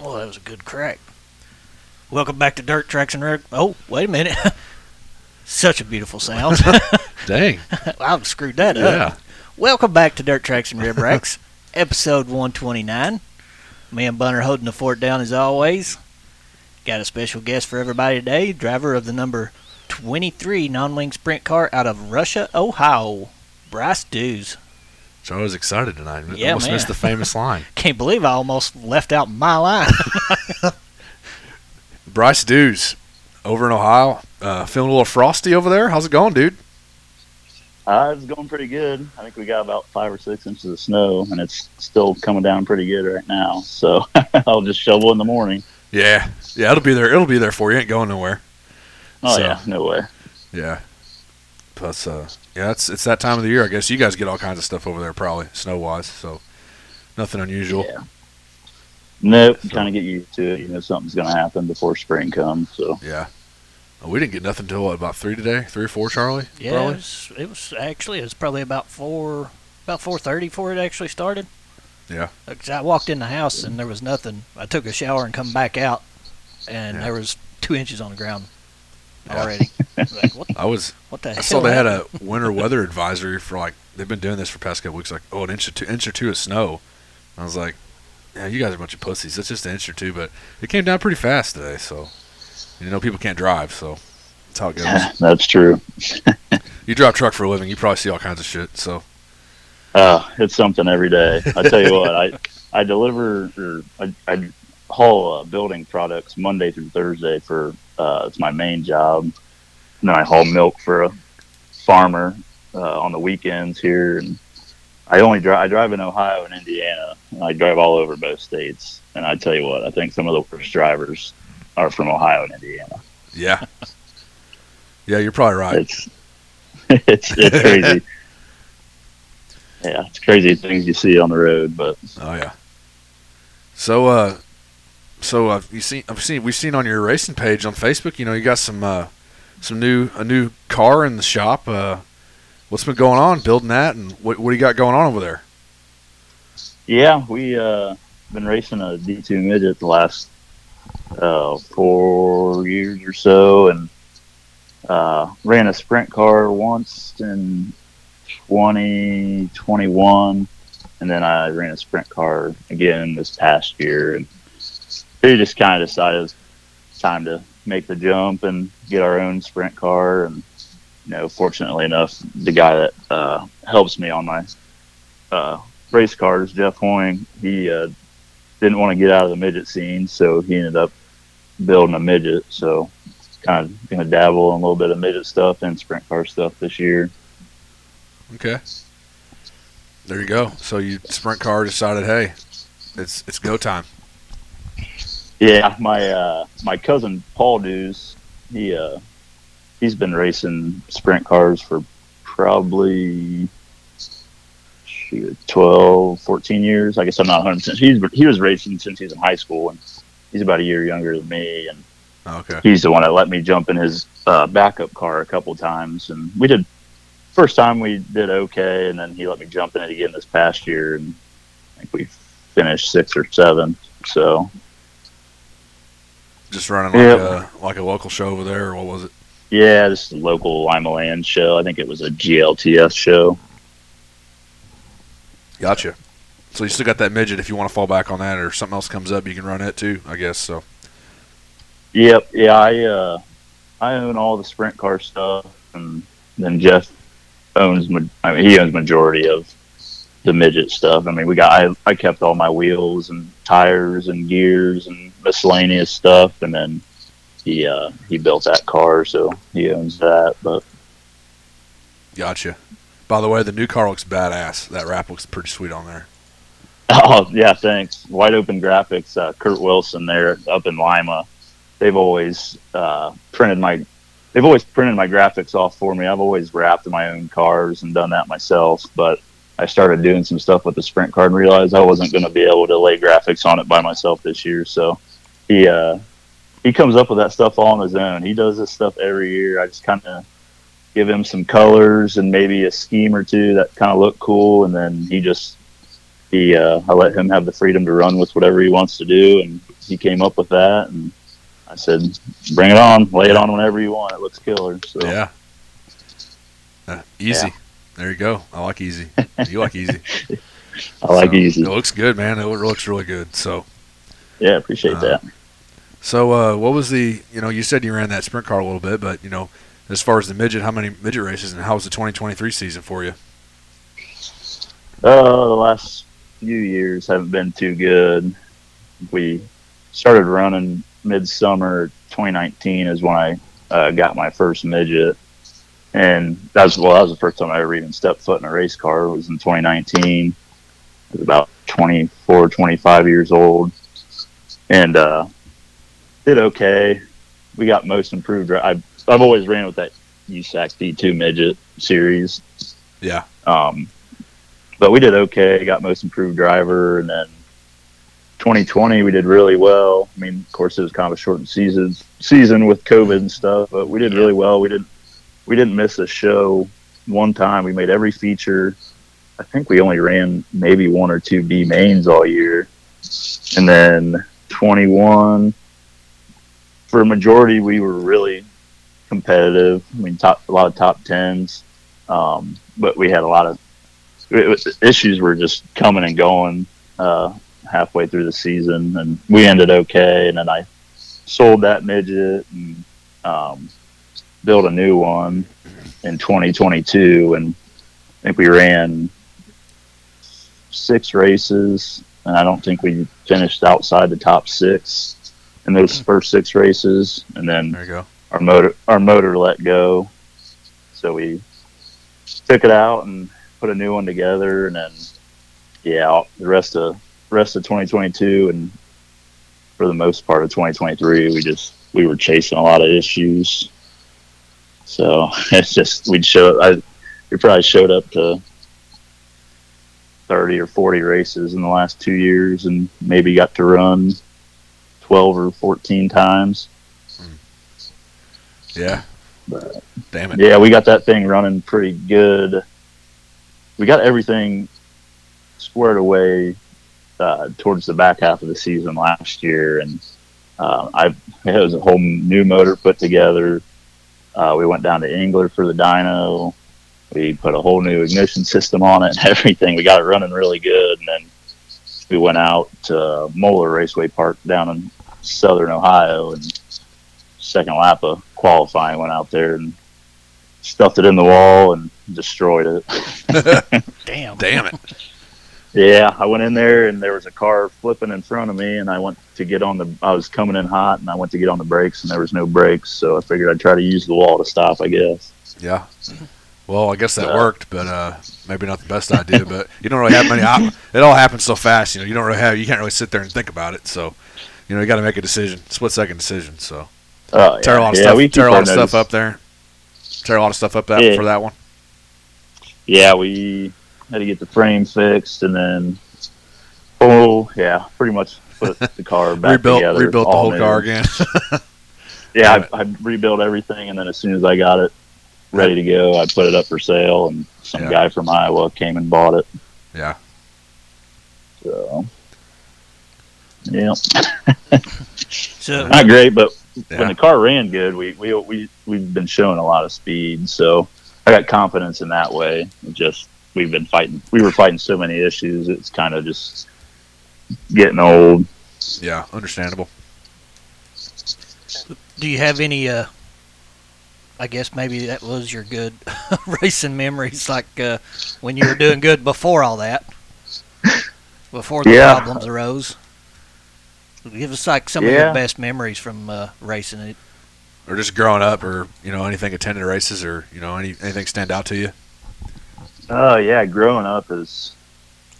Oh, that was a good crack. Welcome back to Dirt Tracks and Rib. Oh, wait a minute. Such a beautiful sound. Dang. I've screwed that up. Yeah. Welcome back to Dirt Tracks and Rib Racks, episode 129. Me and Bunner holding the fort down as always. Got a special guest for everybody today, driver of the number 23 non-wing sprint car out of Russia, Ohio, Bryce Dues. So I was excited tonight. Yeah, Almost man. missed the famous line. Can't believe I almost left out my line. Bryce Dues over in Ohio. Uh, feeling a little frosty over there. How's it going, dude? Uh, it's going pretty good. I think we got about five or six inches of snow, and it's still coming down pretty good right now. So I'll just shovel in the morning. Yeah. Yeah, it'll be there. It'll be there for you. Ain't going nowhere. Oh So- yeah, no way. Yeah. Plus, uh, yeah, it's it's that time of the year. I guess you guys get all kinds of stuff over there, probably snow wise. So nothing unusual. Yeah. Nope. So- Kind of get used to it. You know something's going to happen before spring comes. So Yeah. Oh, we didn't get nothing till what, about three today, three or four, Charlie. yeah, it was, it was actually it was probably about four, about 4:30 before it actually started. Yeah. 'Cause I walked in the house and there was nothing. I took a shower and come back out, and Yeah. there was two inches on the ground Yeah. already. like, what, I was. what the I hell? saw they had a winter weather advisory for like they've been doing this for past couple weeks. Like, oh, an inch or two, inch or two of snow. I was like, yeah, you guys are a bunch of pussies. It's just an inch or two, but it came down pretty fast today. So, you know, people can't drive, so that's how it goes. that's true. you drive truck for a living, you probably see all kinds of shit. So, Uh, it's something every day. I tell you what, I I deliver or I, I haul uh, building products Monday through Thursday for uh, it's my main job. And then I haul milk for a farmer uh, on the weekends here, and I only drive. I drive in Ohio and Indiana. And I drive all over both states, and I tell you what, I think some of the worst drivers are from Ohio and Indiana. yeah, yeah, you're probably right. It's it's it's crazy. yeah, it's crazy things you see on the road, but Oh yeah. So uh, so uh, you seen I've seen we've seen on your racing page on Facebook. You know, you got some uh, some new a new car in the shop. Uh, what's been going on building that, and what what do you got going on over there? Yeah, we uh been racing a D two midget the last uh four years or so and uh ran a sprint car once in twenty twenty one and then I ran a sprint car again this past year and we just kinda decided it was time to make the jump and get our own sprint car and you know, fortunately enough the guy that uh helps me on my uh race cars, Jeff Hoying, he uh, didn't want to get out of the midget scene, so he ended up building a midget. So kind of going to dabble in a little bit of midget stuff and sprint car stuff this year. Okay. There you go. So you sprint car decided, hey, it's it's go time. Yeah, my uh, my cousin Paul Dues, he uh, he's been racing sprint cars for probably shoot, 12, 14 years. I guess I'm not 100. percent He's he was racing since he was in high school, and he's about a year younger than me, and Okay. he's the one that let me jump in his uh, backup car a couple times, and we did. First time we did okay, and then he let me jump in it again this past year, and I think we finished sixth or seventh. So Just running like a like a local show over there, or what was it? yeah, this is a local Limaland show. I think it was a GLTS show. Gotcha. So you still got that midget if you want to fall back on that, or something else comes up, you can run it too. I guess so. Yep, yeah, I uh, I own all the sprint car stuff, and then Jeff owns. I mean, he owns majority of the midget stuff. I mean, we got I, I kept all my wheels and tires and gears and miscellaneous stuff, and then he uh, he built that car, so he owns that. But Gotcha. By the way, the new car looks badass. That wrap looks pretty sweet on there. oh yeah, thanks. Wide Open Graphics, uh, Kurt Wilson there up in Lima. They've always uh, printed my they've always printed my graphics off for me. I've always wrapped my own cars and done that myself, but I started doing some stuff with the sprint car and realized I wasn't going to be able to lay graphics on it by myself this year. So he uh, he comes up with that stuff all on his own. He does this stuff every year. I just kind of give him some colors and maybe a scheme or two that kind of look cool, and then he just he uh, I let him have the freedom to run with whatever he wants to do, and he came up with that, and I said, "Bring it on, lay it on whenever you want. It looks killer." So Yeah. Uh, easy. Yeah. There you go. I like easy. You like easy. I like So, easy. It looks good, man. It looks really good. So, Yeah, appreciate Uh, that. so uh, what was the? You know, you said you ran that sprint car a little bit, but you know, as far as the midget, how many midget races, and how was the 2023 season for you? Uh, the last few years haven't been too good. We started running midsummer 2019 is when I uh, got my first midget, and that was well, that was the first time I ever even stepped foot in a race car. It was in 2019. I was about 24, 25 years old, and uh, did okay. We got most improved. I've I've always ran with that USAC D2 midget series. Yeah. Um, but we did okay. Got most improved driver, and then 2020 we did really well. I mean, of course, it was kind of a shortened season season with COVID and stuff, but we did really well. We didn't we didn't miss a show one time. We made every feature. I think we only ran maybe one or two B mains all year, and then 21 for a majority we were really competitive. I mean, top a lot of top tens, um, but we had a lot of was, issues were just coming and going uh, halfway through the season, and we ended okay. And then I sold that midget and um, built a new one in 2022, and I think we ran six races, and I don't think we finished outside the top six in those mm-hmm. first six races, and then There you go. our motor our motor let go. So we took it out and put a new one together and then yeah the rest of rest of 2022 and for the most part of 2023 we just we were chasing a lot of issues so it's just we'd show i we probably showed up to 30 or 40 races in the last two years and maybe got to run 12 or 14 times Yeah. but Damn it. Yeah, we got that thing running pretty good. We got everything squared away uh, towards the back half of the season last year, and uh, I it was a whole new motor put together. Uh, we went down to Engler for the dyno. We put a whole new ignition system on it and everything. We got it running really good, and then we went out to Moler Raceway Park down in southern Ohio, and second lap of qualifying went out there and stuffed it in the wall and destroyed it. Damn. Damn it. Yeah, I went in there and there was a car flipping in front of me, and I went to get on the. I was coming in hot, and I went to get on the brakes, and there was no brakes, so I figured I'd try to use the wall to stop. I guess. Yeah. Well, I guess that Yeah. worked, but uh, maybe not the best idea. But you don't really have many. Op- it all happens so fast. You know, you don't really have. You can't really sit there and think about it. So, you know, you got to make a decision, split second decision. So, Oh, tear a lot of yeah, stuff. we Tear a lot of stuff up there. Tear a lot of stuff up that for that one. Yeah, we had to get the frame fixed, and then oh yeah, pretty much put the car back rebuilt, together. rebuilt the whole new. car again. Yeah, I, I rebuilt everything, and then as soon as I got it ready to go, I put it up for sale, and some Yeah. guy from Iowa came and bought it. yeah. So, yeah, So not great, but Yeah. when the car ran good, we we we we've been showing a lot of speed, so I got confidence in that way. It just we've been fighting, we were fighting so many issues. It's kind of just getting old. Yeah. Understandable. do you have any? Uh, I guess maybe that was your good racing memories, like uh, when you were doing good before all that, before the Yeah. problems arose. Give us like some of your best memories from uh, racing it. Or just growing up, or you know, anything attending races, or you know, any anything stand out to you? Oh yeah, growing up is,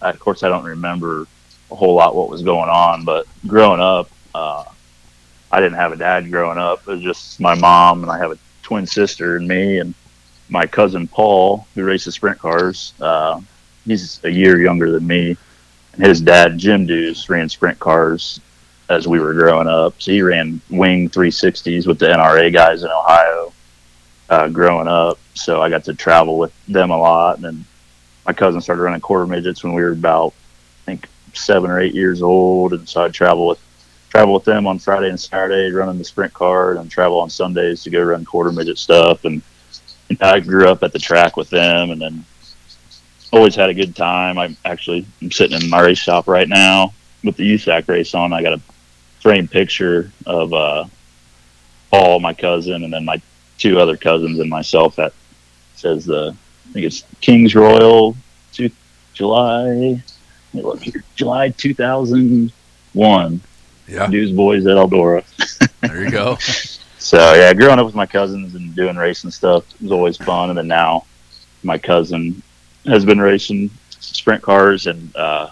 of course, I don't remember a whole lot what was going on, but growing up, uh, I didn't have a dad growing up. It was just my mom, and I have a twin sister and me, and my cousin Paul, who races sprint cars. Uh, he's a year younger than me, and his dad Jim Dues ran sprint cars as we were growing up. So he ran wing 360s with the NRA guys in Ohio uh, growing up. So I got to travel with them a lot. And then my cousin started running quarter midgets when we were about, I think, seven or eight years old. And so I'd travel with, travel with them on Friday and Saturday, running the sprint car, and travel on Sundays to go run quarter midget stuff. And, I grew up at the track with them, and then always had a good time. I'm actually I'm sitting in my race shop right now with the USAC race on. I got a framed picture of uh, Paul, my cousin, and then my two other cousins and myself that says the I think it's Kings Royal, two, July. Look here, July 2001. Yeah, Newsboys at Eldora. there you go. So yeah, growing up with my cousins and doing racing stuff was always fun. And then now, my cousin has been racing sprint cars, and uh,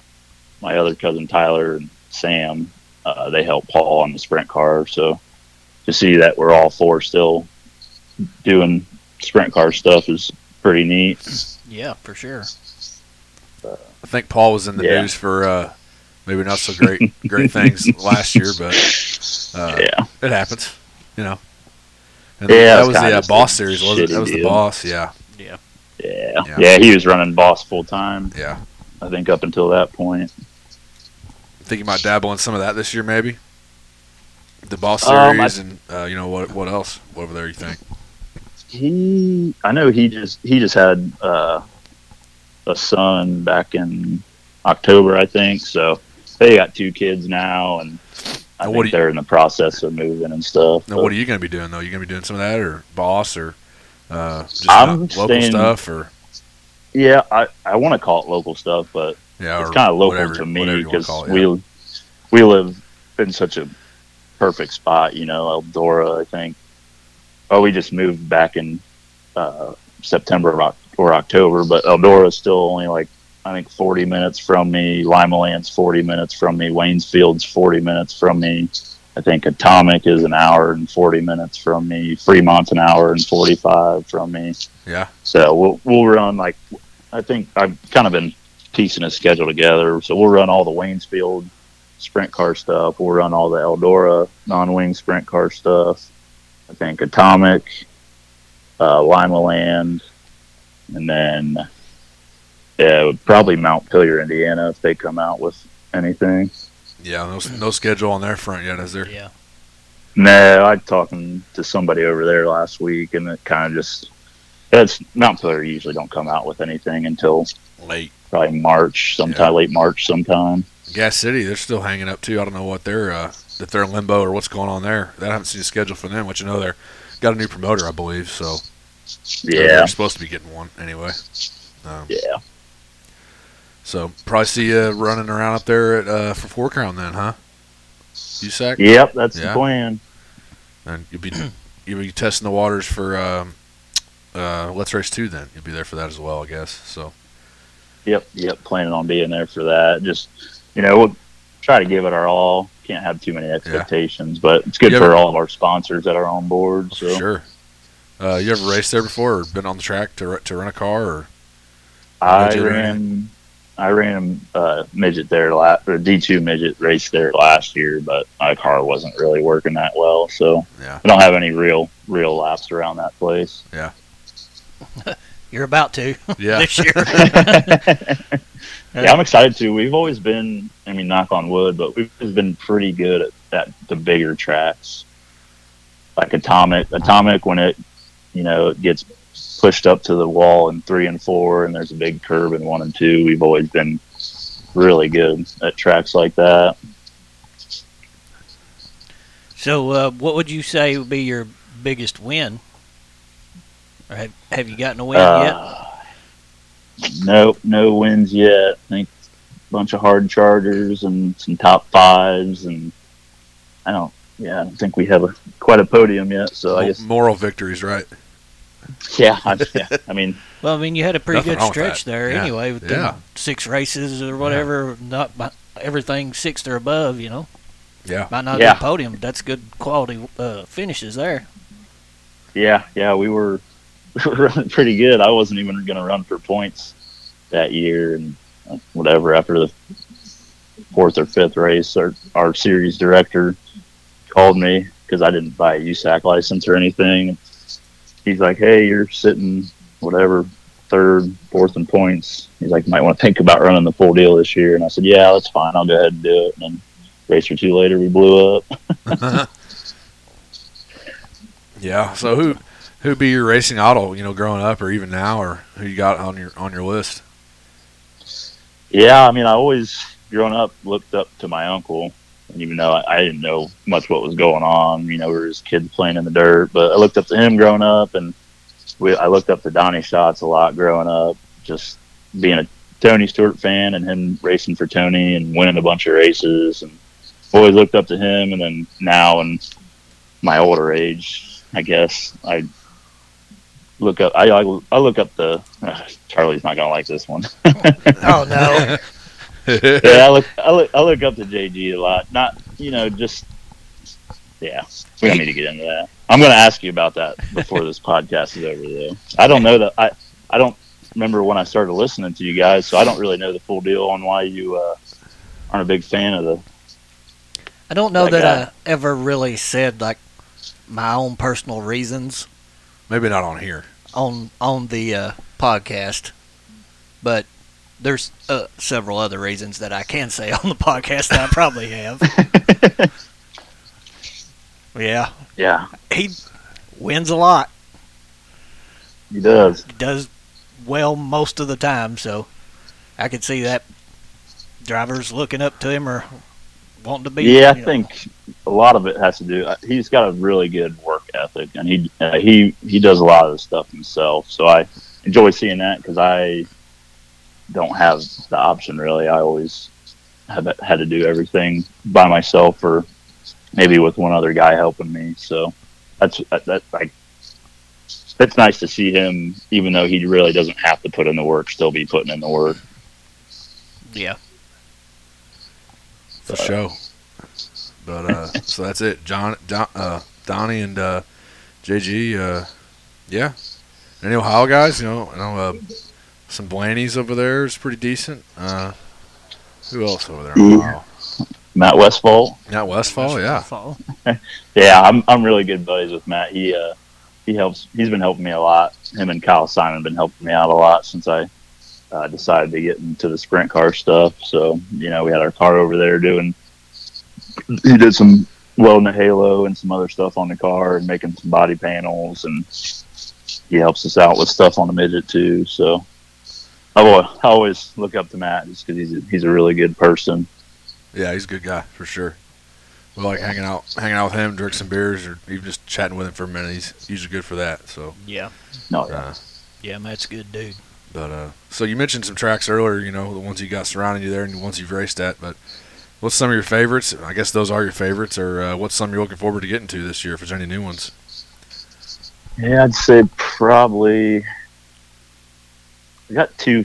my other cousin Tyler and Sam, uh, they help Paul on the sprint car. So to see that we're all four still doing sprint car stuff is pretty neat. Yeah, for sure. I think Paul was in the Yeah. news for uh, maybe not so great great things last year, but uh, yeah, it happens, you know. And Yeah, that was the uh, just a boss series, wasn't it? shitty That was the boss, yeah, Yeah. yeah, Yeah. yeah, He was running boss full time. yeah. I think up until that point. I think you might dabble in some of that this year, maybe. The boss Um, I- series, and uh, you know what? What else Whatever there? You think? He, I know he just he just had uh, a son back in October, I think. So they got two kids now, and I Now, think you- they're in the process of moving and stuff. Now, but- what are you going to be doing though? You going to be doing some of that, or boss, or uh, just local staying- stuff, or Yeah, I, I want to call it local stuff, but yeah, it's kind of local whatever- to me because it, we we live in such a perfect spot. You know, Eldora. I think. Oh, we just moved back in uh, September or October, but Eldora is still only like I think 40 minutes from me. Limaland's 40 minutes from me. Waynesfield's 40 minutes from me. I think Atomic is an hour and 40 minutes from me. Fremont's an hour and 45 from me. yeah, So we'll we'll run like I think I've kind of been piecing a schedule together. So we'll run all the Waynesfield sprint car stuff. We'll run all the Eldora non-wing sprint car stuff. I think Atomic, uh, Limaland, and then yeah, it would probably Montpelier, Indiana, if they come out with anything. yeah. No, no schedule on their front yet, is there? Yeah. No, I talking to somebody over there last week, and it kind of just it's Montpelier usually don't come out with anything until Late. probably March, sometime late March, sometime. Gas City, they're still hanging up too. I don't know what they're uh, if they're in limbo or what's going on there. That I haven't seen a schedule for them, but you know they're got a new promoter, I believe. So Yeah, they're supposed to be getting one anyway. Um, yeah, So probably see you running around up there at uh, for Four Crown then, huh? USAC, yep. That's Yeah. the plan. and you'll be you'll be testing the waters for um, uh, Let's Race Two. Then you'll be there for that as well, I guess. So Yep, yep. Planning on being there for that. Just you know, we'll try to give it our all. Can't have too many expectations, but it's good You for ever- all of our sponsors that are on board. So sure. Uh, you ever raced there before, or been on the track to ru- to run a car, or I Midget ran, I ran a uh, midget there last, or D two midget race there last year, but my car wasn't really working that well, so yeah, I don't have any real real laps around that place. You're about to yeah, this year. yeah, I'm excited too. We've always been, I mean, knock on wood, but we've been pretty good at, at the bigger tracks, like Atomic. Atomic, when it, you know, it gets pushed up to the wall in three and four, and there's a big curb in one and two. We've always been really good at tracks like that. so, uh, what would you say would be your biggest win? Or have, have you gotten a win yet? Uh, Nope, no wins yet. I think a bunch of hard chargers and some top fives, and I don't. Yeah, I don't think we have a quite a podium yet. So I guess moral victories, right? yeah, I, yeah. I mean, Well, I mean, you had a pretty good stretch there Yeah. anyway with Yeah. six races or whatever. Not by, everything sixth or above, you know. Yeah, Might not Yeah. be a podium, but that's good quality uh, finishes there. yeah, yeah, we were running pretty good. I wasn't even going to run for points that year, and uh, whatever. After the fourth or fifth race, our our series director called me because I didn't buy a USAC license or anything. He's like, "Hey, you're sitting whatever third, fourth in points." He's like, "You might want to think about running the full deal this year." And I said, "Yeah, that's fine. I'll go ahead and do it." And then race or two later, we blew up. yeah. So who who be your racing idol? You know, growing up or even now, or who you got on your on your list? Yeah, I mean, I always growing up looked up to my uncle, and even though I, I didn't know much what was going on, you know, we were just kids playing in the dirt. But I looked up to him growing up, and we I looked up to Donny Schatz a lot growing up, just being a Tony Stewart fan and him racing for Tony and winning a bunch of races, and always looked up to him. And then now in my older age, I guess I look up. I I, I look up the uh, Charlie's not gonna like this one. Oh no. yeah, I look, I look, I look up to JG a lot. Not, you know, just yeah. We don't need to get into that. I'm going to ask you about that before this podcast is over, though. I don't know that I, I don't remember when I started listening to you guys, so I don't really know the full deal on why you uh, aren't a big fan of the. I don't know That that. I ever really said like my own personal reasons Maybe not on here. on on the uh, podcast, but there's uh, several other reasons that I can say on the podcast that I probably have. yeah, Yeah, he wins a lot. he does. He does well most of the time, so I could see that drivers looking up to him or wanting to be. Yeah, I know. think a lot of it has to do. uh, He's got a really good work ethic, and he uh, he he does a lot of the stuff himself. So I enjoy seeing that because I don't have the option really. I always have had to do everything by myself, or maybe with one other guy helping me. So that's that, that like. It's nice to see him, even though he really doesn't have to put in the work, still be putting in the work. Yeah. for show. But uh, so that's it. John, Don, uh, Donny, and uh, JG. Uh, yeah. Any Ohio guys? You know, I know uh, some Blaney's over there is pretty decent. Uh, who else over there in. Ohio? Matt Westfall, Matt Westfall, yeah. Fall. Yeah, I'm I'm really good buddies with Matt. He uh he helps. He's been helping me a lot. Him and Kyle Simon been helping me out a lot since I uh, decided to get into the sprint car stuff. So you know, we had our car over there doing. He did some welding the halo and some other stuff on the car and making some body panels, and he helps us out with stuff on the midget too. So I always, I always look up to Matt just because he's a, he's a really good person. Yeah, he's a good guy for sure. We like hanging out, hanging out with him, drink some beers, or even just chatting with him for a minute. He's usually good for that. So, Yeah. No, uh, Yeah, Matt's a good dude. but uh, so you mentioned some tracks earlier. You know, the ones you got surrounding you there, and the ones you've raced at. But what's some of your favorites? I guess those are your favorites, or uh, what's some you're looking forward to getting to this year? If there's any new ones. Yeah, I'd say probably. I got two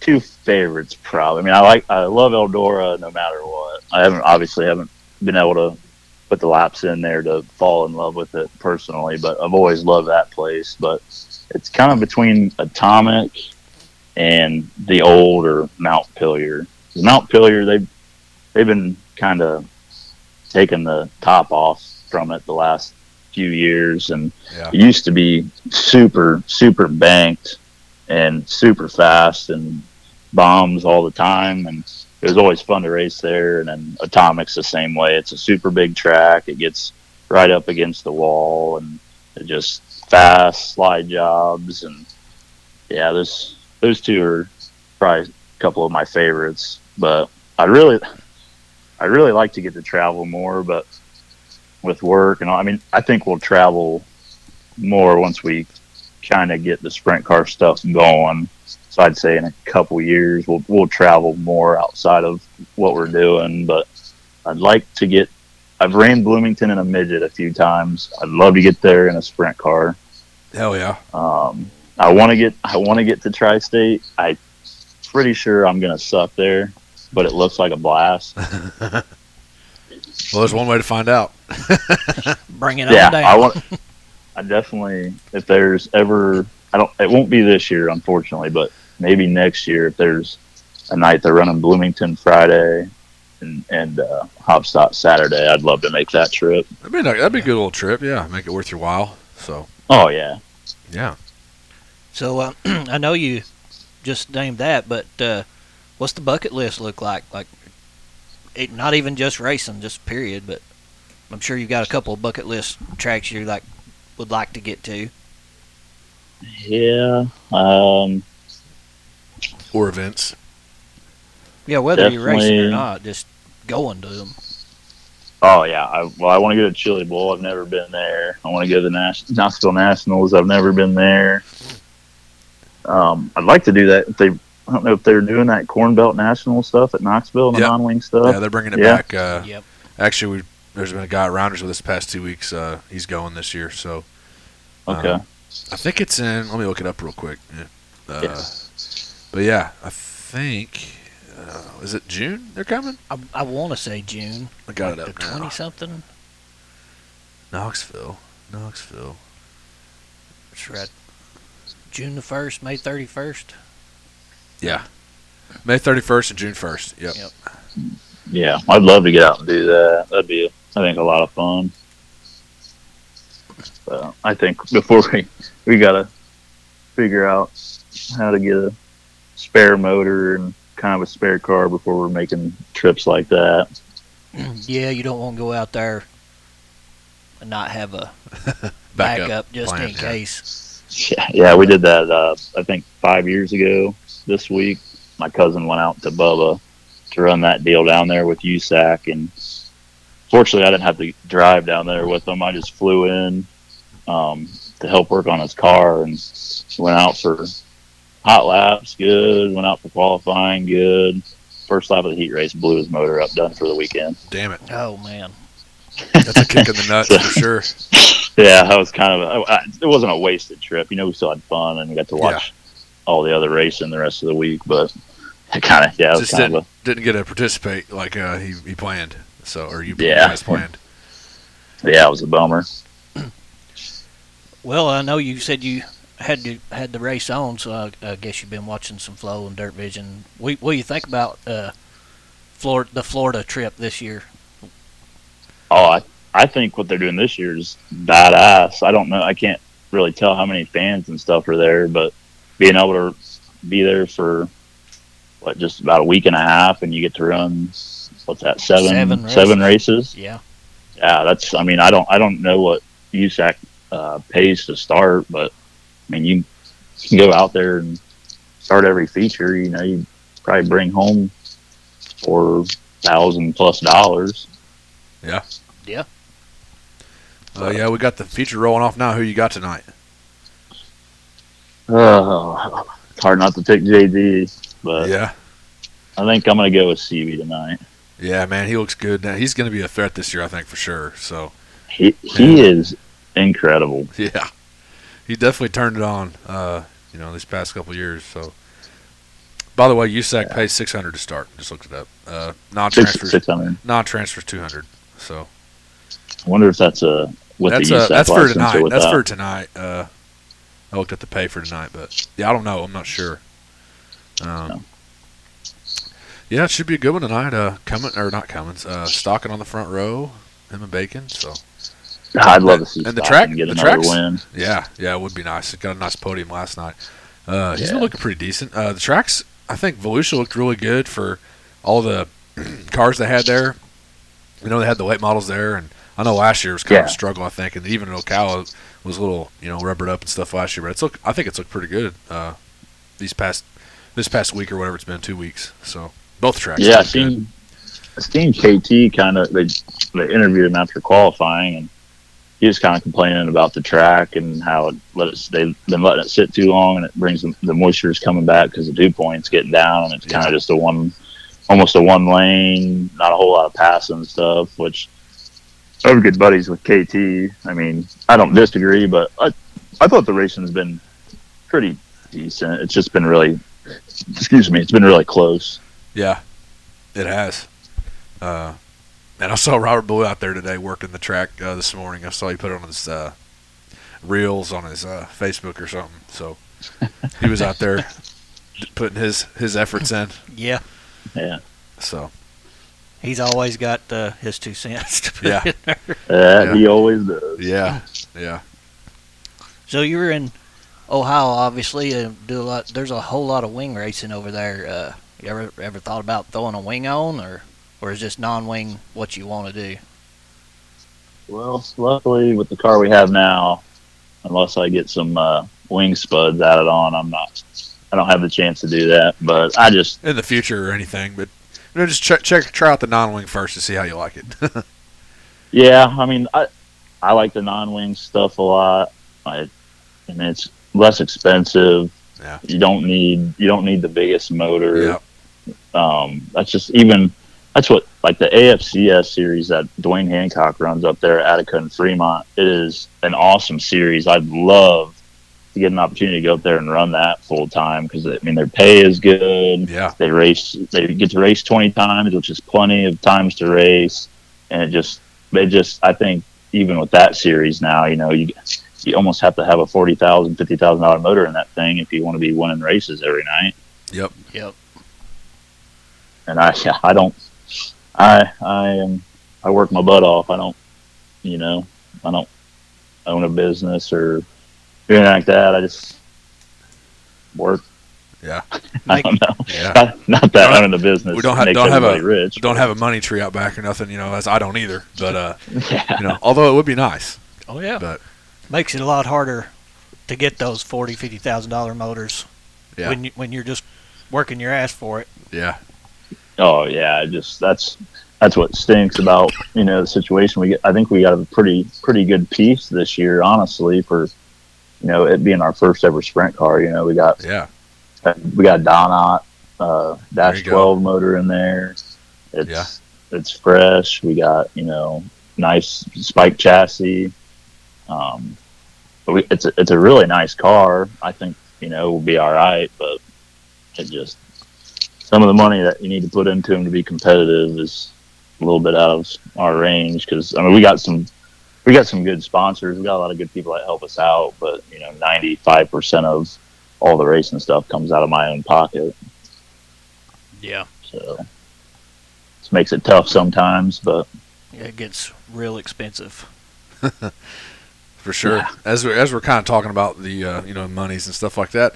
two favorites. Probably. I mean, I like I love Eldora no matter what. I haven't obviously haven't been able to put the laps in there to fall in love with it personally, but I've always loved that place. But it's kind of between Atomic and the older Montpelier. 'Cause Montpelier, they've they've been kind of taking the top off from it the last few years, and Yeah. it used to be super super banked and super fast and bombs all the time and it was always fun to race there and then atomic's the same way it's a super big track it gets right up against the wall and it just fast slide jobs and yeah those those two are probably a couple of my favorites but i really i really like to get to travel more but with work and all, i mean i think we'll travel more once we kind of get the sprint car stuff going. So I'd say in a couple years we'll we'll travel more outside of what we're doing. But I'd like to get. I've ran Bloomington in a midget a few times. I'd love to get there in a sprint car. Hell yeah. Um, I want to get. I want to get to Tri-State. I pretty sure I'm gonna suck there, but it looks like a blast. Well, there's one way to find out. Bring it yeah, on down. I want. I definitely, if there's ever, I don't. It won't be this year, unfortunately, but maybe next year if there's a night they're running Bloomington Friday and and uh, Haubstadt Saturday, I'd love to make that trip. That'd be, that'd be a good little trip. Yeah, make it worth your while. So, Oh yeah, yeah. So uh, I know you just named that, but uh, what's the bucket list look like? Like it, not even just racing, just period. But I'm sure you've got a couple of bucket list tracks you like would like to get to. Yeah. Um, Or events. Yeah, whether you're racing or not, just going to them. oh yeah. I, well, I want to go to Chili Bowl. I've never been there. I want to go to the Nash- Knoxville Nationals. I've never been there. Um, I'd like to do that. If they, I don't know if they're doing that Corn Belt National stuff at Knoxville and the non-wing stuff. Yeah, they're bringing it yeah. back. Uh, Yep. Actually, we there's been a guy at Rounders with us the past two weeks. Uh, he's going this year, so okay. um, I think it's in. Let me look it up real quick. Yeah. Uh, Yes. But yeah, I think uh, is it June they're coming? I, I want to say June. I got like it up the twenty something. Knoxville, Knoxville. That's right. June the first, May thirty first. Yeah, May 31st and June 1st. Yep. Yep. Yeah, I'd love to get out and do that. That'd be, I think, a lot of fun. So I think before we we gotta figure out how to get a spare motor and kind of a spare car before we're making trips like that. yeah, you don't want to go out there and not have a Back backup just plan, in yeah. case. Yeah, yeah, we did that. Uh, I think five years ago this week. My cousin went out to Bubba to run that deal down there with USAC, and fortunately, I didn't have to drive down there with him. I just flew in um, to help work on his car and went out for hot laps. Good. Went out for qualifying. Good. First lap of the heat race, blew his motor up. Done for the weekend. Damn it, Oh man. that's a kick in the nuts for sure. Yeah, that was kind of a, I- it wasn't a wasted trip. You know, we still had fun and we got to watch all the other racing the rest of the week. But it kind of yeah, Just didn't of didn't get to participate like uh, he he planned. So or you Yeah. guys planned. yeah, it was a bummer. Well, I know you said you had to, had the race on, so I, I guess you've been watching some flow and DIRTVision. What, what do you think about uh, Florida, the Florida trip this year? Oh, I I think what they're doing this year is badass. I don't know. I can't really tell how many fans and stuff are there, but being able to be there for what just about a week and a half, and you get to run what's that seven seven races. Yeah. Yeah, that's. I mean, I don't. I don't know what USAC uh, pays to start, but I mean, you can go out there and start every feature. You know, you probably bring home four thousand plus dollars. Yeah. Yeah. Uh, yeah, we got the feature rolling off now. Who you got tonight? Uh, it's hard not to pick JD, but yeah, I think I'm gonna go with CB tonight. yeah, man, he looks good. Now he's going to be a threat this year, I think for sure. So He he is incredible. yeah, he definitely turned it on. Uh, you know, these past couple years. So. By the way, USAC pays six hundred to start. Just looked it up. Uh, non transfers, six hundred. non transfers two hundred. So I wonder if that's a with that's the USAC that's for tonight. That's for tonight. Uh, I looked at the pay for tonight, but yeah, I don't know. I'm not sure. Um, No. Yeah, it should be a good one tonight. Uh, coming or not coming? Uh, stocking on the front row, him and Bacon. So I'd love to see and the track- get the tracks- win. yeah, yeah, it would be nice. It got a nice podium last night. Uh, he's been looking pretty decent. Uh, the tracks, I think Volusia looked really good for all the cars they had there. You know, they had the late models there, and I know last year was kind of a struggle. I think, and even in Ocala was a little, you know, rubbered up and stuff last year. But it's look, I think it's looked pretty good uh, these past this past week or whatever it's been, two weeks. So both tracks. Yeah, I seen I seen KT kind of they they interviewed him after qualifying and he was kind of complaining about the track and how it let it they've been letting it sit too long and it brings the, the moisture is coming back because the dew point's getting down and it's kind of just a one almost a one lane not a whole lot of passing stuff which I'm good buddies with KT I mean I don't disagree but I I thought the racing's been pretty decent it's just been really excuse me it's been really close Yeah, it has. Uh, and I saw Robert Ballou out there today working the track uh, this morning. I saw he put it on his uh, reels on his uh, Facebook or something. So he was out there putting his his efforts in. Yeah. yeah So He's always got uh, his two cents to put Yeah. in there. Uh, Yeah. He always does. yeah, yeah, So you were in Ohio, obviously. Uh, do a lot. There's a whole lot of wing racing over there. Uh, you ever ever thought about throwing a wing on, or or is just non-wing what you want to do? Well, luckily with the car we have now, unless I get some uh, wing spuds added on, I'm not. I don't have the chance to do that. But I just in the future or anything, but you know, just check, check try out the non-wing first to see how you like it. Yeah, I mean, I I like the non-wing stuff a lot. I, and it's less expensive. Yeah. You don't need you don't need the biggest motor. yeah, Um, that's just even that's what like the AFCS series that Dwayne Hancock runs up there at Attica and Fremont. It is an awesome series. I'd love to get an opportunity to go up there and run that full time because I mean their pay is good. yeah, They race. They get to race twenty times, which is plenty of times to race, and it just they just I think even with that series now, you know, you you almost have to have a forty thousand, fifty thousand dollar motor in that thing if you want to be winning races every night. yep. Yep. And I I don't I I am I work my butt off. I don't you know I don't own a business or anything like that. I just work. Yeah. I don't know. Yeah. Not, not that Don't- owning a business we don't have- don't have a- everybody rich. Don't have a money tree out back or nothing, you know. As I don't either, but uh, yeah. you know, although it would be nice, Oh yeah. but Makes it a lot harder to get those forty, fifty thousand dollar motors yeah, when you, when you're just working your ass for it. yeah, Oh yeah, just that's that's what stinks about you know the situation we get. I think we got a pretty pretty good piece this year, honestly, for you know it being our first ever sprint car. You know we got yeah, we got Donut uh, dash you go. twelve motor in there. It's Yeah. it's fresh. We got you know nice spike chassis. Um, but we, it's a, it's a really nice car. I think you know we'll be all right, but it just some of the money that you need to put into them to be competitive is a little bit out of our range. Because I mean we got some we got some good sponsors. We got a lot of good people that help us out, but you know ninety five percent of all the racing stuff comes out of my own pocket. Yeah. So this makes it tough sometimes, but It gets real expensive. for sure. Yeah. As we're as we're kind of talking about the uh, you know monies and stuff like that,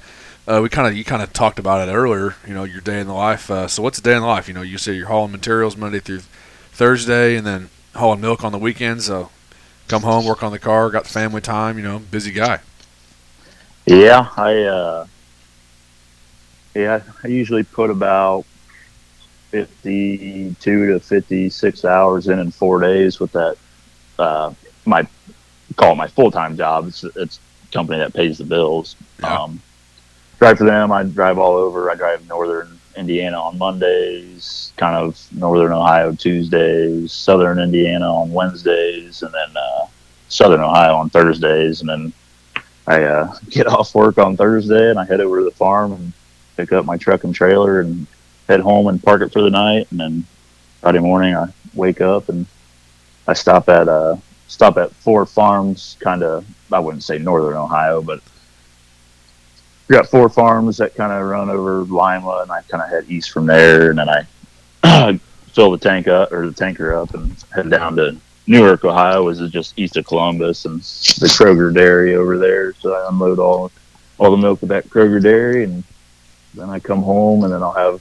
uh, we kind of you kind of talked about it earlier. You know, your day in the life. Uh, so what's a day in the life? You know, you say you're hauling materials Monday through Thursday, and then hauling milk on the weekends. So come home, work on the car, got family time. You know, busy guy. yeah, I uh, yeah, I usually put about fifty-two to fifty-six hours in in four days with that. Uh, my call it my full-time job. It's it's a company that pays the bills. Yeah. Um, drive for them. I drive all over. I drive northern Indiana on Mondays, kind of northern Ohio Tuesdays, southern Indiana on Wednesdays, and then uh, southern Ohio on Thursdays. And then I uh, get off work on Thursday and I head over to the farm and pick up my truck and trailer and head home and park it for the night. And then Friday morning I wake up and I stop at uh, stop at four farms, kind of I wouldn't say northern Ohio, but got four farms that kind of run over Lima, and I kind of head east from there, and then I fill the tank up or the tanker up and head down to Newark, Ohio, which is just east of Columbus, and the Kroger dairy over there. So I unload all all the milk at that Kroger dairy, and then I come home, and then I'll have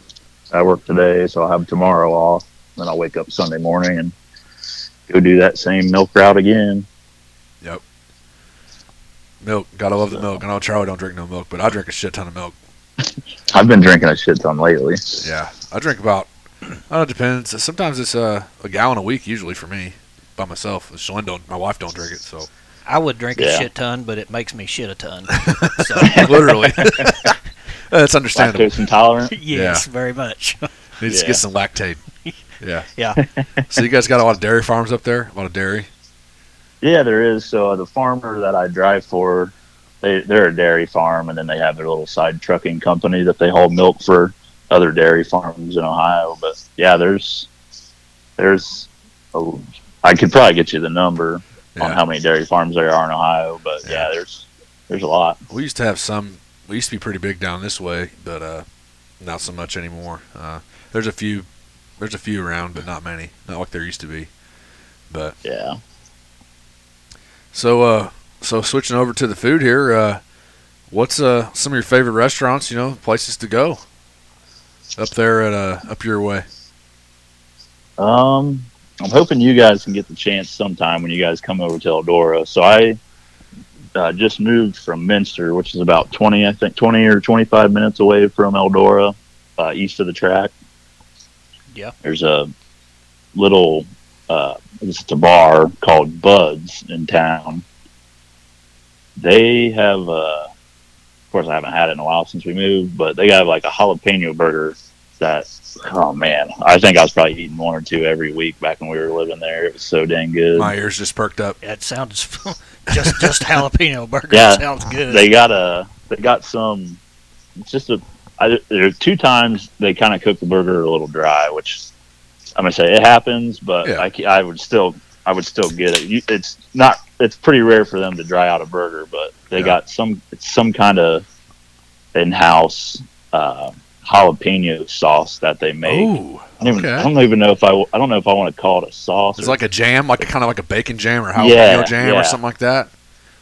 I work today, so I'll have tomorrow off. Then I'll wake up Sunday morning and go do that same milk route again. Milk, gotta love the milk. I know Charlie don't drink no milk, but I drink a shit ton of milk. I've been drinking a shit ton lately. Yeah, I drink about. I don't know, it depends. Sometimes it's uh, a gallon a week, usually for me, by myself. Shalyn don't, my wife don't drink it, so I would drink a shit ton, but it makes me shit a ton. So literally, that's understandable. Lactose intolerant. yes, very much. Needs to get some lactate. Yeah. Yeah. So you guys got a lot of dairy farms up there? A lot of dairy. Yeah, there is. So uh, the farmer that I drive for, they they're a dairy farm, and then they have their little side trucking company that they haul milk for other dairy farms in Ohio. But yeah, there's there's a, I could probably get you the number on how many dairy farms there are in Ohio. But Yeah. yeah, there's there's a lot. We used to have some. We used to be pretty big down this way, but uh, not so much anymore. Uh, there's a few. There's a few around, but not many. Not like there used to be. But Yeah. So uh, so switching over to the food here. Uh, what's uh some of your favorite restaurants? You know, places to go up there at uh up your way. Um, I'm hoping you guys can get the chance sometime when you guys come over to Eldora. So I uh, just moved from Minster, which is about 20, I think, 20 or 25 minutes away from Eldora, uh, east of the track. Yeah. There's a little, uh, it's a bar called Buds in town. They have, uh, of course, I haven't had it in a while since we moved, but they got like a jalapeno burger that oh man, I think I was probably eating one or two every week back when we were living there. It was so dang good. My ears just perked up. That sounds just just jalapeno burger. Yeah. sounds good. They got a they got some. It's just a. I, there are two times they kind of cook the burger a little dry, which I'm gonna say it happens, but Yeah. I, I would still I would still get it. You, it's not. It's pretty rare for them to dry out a burger, but they Yeah. got some. It's some kind of in-house uh, jalapeno sauce that they make. Ooh, I don't, even, okay. I don't even know if I. I don't know if I want to call it a sauce. it's or- like a jam, like a kind of like a bacon jam or jalapeno Yeah, jam or something like that.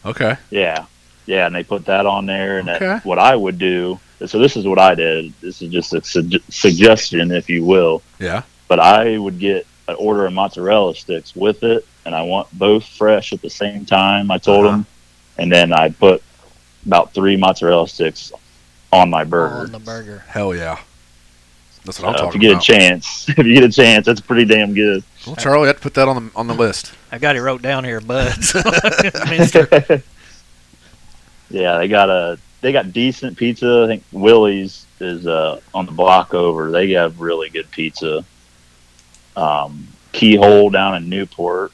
Okay. Yeah, yeah, and they put that on there. And Okay. that, what I would do, so this is what I did. This is just a sug- suggestion, if you will. Yeah. But I would get an order of mozzarella sticks with it, and I want both fresh at the same time. I told Uh-huh. them, and then I put about three mozzarella sticks on my burger. on the burger. Hell yeah. That's what I'm Uh, talking about. if you get about. a chance, if you get a chance, that's pretty damn good. well, Charlie, I have to put that on the on the list. I got it wrote down here, buds. Yeah, they got a they got decent pizza. I think Willy's is uh, on the block over. They have really good pizza. Um, Keyhole down in Newport,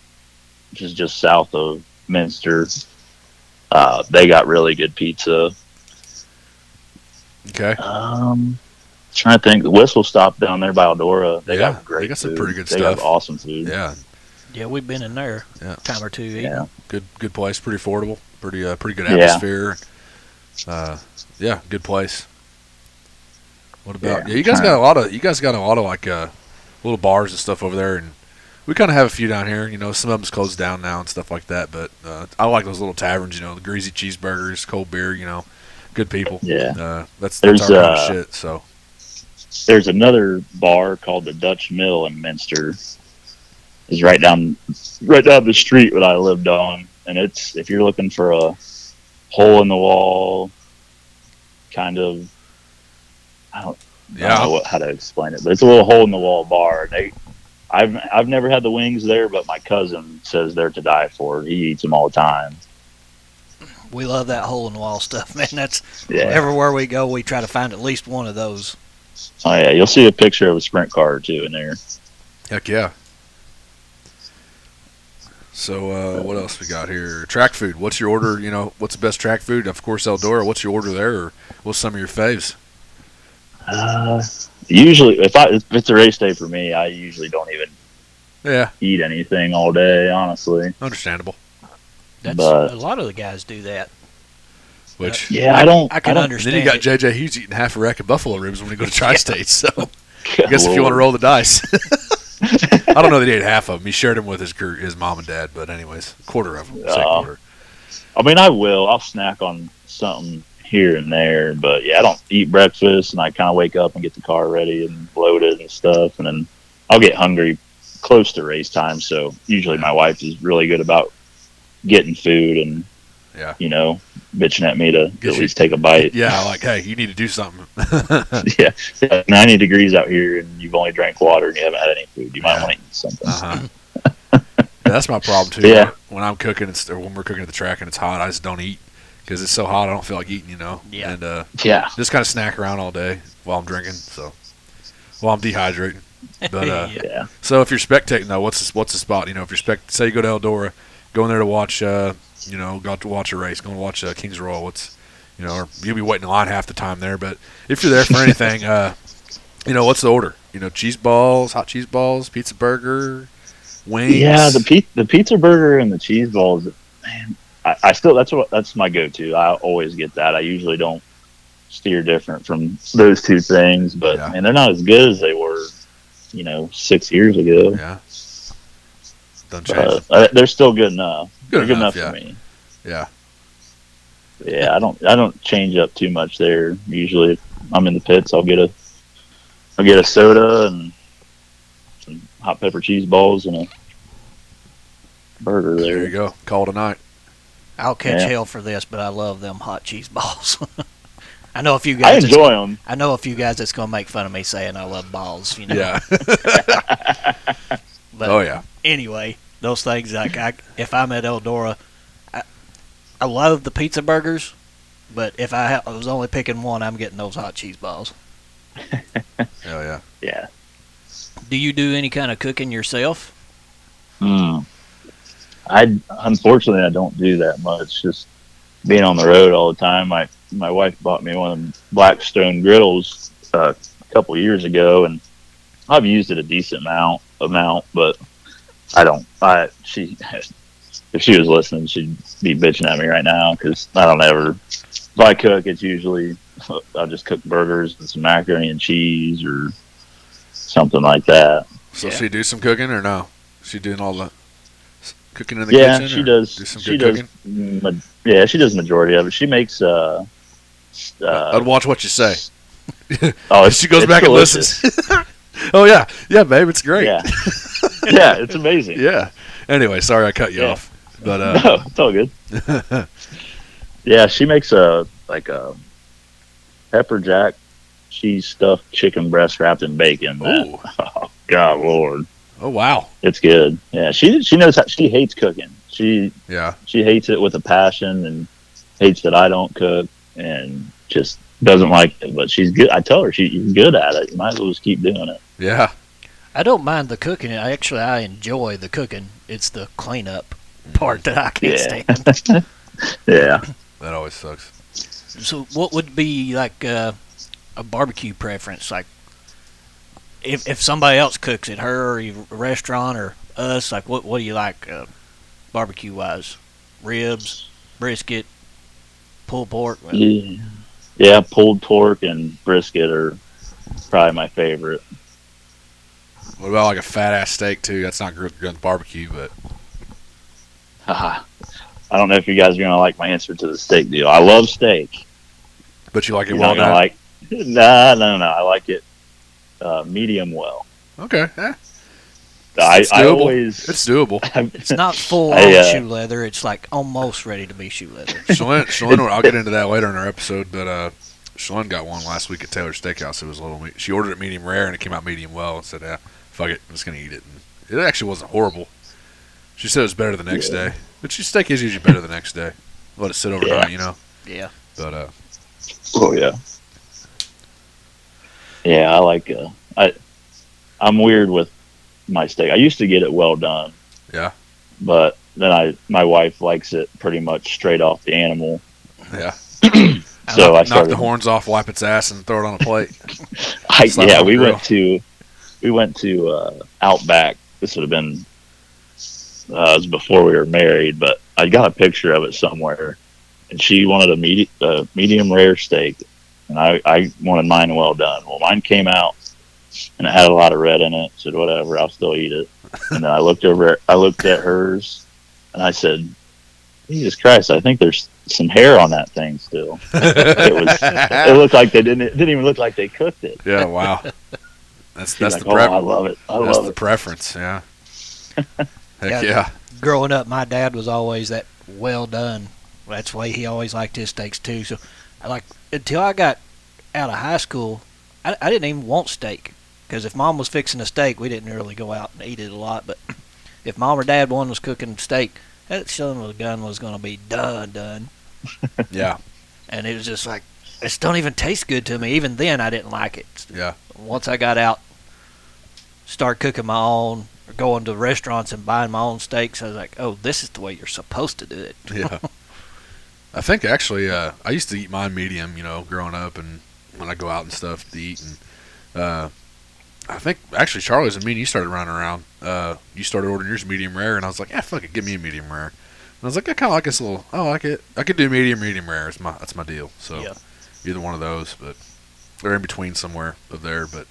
which is just south of Minster. Uh, they got really good pizza. Okay. Um, trying to think, the Whistle Stop down there by Eldora. They Yeah, got great. they got some food. pretty good they stuff. Got awesome food. Yeah. yeah, we've been in there Yeah. a time or two. eating. Yeah. Good good place. Pretty affordable. Pretty uh, pretty good Yeah. atmosphere. Uh, yeah, good place. What about? Yeah, Yeah, you guys kinda- got a lot of you guys got a lot of like uh, little bars and stuff over there, and we kind of have a few down here. You know, some of them's closed down now and stuff like that. But uh, I like those little taverns. You know, the greasy cheeseburgers, cold beer. You know, good people. Yeah. Uh, that's There's, that's our uh, of shit. So there's another bar called the Dutch Mill in Minster. Is right down, right down the street that I lived on, and it's if you're looking for a hole in the wall, kind of. I don't, I don't know yeah, what, how to explain it, but it's a little hole in the wall bar. And they, I've I've never had the wings there, but my cousin says they're to die for. He eats them all the time. We love that hole in the wall stuff, man. That's Yeah. everywhere we go, we try to find at least one of those. Oh yeah, you'll see a picture of a sprint car or two in there. heck yeah. So uh, what else we got here? Track food. What's your order? You know, what's the best track food? Of course, Eldora. What's your order there? Or what's some of your faves? Uh, usually, if I if it's a race day for me, I usually don't even Yeah, eat anything all day. Honestly, understandable. That's But- a lot of the guys do that. Which yeah, I, don't. I can don't, understand. then you got it. JJ Hughes eating half a rack of buffalo ribs when we go to Tri-State. So I Good guess if you want to roll the dice, I don't know that he ate half of them. He shared them with his his mom and dad, but anyways, quarter of them. Say Oh. quarter. I mean, I will. I'll snack on something here and there, but yeah, I don't eat breakfast, and I kind of wake up and get the car ready and loaded and stuff, and then I'll get hungry close to race time. So usually, my wife is really good about getting food and Yeah. you know, bitching at me to at you- least take a bite. Yeah, like hey, you need to do something. yeah, 90 degrees out here, and you've only drank water and you haven't had any food. You might Yeah. want to eat something. Uh-huh. Yeah, that's my problem too. Yeah. When I'm cooking, it's, or when we're cooking at the track and it's hot, I just don't eat because it's so hot. I don't feel like eating, you know. Yeah. And uh, Yeah, just kind of snack around all day while I'm drinking. So, while I'm dehydrating. But uh, Yeah. yeah. so if you're spectating though, what's the, what's the spot? You know, if you're spect, say you go to Eldora, go in there to watch, uh, you know, go to watch a race, go and watch uh, Kings Royal. What's, you know, or you'll be waiting in line half the time there. But if you're there for anything, uh, you know, what's the order? You know, cheese balls, hot cheese balls, pizza burger, wings. Yeah, the pe- the pizza burger and the cheese balls, man. I, I still that's what that's my go to. I always get that. I usually don't steer different from those two things, but Yeah. man, they're not as good as they were, you know, six years ago. Yeah. Done changed. But uh, they're still good enough. Good they're good enough, enough, yeah. for me. Yeah. Yeah, I don't I don't change up too much there. Usually, if I'm in the pits. I'll get a I'll get a soda and some hot pepper cheese balls and a burger There you go. Call tonight. I'll catch Yeah. hell for this, but I love them hot cheese balls. I know a few guys. that's- enjoy them. I know a few guys that's gonna make fun of me saying I love balls. You know. Yeah. But oh yeah. anyway, those things like I, if I'm at Eldora, I, I love the pizza burgers, but if I, ha- I was only picking one, I'm getting those hot cheese balls. Hell yeah. Yeah. Do you do any kind of cooking yourself? Mm. I unfortunately I don't do that much. Just being on the road all the time. My my wife bought me one of them Blackstone griddles uh, a couple years ago, and I've used it a decent amount amount, but I don't. I she if she was listening, she'd be bitching at me right now because I don't ever. If I cook, it's usually I'll just cook burgers and some macaroni and cheese or something like that. So Yeah. she do some cooking or no? She doing all the s- cooking in the yeah, kitchen? she does. Do some she good does. ma- yeah, she does majority of it. She makes. Uh, uh, I'd watch what you say. oh, she goes back delicious. and listens. oh yeah, yeah, babe, it's great. Yeah, yeah, it's amazing. Yeah. Anyway, sorry I cut you Yeah. off, but uh, no, it's all good. Yeah, she makes a like a pepper jack cheese stuffed chicken breast wrapped in bacon. ooh, Oh, God, Lord, oh wow, it's good. Yeah, she she knows how she hates cooking. She yeah, she hates it with a passion and hates that I don't cook and just doesn't like it. But she's good. I tell her she's good at it. You might as well just keep doing it. yeah, I don't mind the cooking. I actually I enjoy the cooking. It's the cleanup part that I can't Yeah. stand. Yeah. that always sucks. So, what would be like uh, a barbecue preference? Like, if if somebody else cooks it, her or a restaurant or us, like, what what do you like, uh, barbecue wise? Ribs, brisket, pulled pork. Well, Yeah. Yeah, pulled pork and brisket are probably my favorite. What about like a fat ass steak too? That's not good good barbecue, but Haha. I don't know if you guys are gonna like my answer to the steak deal. I love steak. but you like it You well know, I like nah, no, no, no. I like it uh, medium well. okay, yeah, I, it's I doable. always it's doable. It's not full I, on uh, shoe leather. It's like almost ready to be shoe leather. Shalyn, Shalyn, I'll get into that later in our episode, but uh, Shalyn got one last week at Taylor's Steakhouse. It was a little. Me- she ordered it medium rare, and it came out medium well. And said, "Yeah, fuck it, I'm just gonna eat it." And it actually wasn't horrible. She said it was better the next Yeah. day, but she steak is usually better the next day. Let it sit overnight, Yeah. you know. Yeah. But uh, Oh yeah. Yeah, I like uh I I'm weird with my steak. I used to get it well done. Yeah. But then I my wife likes it pretty much straight off the animal. yeah, So I knock started the horns off, wipe its ass, and throw it on a plate. I, yeah, we grill. went to we went to uh Outback. This would have been uh, it was before we were married, but I got a picture of it somewhere, and she wanted a medi- uh, medium rare steak, and I, I wanted mine well done. Well, mine came out, and it had a lot of red in it. Said whatever, I'll still eat it. And then I looked over, I looked at hers, and I said, Jesus Christ, I think there's some hair on that thing still. It was. It looked like they didn't. It didn't even look like they cooked it. yeah, wow. That's She's that's like, the oh, I love it. I That's love the it. preference. Yeah. Heck Yeah. yeah. Growing up, my dad was always that well done. That's the way he always liked his steaks too. So, I like until I got out of high school, I, I didn't even want steak because if mom was fixing a steak, we didn't really go out and eat it a lot. But if mom or dad one was cooking steak, that son of a gun was going to be done, done. Yeah. And it was just like, it don't even taste good to me. Even then, I didn't like it. Yeah. Once I got out, start cooking my own, or going to restaurants and buying my own steaks, I was like, oh, this is the way you're supposed to do it. Yeah. I think actually, uh, I used to eat mine medium, you know, growing up, and when I go out and stuff to eat, and uh, I think actually Charlie's and me and you started running around. Uh, you started ordering yours medium rare, and I was like, yeah, fuck it, give me a medium rare. And I was like, I kind of like this little. I like it. I could do medium, medium rare. It's my that's my deal. So Yeah. either one of those, but they're in between somewhere of there. But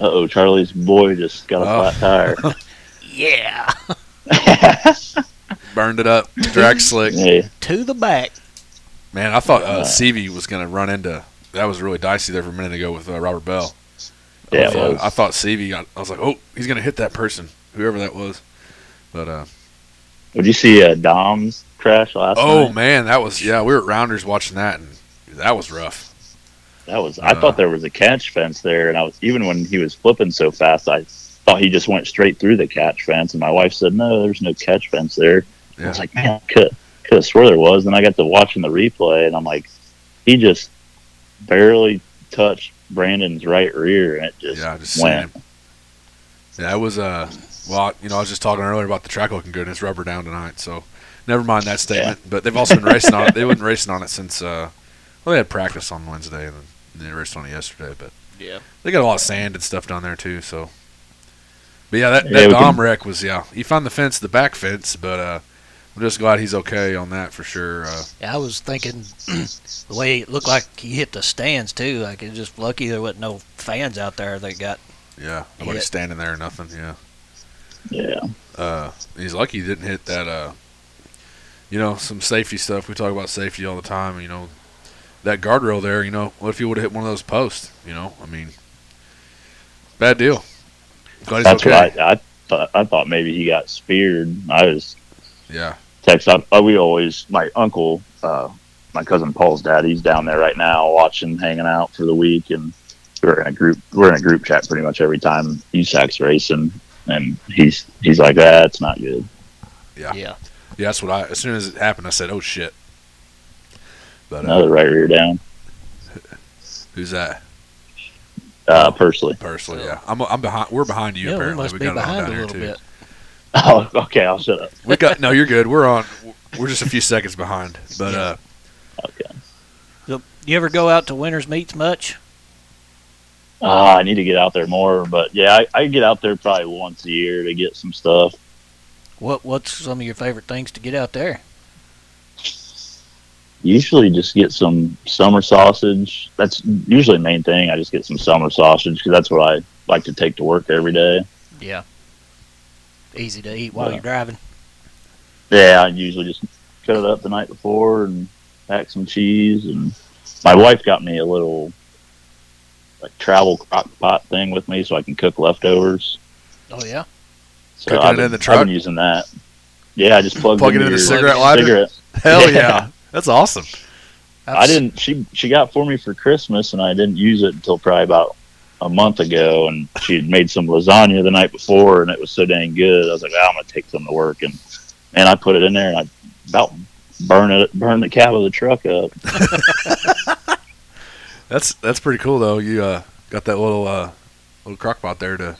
Uh oh, Charlie's boy just got a Oh. flat tire. Yeah. burned it up, drag slick. yeah, to the back. Man, I thought uh, Uh. Seavey was gonna run into. That was really dicey there for a minute ago with uh, Robert Ballou. Yeah, it Uh, was. I thought Seavey. I, I was like, oh, he's gonna hit that person, whoever that was. But uh, Would you see uh, Dom's crash last oh night? man, that was yeah. We were at Rounders watching that, and that was rough. That was. I Uh, thought there was a catch fence there, and I was even when he was flipping so fast, I thought he just went straight through the catch fence. And my wife said, "No, there's no catch fence there." I was like, "Man, could could have swore there was." And I got to watching the replay, and I'm like, he just barely touched Brandon's right rear, and it just yeah, just went. him. Yeah, it was uh, well, you know, I was just talking earlier about the track looking good, and it's rubber down tonight. So, never mind that statement. But they've also been racing on it. They wasn't racing on it since uh, well, they had practice on Wednesday, and then they raced on it yesterday. But Yeah. They got a lot of sand and stuff down there too. So, but yeah, that, Yeah, that we Dom can- wreck was yeah. He found the fence, the back fence, but uh, I'm just glad he's okay on that for sure. Uh, Yeah, I was thinking the way it looked like he hit the stands too. Like it's just lucky there wasn't no fans out there that got. yeah, nobody Yeah. standing there or nothing. Yeah, Yeah, uh, he's lucky he didn't hit that. Uh, you know, some safety stuff. We talk about safety all the time. You know, that guardrail there. You know, what if he would have hit one of those posts? You know, I mean, bad deal. Glad that's okay. what I, I thought. I thought maybe he got speared. I was yeah, text. I, uh, we always my uncle, uh, my cousin Paul's dad. He's down there right now watching, hanging out for the week, and we're in a group. We're in a group chat pretty much every time USAC's racing, and he's he's like, "That's not good." Yeah. Yeah. yeah. That's what I. As soon as it happened, I said, "Oh shit." But uh, Another right rear down. who's that? Uh, personally. Personally, So- yeah. I'm, I'm behind. We're behind you. yeah, we apparently, must be got behind a little too. bit. Oh, okay. I'll shut up. We got no. You're good. We're on. We're just a few seconds behind. But uh, Okay. So, you ever go out to Winners Meats much? Uh, I need to get out there more, but yeah, I, I get out there probably once a year to get some stuff. What What's some of your favorite things to get out there? Usually, just get some summer sausage. That's usually the main thing. I just get some summer sausage because that's what I like to take to work every day. Yeah. Easy to eat while Yeah. you're driving. Yeah, I usually just cut it up the night before and pack some cheese. And my wife got me a little like travel crock pot thing with me so I can cook leftovers. Oh yeah. So Cooking I've it in the truck. I've been using that. Yeah, I just plugged Plug it into in the cigarette lighter? cigarette. hell Yeah. Yeah, that's awesome. I didn't. She she got for me for Christmas, and I didn't use it until probably about a month ago. And she had made some lasagna the night before, and it was so dang good. I was like, "Ah, I'm gonna take some to work, and and I put it in there, and I about burn it, burn the cab of the truck up. That's that's pretty cool though. You uh, got that little uh, little crock pot there to,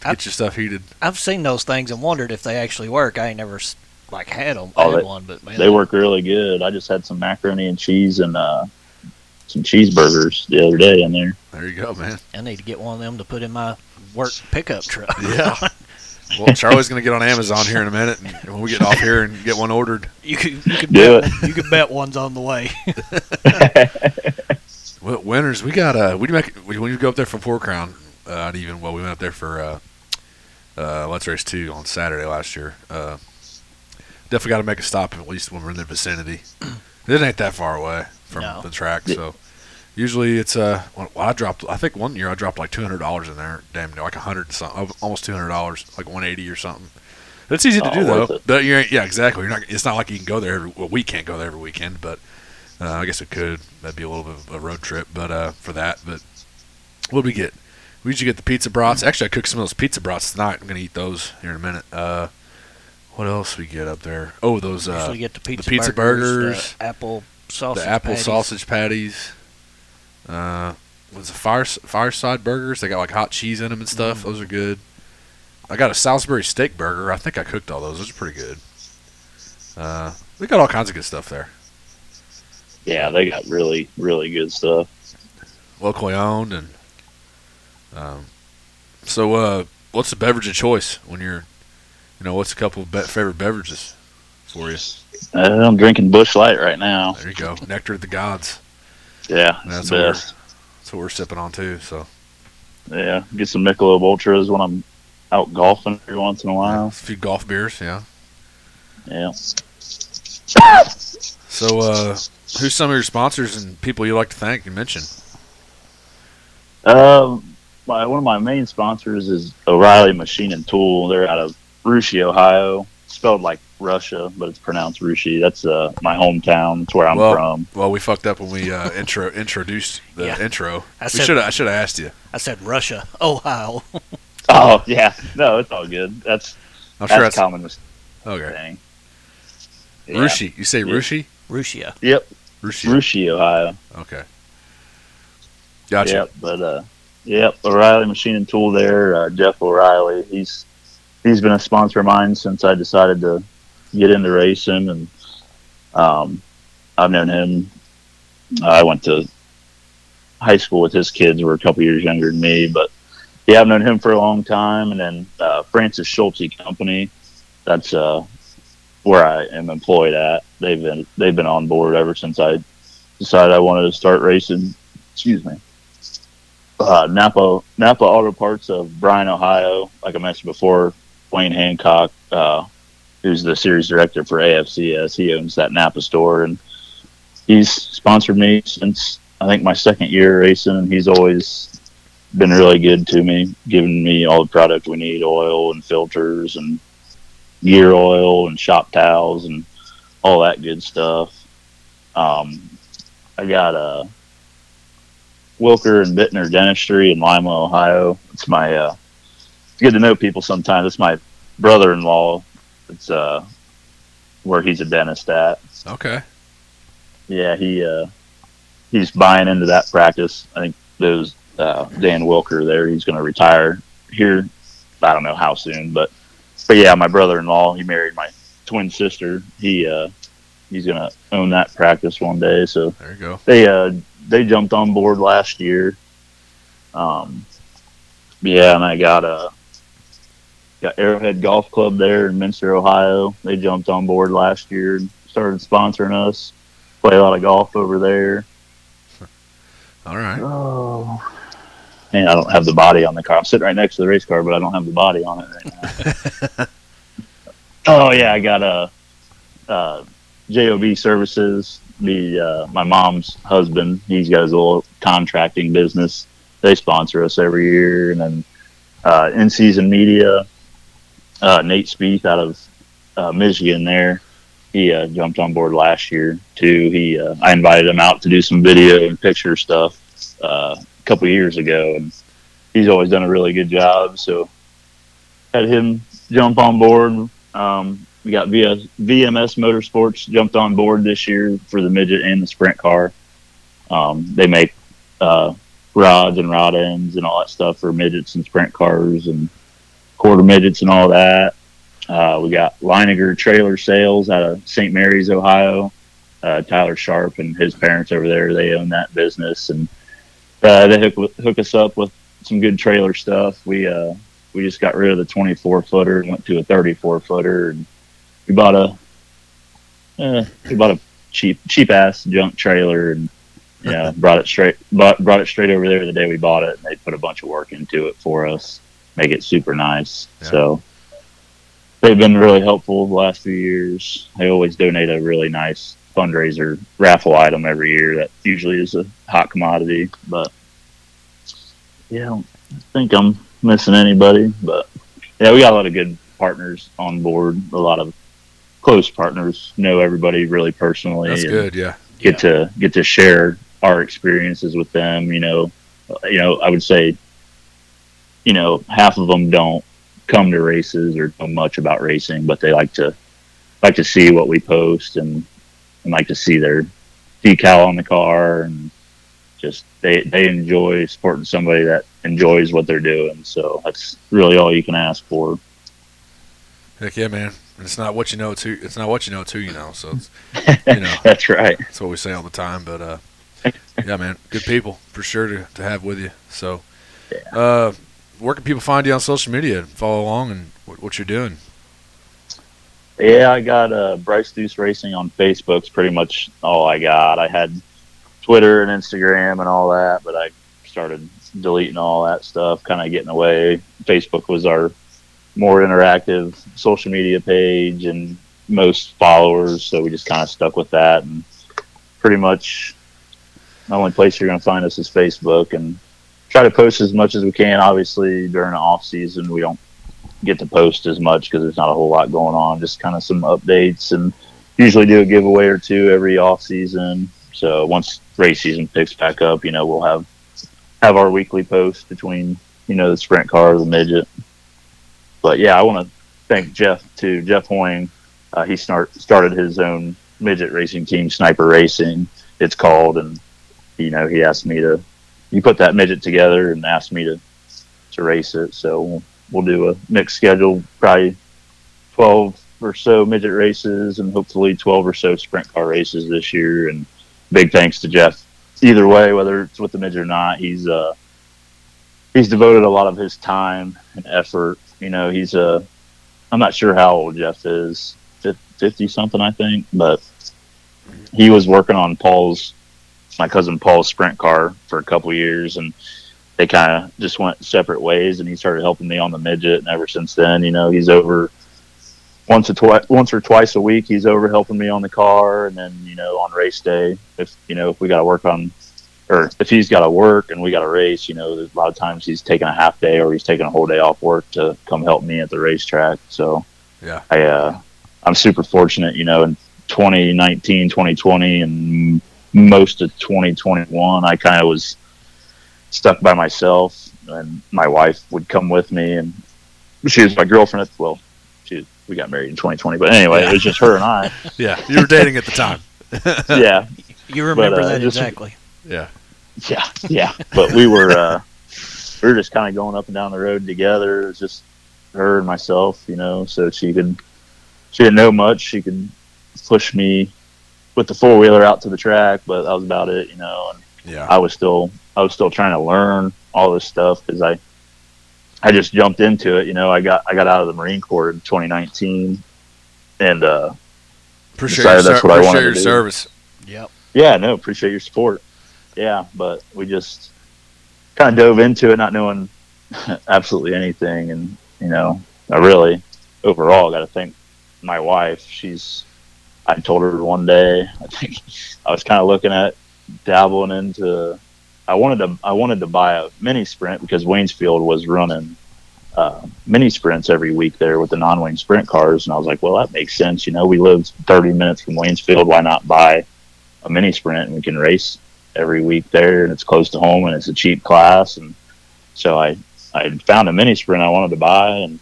to I- get your stuff heated. I've seen those things and wondered if they actually work. I ain't never s- like had them. Oh, had they- one, but man, They work really good. I just had some macaroni and cheese and uh, some cheeseburgers the other day in there. There you go, man. I need to get one of them to put in my work pickup truck. Yeah. Well, Charlie's gonna get on Amazon here in a minute, and when we get off here and get one ordered. You can you could Do bet, you could bet one's on the way. Well, winners, we got uh, we make when we go up there for Four Crown, uh, not even well, we went up there for uh, uh, Let's Race Two on Saturday last year. Uh, definitely got to make a stop at least when we're in the vicinity. it ain't that far away from No. the track, so usually it's uh, well, I dropped. I think one year I dropped like two hundred dollars in there. Damn, near, like a hundred something, almost two hundred dollars, like one eighty or something. It's easy to Oh, do though. But you ain't, yeah, exactly. You're not. It's not like you can go there. Every, well, we can't go there every weekend, but uh, I guess it could. That'd be a little bit of a road trip, but uh, for that. But what did we get? We usually get the pizza brats. Actually, I cooked some of those pizza brats tonight. I'm gonna eat those here in a minute. Uh, what else we get up there? Oh, those uh, Usually get the pizza, pizza burgers, burgers, the apple sausage, the apple patties. sausage patties. Uh, was the fire fireside burgers? They got like hot cheese in them and stuff. Mm. Those are good. I got a Salisbury steak burger. I think I cooked all those. Those are pretty good. Uh, we got all kinds of good stuff there. Yeah, they got really really good stuff. locally owned and um, so uh, what's the beverage of choice when you're you know what's a couple of be- favorite beverages for you Uh, I'm drinking Busch Light right now. there you go nectar of the gods Yeah, that's what the we're, best. that's what we're sipping on too so Yeah, get some Michelob Ultras when I'm out golfing every once in a while. a few golf beers yeah Yeah. so uh, who's some of your sponsors and people you like to thank and mention Um, my one of my main sponsors is O'Reilly Machine and Tool. They're out of Russia, Ohio. Spelled like Russia, but it's pronounced Rushi. That's uh, my hometown. That's where I'm Well, from. Well, we fucked up when we uh, intro introduced the Yeah. intro. I should I should have asked you. I said Russia, Ohio. Oh yeah, no, it's all good. That's I'm that's sure that's common mistake. okay. Yeah. Rushi, you say Yeah. Rushi? Russia. Yep, Rushi. Rushi, Ohio. Okay. Gotcha. Yep, but uh, yep, O'Reilly Machine and Tool there. Uh, Jeff O'Reilly, he's he's been a sponsor of mine since I decided to get into racing, and um, I've known him. I went to high school with his kids, were a couple years younger than me, but yeah, I've known him for a long time. And then uh, Francis Schulte Company, that's uh, where I am employed at. They've been they've been on board ever since I decided I wanted to start racing. Excuse me uh, Napa Napa Auto Parts of Bryan, Ohio. Like I mentioned before, Wayne Hancock, uh, who's the series director for AFCS, he owns that Napa store, and he's sponsored me since I think my second year racing, and he's always been really good to me, giving me all the product we need, oil and filters and gear oil and shop towels and all that good stuff. Um, I got a Wilker and Bittner Dentistry in Lima, Ohio. It's my uh, it's good to know people sometimes. It's my brother-in-law. It's uh, where he's a dentist at. Okay. Yeah, he uh, he's buying into that practice. I think those uh, Dan Wilker there. He's going to retire here. I don't know how soon, but but yeah, my brother-in-law. He married my twin sister. He uh, he's going to own that practice one day. So There you go. they uh they jumped on board last year. Um, yeah, and I got a got Arrowhead Golf Club there in Minster, Ohio. They jumped on board last year and started sponsoring us. Play a lot of golf over there. All right. Oh. And I don't have the body on the car. I'm sitting right next to the race car, but I don't have the body on it right now. oh yeah, I got a, uh job services. The uh, my mom's husband. He's got his little contracting business. They sponsor us every year, and then uh, in season media. Uh, Nate Spieth out of uh, Michigan there. He uh, jumped on board last year too. He uh, I invited him out to do some video and picture stuff uh, a couple years ago, and he's always done a really good job. So had him jump on board. Um, we got VMS Motorsports jumped on board this year for the midget and the sprint car. Um, they make uh, rods and rod ends and all that stuff for midgets and sprint cars and quarter midgets and all that. Uh, we got Leininger Trailer Sales out of St. Mary's, Ohio. Uh, Tyler Sharp and his parents over there, they own that business, and uh, they hook hook us up with some good trailer stuff. We uh, we just got rid of the 24 footer and went to a 34 footer, and we bought a uh, we bought a cheap cheap ass junk trailer and yeah brought it straight bought, brought it straight over there the day we bought it, and they put a bunch of work into it for us, make it super nice. Yeah. So they've been really helpful the last few years. They always donate a really nice fundraiser raffle item every year that usually is a hot commodity. But yeah, I don't think I'm missing anybody. But yeah, we got a lot of good partners on board. A lot of close partners know everybody really personally. That's good. Yeah. Get to get to share our experiences with them. You know, you know, I would say, you know, half of them don't come to races or know much about racing, but they like to like to see what we post and and like to see their decal on the car and just they they enjoy supporting somebody that enjoys what they're doing. So that's really all you can ask for. Heck yeah, man. And It's not what you know. Who. It's not what you know. Who you know. So it's you know that's right. that's what we say all the time. But uh, yeah, man, good people for sure to, to have with you. So, uh, where can people find you on social media and follow along and what, what you're doing? Yeah, I got uh, Bryce Dues Racing on Facebook's pretty much all I got. I had Twitter and Instagram and all that, but I started deleting all that stuff, kind of getting away. Facebook was our more interactive social media page and most followers, so we just kind of stuck with that. And pretty much the only place you're going to find us is Facebook, and try to post as much as we can. Obviously, during the off season, we don't get to post as much because there's not a whole lot going on. Just kind of some updates, and usually do a giveaway or two every off season. So once race season picks back up, you know, we'll have have our weekly post between you know the sprint car, the midget. But yeah, I want to thank Jeff too. Jeff Hoying, uh, he start started his own midget racing team, Sniper Racing. It's called, and you know he asked me to he put that midget together and asked me to to race it. So we'll, we'll do a mixed schedule, probably twelve or so midget races, and hopefully twelve or so sprint car races this year. And big thanks to Jeff. Either way, whether it's with the midget or not, he's uh he's devoted a lot of his time and effort. You know, he's a uh, I'm not sure how old Jeff is, fifty something, I think, but he was working on Paul's my cousin Paul's sprint car for a couple years, and they kind of just went separate ways. And he started helping me on the midget, and ever since then, you know, he's over once or twice, once or twice a week. He's over helping me on the car, and then you know, on race day, if you know, if we got to work on, or if he's got to work and we got to race, you know, a lot of times he's taking a half day or he's taking a whole day off work to come help me at the racetrack. So, yeah, I uh, I'm super fortunate, you know, in 2019, 2020, and most of 2021, I kind of was stuck by myself, and my wife would come with me, and she was my girlfriend. At, well, she we got married in 2020, but anyway, yeah. it was just her and I. yeah, you were dating at the time. yeah, you remember but, uh, that just, exactly. Yeah, yeah, yeah. But we were uh, we were just kind of going up and down the road together. It was just her and myself, you know. So she could she didn't know much. She could push me with the four wheeler out to the track, but that was about it, you know. And yeah, I was still I was still trying to learn all this stuff because I I just jumped into it. You know, I got I got out of the Marine Corps in 2019, and uh, appreciate decided that's what I wanted your to do. service. Yep. Yeah, no, appreciate your support. Yeah, but we just kind of dove into it, not knowing absolutely anything, and you know, I really overall got to thank my wife. She's I told her one day, I think I was kind of looking at dabbling into. I wanted to I wanted to buy a mini sprint because Waynesfield was running uh, mini sprints every week there with the non-wing sprint cars, and I was like, well, that makes sense. You know, we live 30 minutes from Waynesfield. Why not buy a mini sprint and we can race every week there, and it's close to home and it's a cheap class. And so I I found a mini sprint I wanted to buy, and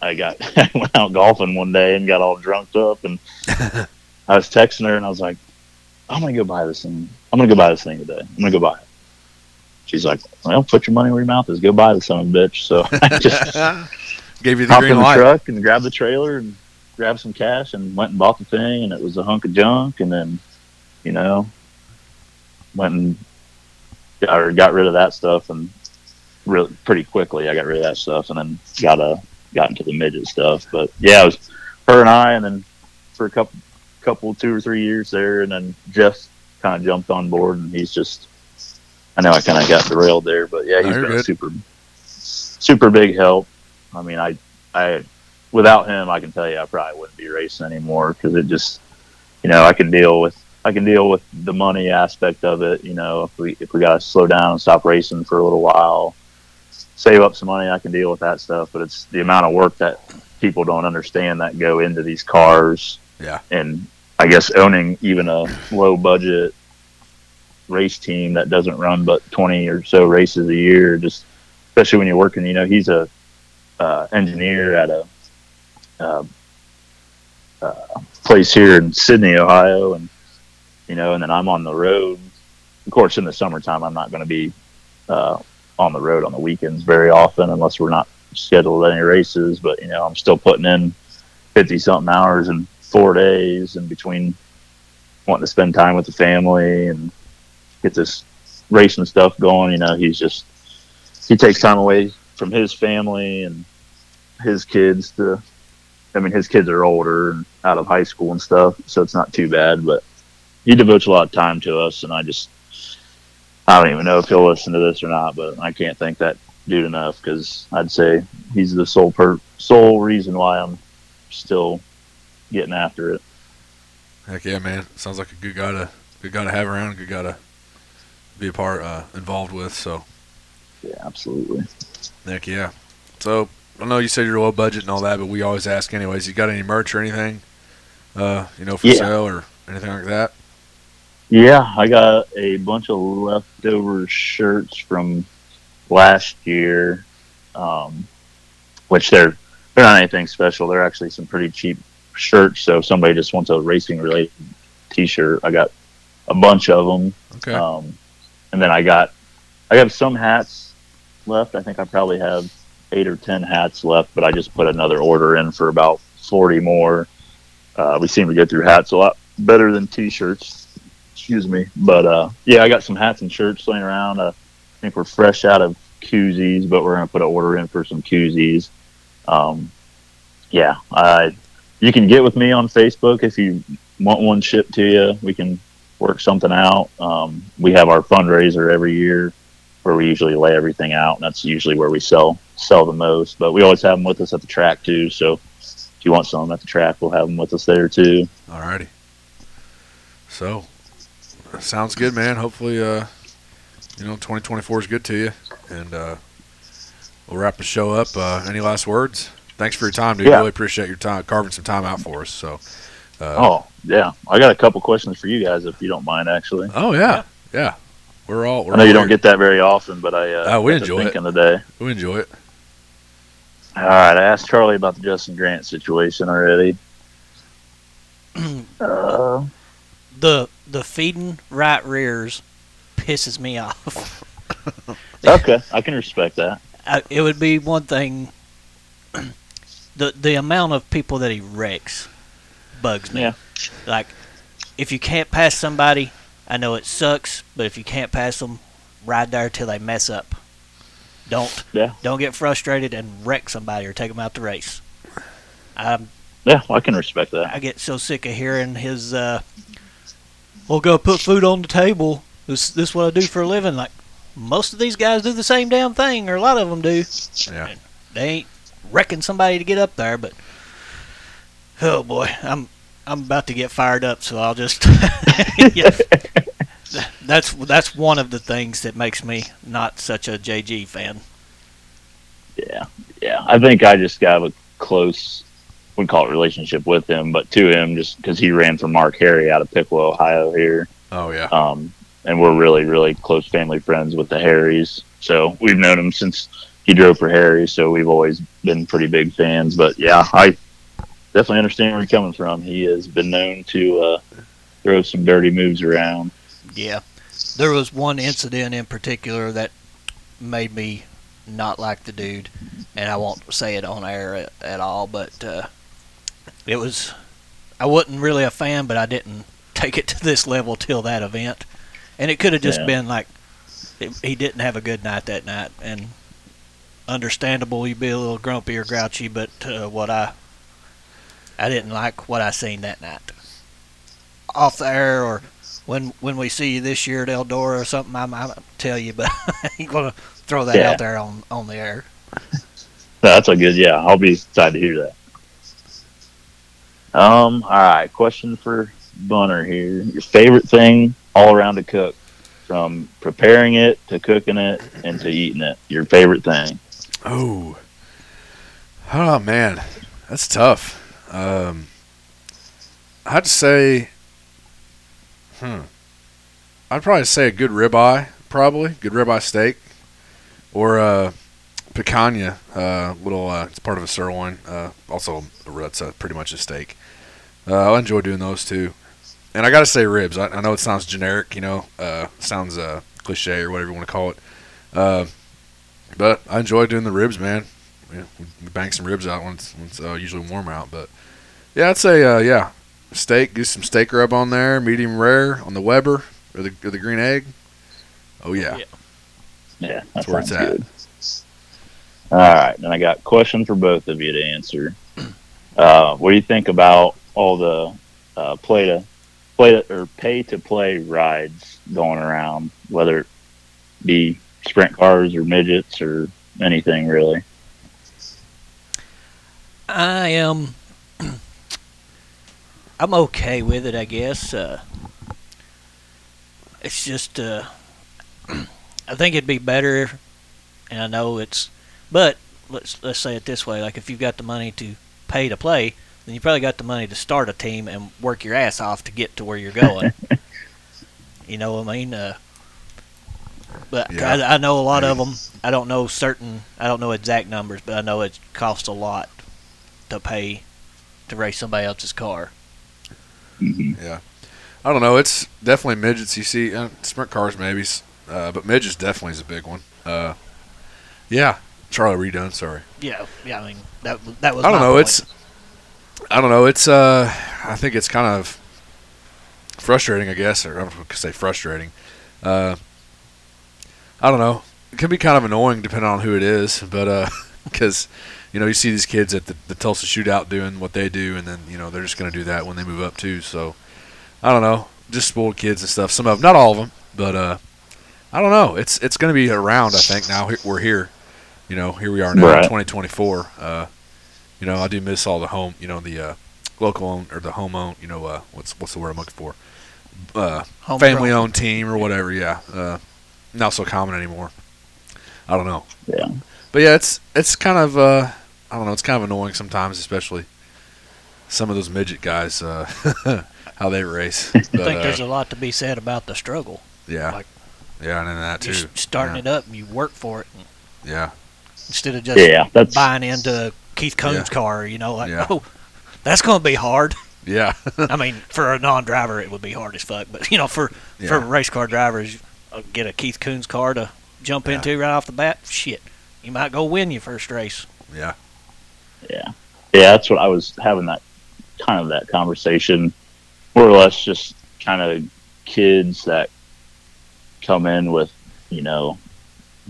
I got I went out golfing one day and got all drunked up, and I was texting her and I was like, "I'm gonna go buy this thing. I'm gonna go buy this thing today. I'm gonna go buy it." She's like, "Well, put your money where your mouth is. Go buy the son of a bitch." So I just gave you the hopped green in light. the truck and grabbed the trailer and grabbed some cash and went and bought the thing, and it was a hunk of junk. And then, you know, went and got, got rid of that stuff and really pretty quickly. I got rid of that stuff and then got a got into the midget stuff. But yeah, it was her and I, and then for a couple, couple, two or three years there, and then Jeff kind of jumped on board, and he's just. I know I kind of got derailed there, but yeah, he's no, been good. super, super big help. I mean, I, I, without him, I can tell you, I probably wouldn't be racing anymore because it just, you know, I can deal with I can deal with the money aspect of it. You know, if we if we got to slow down and stop racing for a little while, save up some money. I can deal with that stuff, but it's the amount of work that people don't understand that go into these cars. Yeah. And I guess owning even a low budget race team that doesn't run but 20 or so races a year, just especially when you're working, you know, he's a uh, engineer at a uh, uh, place here in Sidney, Ohio. And, you know, and then I'm on the road. Of course, in the summertime, I'm not going to be uh, on the road on the weekends very often unless we're not scheduled any races. But you know, I'm still putting in fifty something hours in four days, and between wanting to spend time with the family and get this racing stuff going, you know, he's just he takes time away from his family and his kids to. I mean, his kids are older and out of high school and stuff, so it's not too bad. But he devotes a lot of time to us, and I just I don't even know if he'll listen to this or not, but I can't thank that dude enough because I'd say he's the sole per sole reason why I'm still getting after it. Heck yeah, man! Sounds like a good guy to good guy to have around, good guy to be a part uh, involved with. So Yeah, absolutely. Heck yeah. So I know you said you're low budget and all that, but we always ask anyways. You got any merch or anything? Uh, you know, for Yeah. sale or anything like that? Yeah, I got a bunch of leftover shirts from last year, um, which they're they're not anything special. They're actually some pretty cheap shirts. So if somebody just wants a racing related T-shirt, I got a bunch of them. Okay. Um, and then I got I have some hats left. I think I probably have eight or ten hats left, but I just put another order in for about forty more. Uh, we seem to get through hats a lot better than t-shirts. Excuse me, but uh, yeah, I got some hats and shirts laying around. Uh, I think we're fresh out of koozies, but we're gonna put an order in for some koozies. Um, yeah, I you can get with me on Facebook if you want one shipped to you. We can work something out. Um, we have our fundraiser every year where we usually lay everything out, and that's usually where we sell sell the most. But we always have them with us at the track too. So if you want some at the track, we'll have them with us there too. Alrighty. So, sounds good, man. Hopefully, uh, you know, 2024 is good to you, and uh, we'll wrap the show up. Uh, any last words? Thanks for your time, dude. Yeah. Really appreciate your time, carving some time out for us. So, uh, Oh yeah, I got a couple questions for you guys if you don't mind. Actually, oh yeah, yeah. We're all. We're I know you all don't get that very often, but I uh, Oh, we enjoy it. today. We enjoy it. All right, I asked Charlie about the Justin Grant situation already. Uh, the the feeding right rears pisses me off. okay, I can respect that. I, it would be one thing. the the amount of people that he wrecks bugs me. Yeah. Like, if you can't pass somebody, I know it sucks, but if you can't pass them, ride there till they mess up. Don't Yeah. don't get frustrated and wreck somebody or take them out the race. I'm Yeah, I can respect that. I get so sick of hearing his uh well go put food on the table. This this what I do for a living. Like most of these guys do the same damn thing, or a lot of them do. Yeah. They ain't wrecking somebody to get up there, but oh boy, I'm I'm about to get fired up, so I'll just yeah. That's that's one of the things that makes me not such a JG fan. Yeah, yeah. I think I just got a close, we call it relationship with him, but to him just because he ran for Mark Harry out of Piqua, Ohio here. Oh yeah. Um, and we're really, really close family friends with the Harrys. So we've known him since he drove for Harry. So we've always been pretty big fans. But yeah, I definitely understand where you're coming from. He has been known to uh, throw some dirty moves around. Yeah. There was one incident in particular that made me not like the dude, and I won't say it on air at, at all, but uh, it was. I wasn't really a fan, but I didn't take it to this level till that event. And it could have just Yeah. been like it, he didn't have a good night that night, and understandable you'd be a little grumpy or grouchy, but uh, what I I didn't like what I seen that night. Off the air or when when we see you this year at Eldora or something, I'm I'm tell you, but I ain't gonna throw that Yeah. out there on on the air. That's a good, yeah. I'll be excited to hear that. Um. All right. Question for Bunner here. Your favorite thing all around to cook, from preparing it to cooking it and to eating it. Your favorite thing. Oh. Oh man, that's tough. Um, I'd say, hmm, I'd probably say a good ribeye, probably good ribeye steak, or uh, picanha, uh, little. Uh, it's part of a sirloin. Uh, also, that's uh, pretty much a steak. Uh, I enjoy doing those too. And I gotta say ribs. I, I know it sounds generic, you know, uh, sounds uh, cliche or whatever you want to call it. Uh, but I enjoy doing the ribs, man. Yeah, we we bang some ribs out once, once uh, usually warm out. But yeah, I'd say uh, yeah, steak. Get some steak rub on there, medium rare on the Weber or the or the green egg. Oh yeah, Yeah. Yeah, that That's where it's at. good. All right, and I got a question for both of you to answer. Uh, what do you think about all the uh, play to play to, or pay to play rides going around, whether it be sprint cars or midgets or anything really? I am. I'm okay with it, I guess. Uh, it's just, uh, I think it'd be better and I know it's, but let's let's say it this way: like if you've got the money to pay to play, then you probably got the money to start a team and work your ass off to get to where you're going. you know what I mean? Uh, but Yeah. I, I know a lot of them. I don't know certain. I don't know exact numbers, but I know it costs a lot to pay to race somebody else's car. hmm Yeah, I don't know. It's definitely midgets. You see uh, sprint cars, maybe, uh, but midgets definitely is a big one. Uh, yeah, Charlie redone. Sorry. Yeah, yeah. I mean that that was. I don't know. point. It's I don't know. It's uh, I think it's kind of frustrating. I guess, or I don't know if I could say frustrating. Uh, I don't know. It can be kind of annoying depending on who it is, but because you know you see these kids at the, the Tulsa Shootout doing what they do, and then you know they're just going to do that when they move up too. So I don't know. Just spoiled kids and stuff. Some of them, not all of them, but uh, I don't know. It's it's going to be around. I think now we're here. You know, here we are now, Right. 2024. Uh, you know, I do miss all the home. You know, the uh, local owned or the home owned. You know, uh, what's what's the word I'm looking for? Uh, family owned team or whatever. Yeah, uh, not so common anymore. I don't know. Yeah. But yeah, it's it's kind of uh, I don't know. It's kind of annoying sometimes, especially some of those midget guys uh, how they race. I But, think uh, there's a lot to be said about the struggle. yeah, like- yeah, and then that too. You're starting yeah. it up and you work for it and Yeah, instead of just Yeah, that's buying into Keith Kunz' Yeah. car. You know, like Yeah. oh, that's going to be hard. yeah, I mean, for a non-driver, it would be hard as fuck. But you know, for for race car drivers, uh, get a Keith Kunz car to jump Yeah. into right off the bat. Shit, you might go win your first race. yeah, Yeah, yeah, that's what I was having that kind of that conversation, more or less, just kind of kids that come in with you know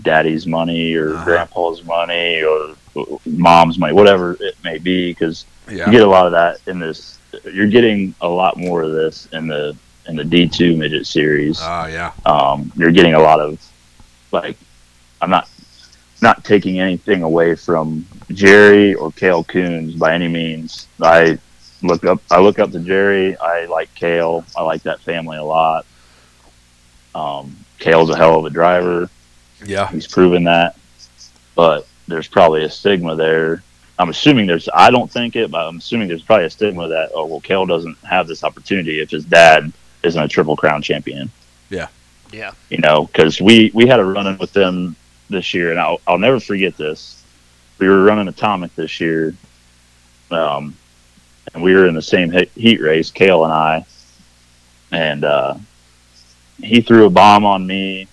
daddy's money or Uh-huh. grandpa's money or mom's money, whatever it may be, because yeah, you get a lot of that in this. You're getting a lot more of this in the in the D two midget series Ah, yeah, um, you're getting a lot of like I'm not not taking anything away from Jerry or Kale Coons by any means. I look up I look up to Jerry. I like Kale. I like that family a lot. Um, Kale's a hell of a driver. Yeah, He's proven that. But there's probably a stigma there. I'm assuming there's I don't think it, but I'm assuming there's probably a stigma that oh well Kale doesn't have this opportunity if his dad isn't a triple crown champion Yeah, Yeah. you know, because we we had a run in with them this year, and I'll I'll never forget this. We were running Atomic this year, um, and we were in the same heat, heat race, Kale and I, and uh, he threw a bomb on me,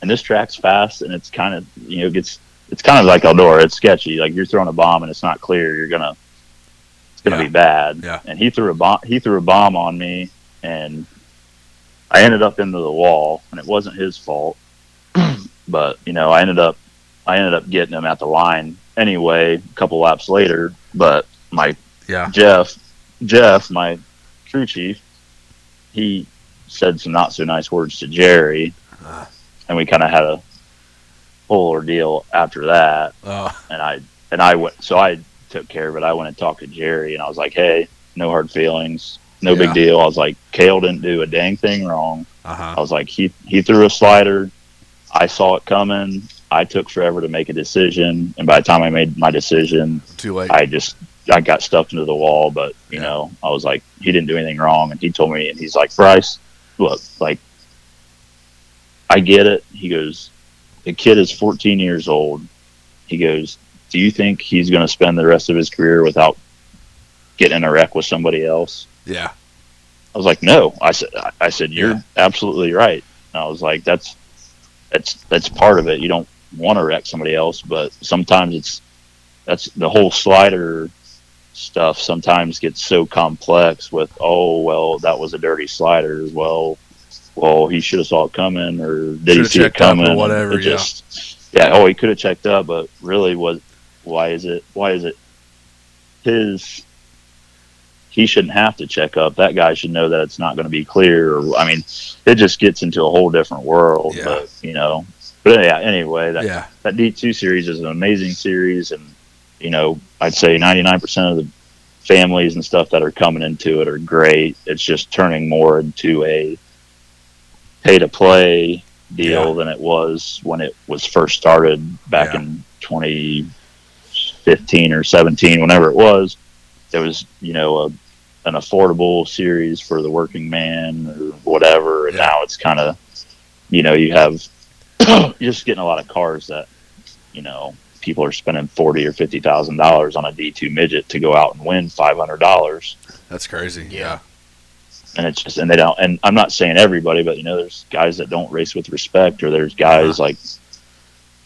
and this track's fast, and it's kind of you know gets it's kind of like Eldora, it's sketchy. Like you're throwing a bomb and it's not clear, you're gonna it's gonna Yeah. be bad. Yeah. And he threw a bomb. He threw a bomb on me, and I ended up into the wall, and it wasn't his fault. but you know, I ended up, I ended up getting him at the line anyway. A couple laps later, but my yeah, Jeff, Jeff, my crew chief, he said some not so nice words to Jerry, Uh. And we kind of had a whole ordeal after that uh, and I and I went so I took care of it. I went and talked to Jerry and I was like, Hey, no hard feelings, no Yeah. big deal. I was like, Kale didn't do a dang thing wrong. uh huh, I was like, he he threw a slider. I saw it coming. I took forever to make a decision, and by the time I made my decision, too late. I just I got stuffed into the wall. But you Yeah. know, I was like, he didn't do anything wrong, and he told me, and he's like, Bryce, look, like, I get it. He goes, the kid is 14 years old. He goes, do you think he's going to spend the rest of his career without getting in a wreck with somebody else? yeah, I was like, no. I said, I- said, you're Yeah. absolutely right. And I was like, that's that's that's part of it. You don't want to wreck somebody else, but sometimes it's that's the whole slider stuff. Sometimes gets so complex with, oh well, that was a dirty slider. as Well, well, he should have saw it coming, or did he Should've see it up or coming? Whatever, It yeah. just, yeah. Oh, he could have checked up, but really, was why is it? Why is it his? he shouldn't have to check up. That guy should know that it's not going to be clear. Or, I mean, it just gets into a whole different world. Yeah. But you know, but yeah. Anyway, that yeah, that D two series is an amazing series, and you know, I'd say ninety nine percent of the families and stuff that are coming into it are great. It's just turning more into a pay to play deal Yeah. than it was when it was first started back Yeah. in 2015 or 17, whenever it was. It was, you know, a, an affordable series for the working man or whatever. And Yeah. now it's kind of, you know, you have, you're just getting a lot of cars that, you know, people are spending forty or fifty thousand dollars on a D two midget to go out and win five hundred dollars That's crazy. Yeah. And it's just and they don't and i'm not saying everybody but you know there's guys that don't race with respect or there's guys like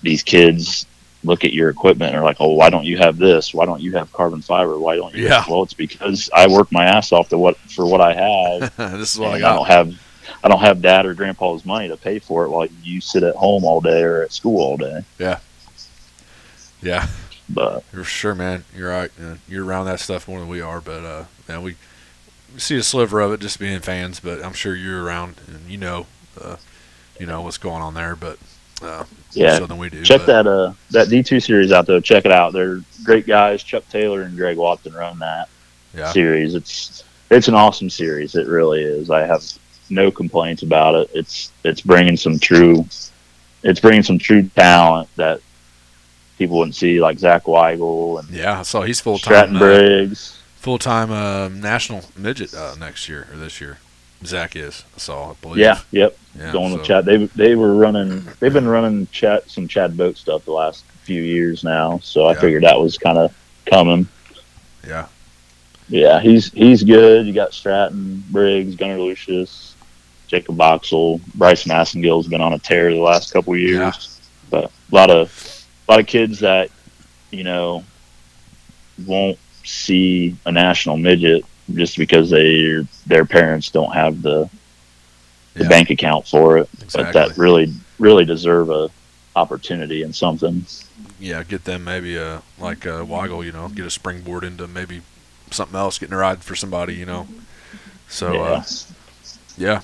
these kids look at your equipment and are like oh why don't you have this why don't you have carbon fiber why don't you Yeah. well it's because i work my ass off to what for what i have this is what I and I, don't have i don't have dad or grandpa's money to pay for it while you sit at home all day or at school all day Yeah. Yeah but For sure, man. You're right. Uh, You're around that stuff more than we are, but uh, man, we see a sliver of it just being fans. But I'm sure you're around and you know, uh, you know what's going on there. But uh, yeah so than we do. check but, that uh that d2 series out though check it out they're great guys chuck taylor and greg watson run that Yeah. series. It's it's an awesome series. It really is. I have no complaints about it. It's it's bringing some true, it's bringing some true talent that people wouldn't see, like Zach Weigel and Yeah, So he's full Stratton time. Uh, Briggs. Full time uh, national midget uh, next year or this year. Zach is. I saw. I believe. Yeah, yep. Yeah. going so- with Chad. They they were running. They've been running chat some Chad Boat stuff the last few years now. So I Yeah. figured that was kind of coming. Yeah. Yeah, he's he's good. You got Stratton, Briggs, Gunnar Lucius, Jacob Boxel, Bryson Assengill's been on a tear the last couple years. Yeah. But a lot of a lot of kids that you know won't see a national midget just because they their parents don't have the the Yeah. bank account for it. But that really really deserve a opportunity and something. yeah, get them maybe uh like a Weigel, you know, get a springboard into maybe something else, getting a ride for somebody, you know. So yeah. uh, yeah.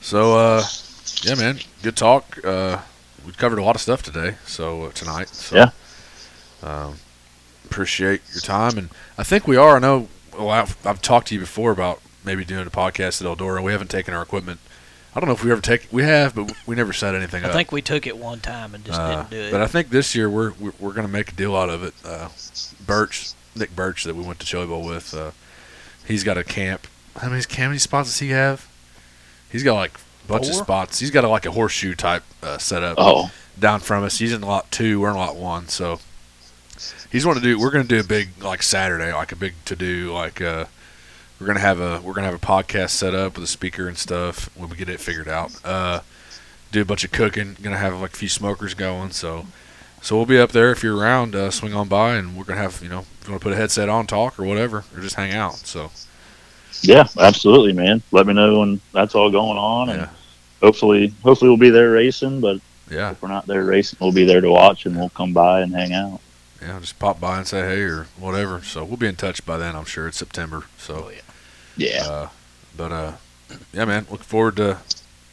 So uh, yeah, man, good talk. Uh, we covered a lot of stuff today, so uh, tonight. So, Yeah. Um, appreciate your time, and I think we are. I know. Well, I've, I've talked to you before about maybe doing a podcast at Eldora. We haven't taken our equipment. I don't know if we ever take. We have, but we never set anything I up. think we took it one time and just Uh, didn't do it. But I think this year we're we're, we're going to make a deal out of it. Uh, Birch, Nick Birch, that we went to Chili Bowl with, uh, he's got a camp. How many how many spots does he have? He's got like a bunch of Four? spots. He's got a, like a horseshoe type uh, setup Oh, down from us. He's in lot two. We're in lot one. So he's want to do. We're going to do a big like Saturday, like a big to do. Like uh, we're gonna have a we're gonna have a podcast set up with a speaker and stuff when we get it figured out. Uh, do a bunch of cooking. Gonna have like a few smokers going. So so we'll be up there if you're around. Uh, swing on by and we're gonna have you know if you want to put a headset on, talk or whatever, or just hang out. So yeah, absolutely, man. Let me know when that's all going on, and hopefully, hopefully we'll be there racing. But yeah, if we're not there racing, we'll be there to watch, and we'll come by and hang out. Yeah, just pop by and say hey or whatever. So we'll be in touch by then. I'm sure it's September. So. Oh, yeah. Yeah, Uh, but uh, yeah, man, look forward to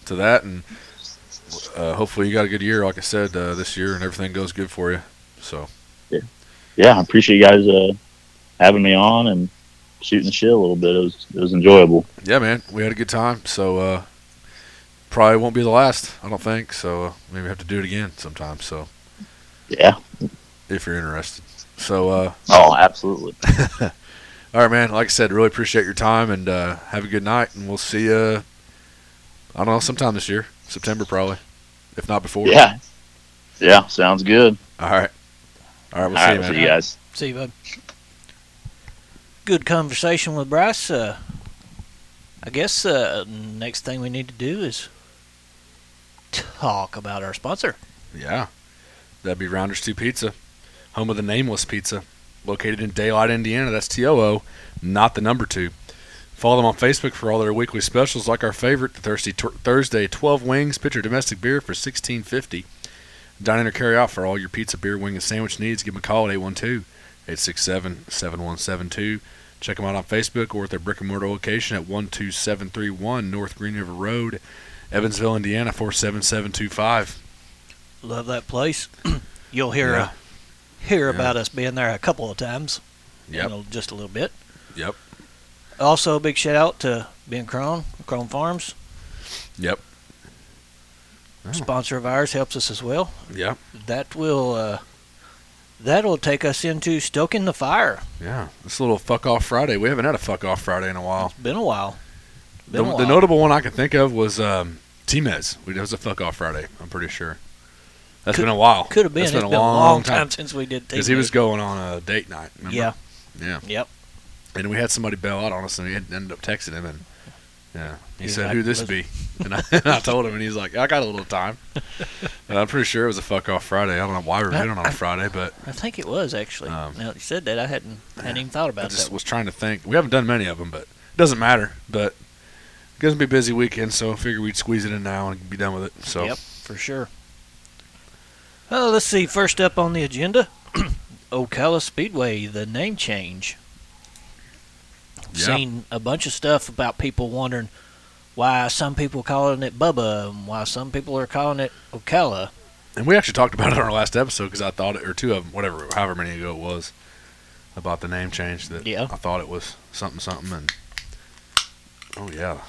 to that, and uh, hopefully you got a good year, like I said, uh, this year, and everything goes good for you. So yeah. Yeah, I appreciate you guys uh, having me on and shooting the shit a little bit. It was it was enjoyable. yeah, man, we had a good time. So uh, probably won't be the last, I don't think. So maybe we have to do it again sometime. So Yeah. If you're interested. So uh, Oh, absolutely. all right, man. Like I said, really appreciate your time, and uh, have a good night, and we'll see you. I don't know, sometime this year, September probably, if not before. Yeah. Yeah. Sounds good. All right. All right. All We'll see right. you, man. See you guys. See you, bud. Good conversation with Bryce. Uh, I guess uh, next thing we need to do is talk about our sponsor. Yeah. That'd be Rounders 2 Pizza, home of the Nameless Pizza, located in Daylight, Indiana. That's T O O, not the number 2. Follow them on Facebook for all their weekly specials, like our favorite, the Thursday, Thursday 12 wings, pitcher domestic beer for sixteen fifty. Dine in or carry out for all your pizza, beer, wing, and sandwich needs. Give them a call at 812 867 7172. Check them out on Facebook or at their brick and mortar location at 12731 North Green River Road, Evansville, Indiana 47725. Love that place. You'll hear Yeah. uh, hear Yeah. about us being there a couple of times. Yep. in a- just a little bit. Yep. Also, a big shout out to Ben Crone, Crone Farms. Yep. Sponsor of ours, helps us as well. Yeah, That will uh, that'll take us into stoking the fire. yeah. This little fuck off Friday. We haven't had a fuck off Friday in a while. It's been a while. The, Been a the notable one I can think of was um, T-Mez. We- was a fuck off Friday. I'm pretty sure. That's Could- been a while. Could have been. That's It's been been a long, time. since we did. Because he was going on a date night. Remember? Yeah. Yeah. Yep. And we had somebody bail out on us, and we ended up texting him, and yeah, he said, like, "Who this be?" And I, and I told him, and he's like, "I got a little time." And I'm pretty sure it was a fuck off Friday. I don't know why we were I- doing it on a Friday, but I think it was actually. Um, now that you said that, I hadn't hadn't even thought I about just that. was trying to think. We haven't done many of them, but it doesn't matter. But it's gonna be a busy weekend, so I figured we'd squeeze it in now and be done with it. So Yep, for sure. Well, let's see. First up on the agenda, Ocala Speedway, the name change. Yeah. Seen a bunch of stuff about people wondering why some people calling it Bubba and why some people are calling it Ocala. And we actually talked about it on our last episode because I thought it, or two of them, whatever, however many ago it was, about the name change. That Yeah. I thought it was something, something, and oh yeah,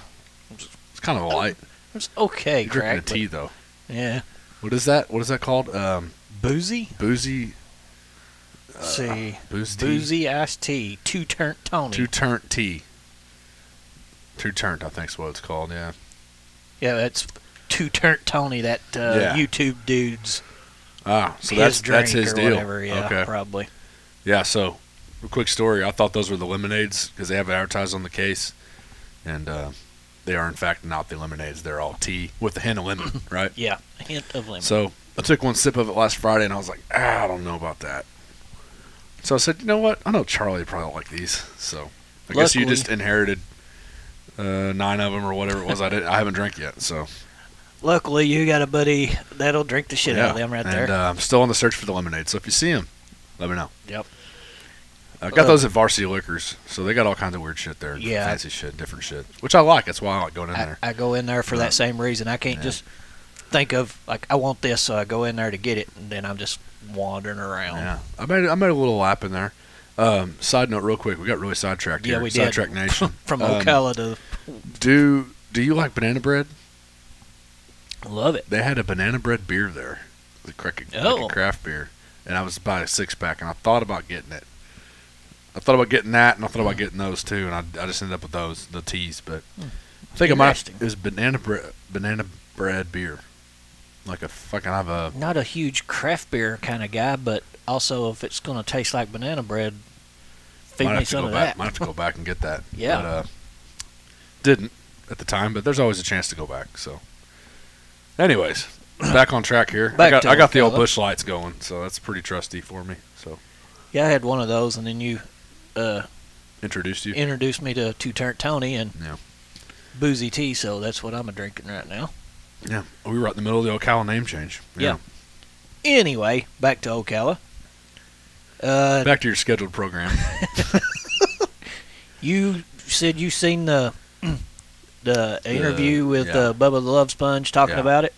it's kind of a light. It's okay, drinking a tea though. Yeah, What is that? What is that called? Um, boozy. boozy. Uh, see, booze tea. boozy iced tea, two turnt Tony. Two turnt tea. Two turnt, I think's what it's called. Yeah. yeah, that's two turnt Tony. That uh, Yeah. YouTube dude's Ah, so that's that's his or deal. whatever. Yeah, okay. probably. Yeah. So, a quick story. I thought those were the lemonades because they have it advertised on the case, and uh, they are in fact not the lemonades. They're all tea with a hint of lemon, right? Yeah, a hint of lemon. So I took one sip of it last Friday, and I was like, ah, I don't know about that. So I said, you know what? I know Charlie probably like these. So I guess you just inherited uh, nine of them or whatever it was. I didn't. I haven't drank yet. So Luckily, you got a buddy that'll drink the shit out of them right and, there. uh, I'm still on the search for the lemonade. So if you see him, let me know. Yep. I got Uh, those at Varsity Liquors, so they got all kinds of weird shit there. Yeah. fancy shit, different shit, which I like. That's why I like going in I, there. I go in there for Right. that same reason. I can't Yeah. just think of like I want this, so I go in there to get it, and then I'm just wandering around. Yeah, I made I made a little lap in there. Um, side note, real quick, we got really sidetracked Yeah, here. we did. Sidetrack Nation. From Um, Ocala to Do Do you like banana bread? love it. They had a banana bread beer there, the like Oh. craft beer, and I was buying a six pack, and I thought about getting it. I thought about getting that, and I thought about getting those too, and I, I just ended up with those, the teas. But I think I might. Was banana bread, banana bread beer, like a fucking I have a Not a huge craft beer kind of guy, but also if it's going to taste like banana bread, feed might me have to some go of back. that. Might have to go back and get that. Yeah. But, uh, didn't at the time, but there's always a chance to go back. So, anyways, back on track here. I Back got to I got the old Busch Lights going, so that's pretty trusty for me. So, Yeah, I had one of those, and then you uh, introduced you. introduced me to Two Turnt Tony and Yeah. boozy tea, so that's what I'm a drinking right now. Yeah, we were right in the middle of the Ocala name change. Yeah. Anyway, back to Ocala. Uh, Back to your scheduled program. you said you seen the the interview with yeah. uh, Bubba the Love Sponge talking Yeah. about it.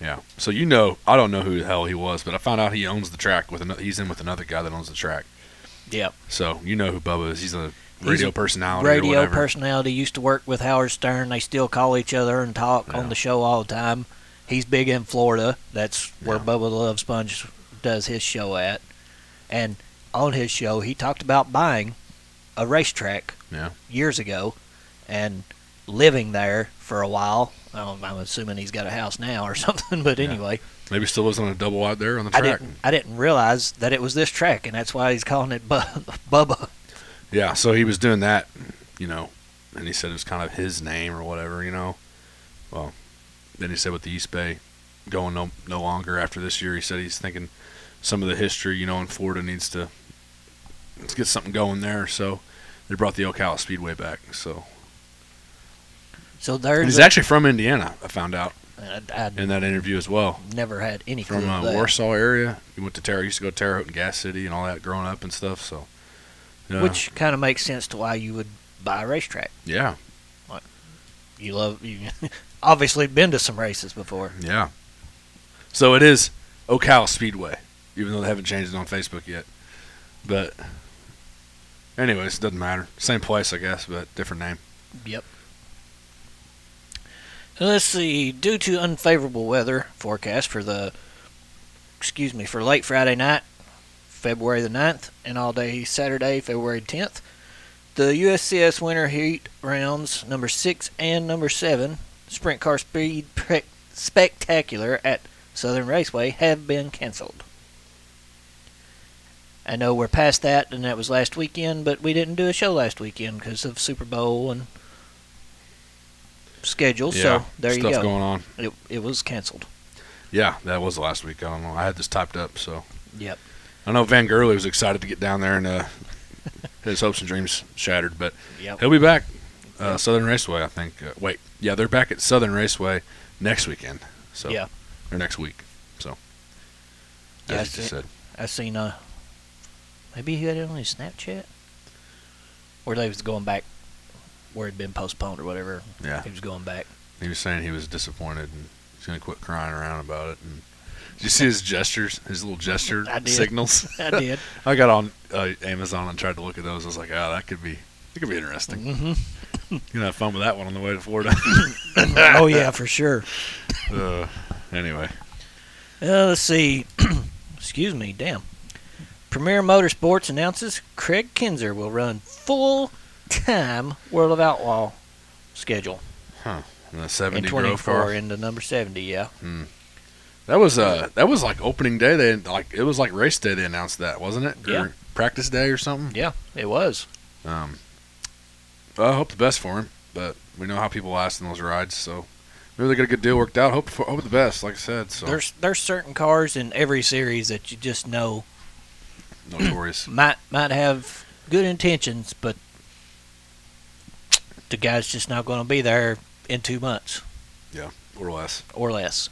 yeah. So you know, I don't know who the hell he was, but I found out he owns the track with another. He's in with another guy that owns the track. Yep. So you know who Bubba is. He's a He's radio a personality. Radio personality used to work with Howard Stern. They still call each other and talk Yeah. on the show all the time. He's big in Florida. That's where Yeah. Bubba the Love Sponge does his show at. And on his show, he talked about buying a racetrack Yeah. years ago and living there for a while. Um, I'm assuming he's got a house now or something, but Yeah. Maybe still lives on a double out there on the I track. didn't I didn't realize that it was this track, and that's why he's calling it Bu- Bubba. Yeah, so he was doing that, you know, and he said it was kind of his name or whatever, you know. Well, then he said with the East Bay going no no longer after this year, he said he's thinking some of the history, you know, in Florida needs to let's get something going there. So they brought the Ocala Speedway back. So So and there's he's a- actually from Indiana. I found out I, I in that interview as well. never had any clue From uh. Warsaw area, You went to Terre. Used to go to Terre Haute and Gas City and all that growing up and stuff. So, which kind of makes sense to why you would buy a racetrack. yeah, You love you obviously been to some races before. Yeah. So it is Ocala Speedway, even though they haven't changed it on Facebook yet. But, anyways, it doesn't matter. Same place, I guess, but different name. Yep. Let's see. Due to unfavorable weather forecast for the, excuse me, for late Friday night, February the 9th, and all day Saturday, February 10th, the USCS Winter Heat rounds number six and number seven, Sprint Car Speed Pre- Spectacular at Southern Raceway, have been canceled. I know we're past that, and that was last weekend, but we didn't do a show last weekend because of Super Bowl and schedule. Yeah, so there you go. stuff go. going on. It, it was canceled. Yeah, that was last week. I don't know. I had this typed up, so Yep. I know Van Gurley was excited to get down there and uh, his hopes and dreams shattered, but Yep. he'll be back. Uh. Southern Raceway, I think. Uh, wait, yeah, they're back at Southern Raceway next weekend. So Yeah. or next week. So Yeah, as you just said. I seen uh maybe he had it on his Snapchat, or they was going back where it'd been postponed or whatever. Yeah, He was going back. he was saying he was disappointed and he's gonna quit crying around about it. And did you see his gestures, his little gesture I signals? I did. I got on uh, Amazon and tried to look at those. I was like, oh, that could be, it could be interesting. hmm You can have fun with that one on the way to Florida. oh yeah, for sure. uh, anyway, Uh, let's see. Excuse me. Damn. Premier Motorsports announces Kraig Kinser will run full time World of Outlaw schedule the in 70 Grove 24 into number 70. Yeah. That was uh, that was like opening day. They like it was like race day. They announced that, wasn't it? Yeah. Or practice day or something. Yeah, it was. Um, I hope the best for him, but we know how people last in those rides, so maybe they get a good deal worked out. Hope for, hope the best, like I said. So There's there's certain cars in every series that you just know notorious. might might have good intentions, but the guy's just not going to be there in two months Yeah, or less. or less.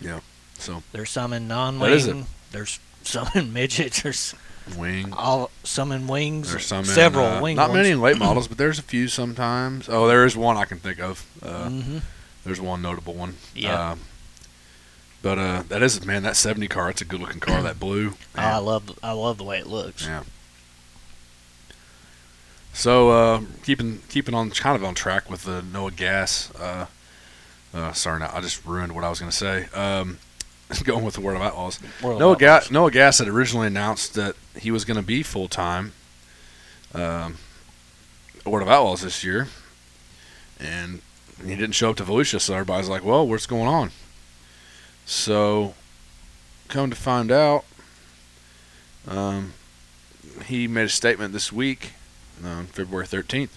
Yeah. So There's some in That is it. non-wing. There's some in midgets. There's wing. all some in wings. There's some several in, uh, wing. Not ones. many in late models, but there's a few sometimes. Oh, there is one I can think of. Uh, hmm There's one notable one. Yeah. Um, but uh, that is man, that 70 car. It's a good looking car. That blue. Oh, I love I love the way it looks. Yeah. So uh, keeping keeping on kind of on track with the Noah Gass. Uh, uh, sorry, I just ruined what I was going to say. Um, going with the World of Outlaws. World of Noah Outlaws. Gass, Noah Gass had originally announced that he was going to be full time. Um, World of Outlaws this year, and he didn't show up to Volusia, so everybody's like, "Well, what's going on?" So, come to find out, um, he made a statement this week, on February thirteenth.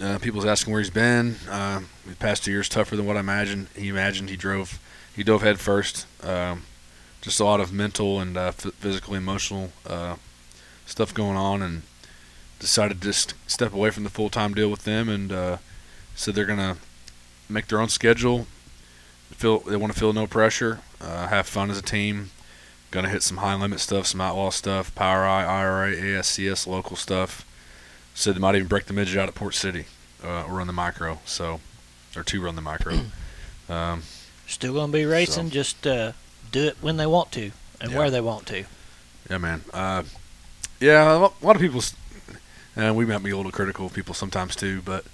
Uh, people's asking where he's been. Uh, the past two years tougher than what I imagined. He imagined he drove, he dove head first. Um, just a lot of mental and uh, f- physical, emotional uh, stuff going on, and decided to just step away from the full time deal with them, and uh, said they're gonna make their own schedule. Feel they want to feel no pressure, uh, have fun as a team. Gonna hit some high limit stuff, some outlaw stuff, POWRi, IRA, ASCS, local stuff. Said they might even break the midget out at Port City, uh, or run the micro. So, or two run the micro. um, Still going to be racing. So- Just uh, do it when they want to and Yeah. where they want to. Yeah, man. Uh, yeah, a lot of people, and we might be a little critical of people sometimes too, but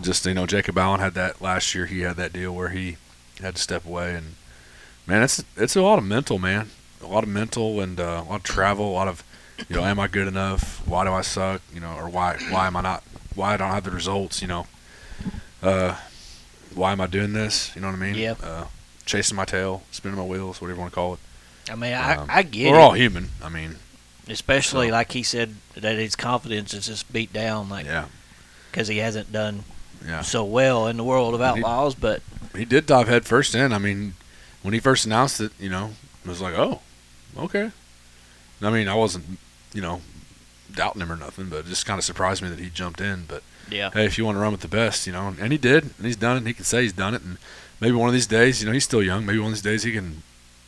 just you know, Jacob Allen had that last year. He had that deal where he had to step away, and man, it's it's a lot of mental, man. A lot of mental and uh, a lot of travel. A lot of you know, am I good enough? Why do I suck? You know, or why why am I not? Why I don't have the results? You know, uh, why am I doing this? You know what I mean? Yep. Uh, chasing my tail, spinning my wheels, whatever you want to call it. I mean, I, Um, I get it. We're it. all human. I mean, Especially So- like he said that his confidence is just beat down, like yeah, because he hasn't done yeah. so well in the world of And he- outlaws. But he did dive head first in. I mean, when he first announced it, you know, it was like, oh, okay. I mean, I wasn't, you know, doubting him or nothing, but it just kind of surprised me that he jumped in. But yeah, hey, if you want to run with the best, you know, and he did, and he's done it, and he can say he's done it, and maybe one of these days, you know, he's still young. Maybe one of these days he can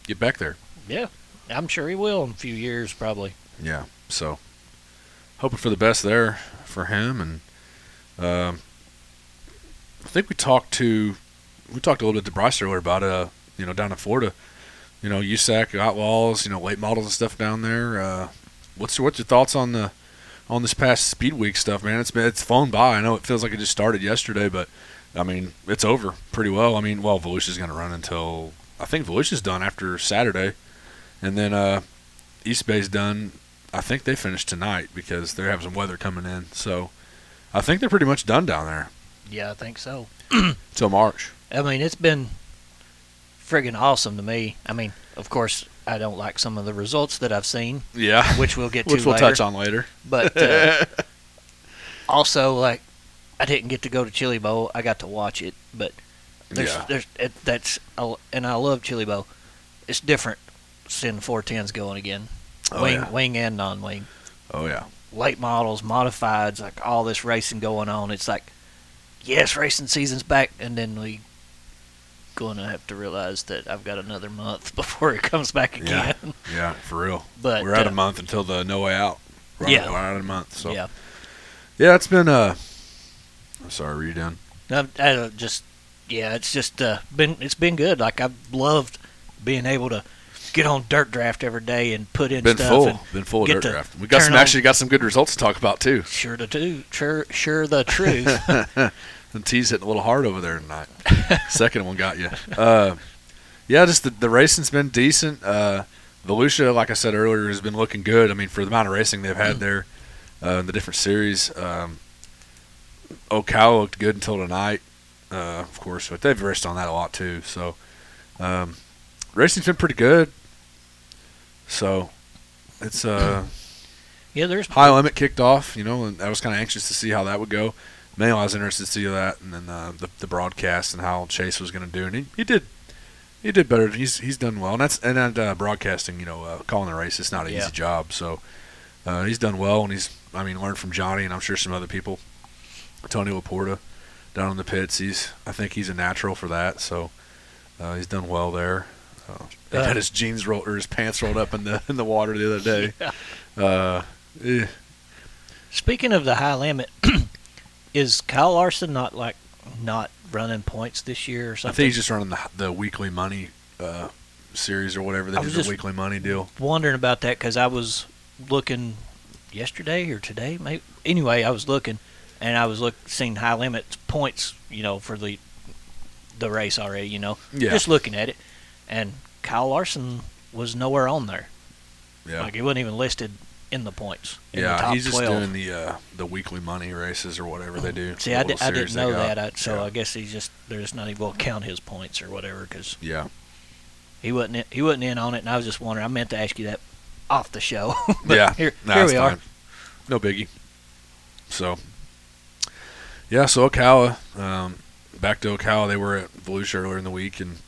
get back there. yeah, I'm sure he will in a few years, probably. Yeah. So, hoping for the best there for him, and um, I think we talked to we talked a little bit to Bryce earlier about uh you know down in Florida, you know USAC Outlaws, you know late models and stuff down there. Uh, what's your, what's your thoughts on the on this past Speed Week stuff, man? It's been it's flown by. I know it feels like it just started yesterday, but I mean, it's over pretty well. I mean, well, Volusia's going to run until I think Volusia's done after Saturday, and then uh, East Bay's done. I think they finished tonight because they have some weather coming in. So I think they're pretty much done down there Yeah, I think so. till March. I mean, it's been friggin' awesome to me. I mean, of course, I don't like some of the results that I've seen, Yeah, which we'll get to. which we'll later. touch on later. But uh, also, like, I didn't get to go to Chili Bowl. I got to watch it, but there's yeah, there's it, that's and I love Chili Bowl. It's different seeing 410s going again, oh wing yeah, wing and non-wing, oh yeah. late models, modifieds, like all this racing going on. It's like, yes, racing season's back, and then we going to have to realize that I've got another month before it comes back again. Yeah, for real. But We're uh, a month until the no way out. Right, Yeah. we're out of a month. So yeah, yeah, it's been. Uh, I'm sorry, were you done? No, I don't just yeah, it's just uh, been it's been good. Like I've loved being able to get on dirt draft every day and put in Been stuff. full. Been full of dirt draft. We got some actually got some good results to talk about too. sure the two, sure, sure the truth. The tee's hitting a little hard over there tonight. Second one got you. Uh, yeah, just the, the racing's been decent. Uh, Volusia, like I said earlier, has been looking good. I mean, for the amount of racing they've had there, uh, in the different series. Um, Ocala looked good until tonight, uh, of course, but they've raced on that a lot too. So, um, racing's been pretty good. So, it's uh, yeah, there's high limit kicked off, you know, and I was kind of anxious to see how that would go. Mainly, I was interested to see that, and then uh, the the broadcast and how Chase was going to do, and he, he did he did better. He's he's done well, and that's and that, uh, broadcasting, you know, uh, calling the race, it's not an Yeah. easy job. So uh, he's done well, and he's I mean learned from Johnny, and I'm sure some other people. Tony Laporta down in the pits, he's I think he's a natural for that. So uh, he's done well there. Uh, he Uh, had his jeans rolled or his pants rolled up in the in the water the other day. Yeah. Uh, eh. Speaking of the high limit, is Kyle Larson not like not running points this year or something? I think he's just running the the weekly money uh, series or whatever. They I do was the just- weekly money deal. wondering about that because I was looking yesterday or today, maybe. Anyway, I was looking, and I was look seeing high limits points, you know, for the the race already. You know, Yeah, just looking at it, and Kyle Larson was nowhere on there. yeah, Like he wasn't even listed in the points. In the yeah. top He's just 12. doing the uh, the weekly money races or whatever they do. See, the I, didn't know that, I, so yeah. I guess he's just they're just not even going to count his points or whatever because yeah, he wasn't in, he wasn't in on it, and I was just wondering. I meant to ask you that off the show, but yeah. here Nah, here we are. No biggie. So, yeah. So Ocala, um, back to Ocala. They were at Volusia earlier in the week, and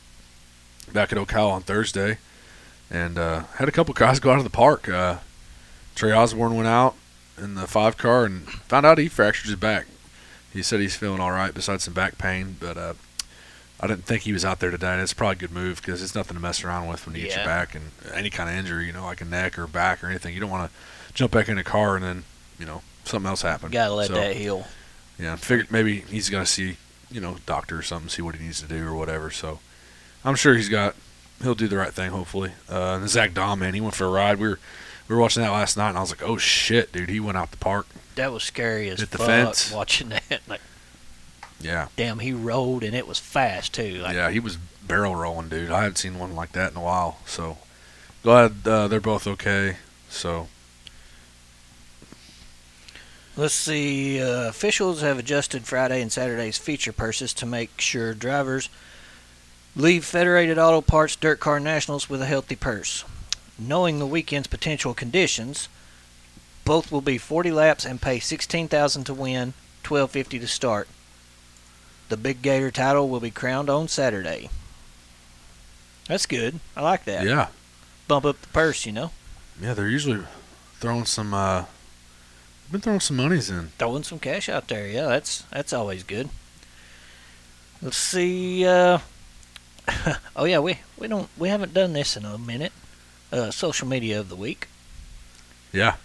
back at Ocala on Thursday, and uh, had a couple guys go out of the park. Uh, Trey Osborne went out in the five car and found out he fractured his back. He said he's feeling all right besides some back pain, but uh, I didn't think he was out there today. That's probably a good move because it's nothing to mess around with when you get your back and any kind of injury, you know, like a neck or back or anything. You don't want to jump back in a car and then, you know, something else happen. Gotta let So, that heal. Yeah, figured maybe he's gonna see, you know, doctor or something, see what he needs to do or whatever. So I'm sure he's got, he'll do the right thing hopefully. Uh, and Zach Daum, man, he went for a ride. We were we were watching that last night, and I was like, oh shit, dude, he went out the park. That was scary as Hit the fuck fence. watching that. Like, Yeah, damn, he rolled and it was fast too. Like, yeah, he was barrel rolling, dude. I haven't seen one like that in a while. So glad uh, they're both okay. So Let's see. Uh, officials have adjusted Friday and Saturday's feature purses to make sure drivers leave Federated Auto Parts DIRTcar Nationals with a healthy purse. Knowing the weekend's potential conditions, both will be 40 laps and pay 16000 to win, 1250 to start. The Big Gator title will be crowned on Saturday. That's good. I like that. yeah, Bump up the purse, you know. yeah, they're usually throwing some. uh Been throwing some monies in. throwing some cash out there. Yeah, that's that's always good. Let's see. Uh, oh yeah, we we don't we haven't done this in a minute. Uh, social media of the week. Yeah,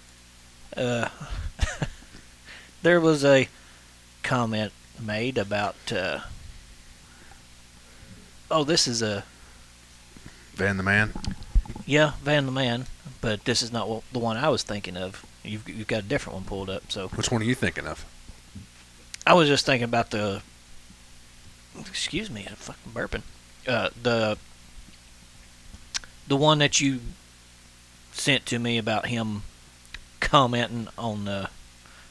Uh, there was a comment made about. Uh, oh, this is a Van the Man. yeah Van the Man, but this is not what, the one I was thinking of. You've you've got a different one pulled up, so Which one are you thinking of? I was just thinking about the excuse me, I'm fucking burping. Uh, the the one that you sent to me about him commenting on the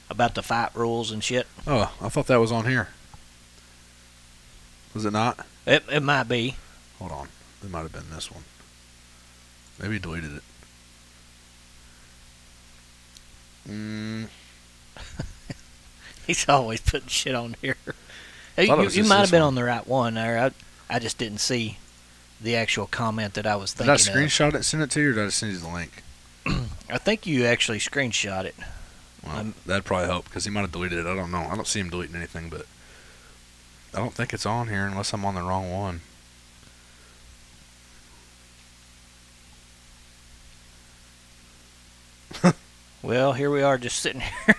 about the fight rules and shit. Oh, I thought that was on here. Was it not? It it might be. Hold on. It might have been this one. Maybe he deleted it. Mm, He's always putting shit on here. Hey, Thought it you you might have been one. on the right one there. I I just didn't see the actual comment that I was did I thinking of. screenshot it send it to you, or did I send you the link? I think you actually screenshot it. Well, Um, that'd probably help because he might have deleted it. I don't know. I don't see him deleting anything, but I don't think it's on here unless I'm on the wrong one. Well, here we are, just sitting here,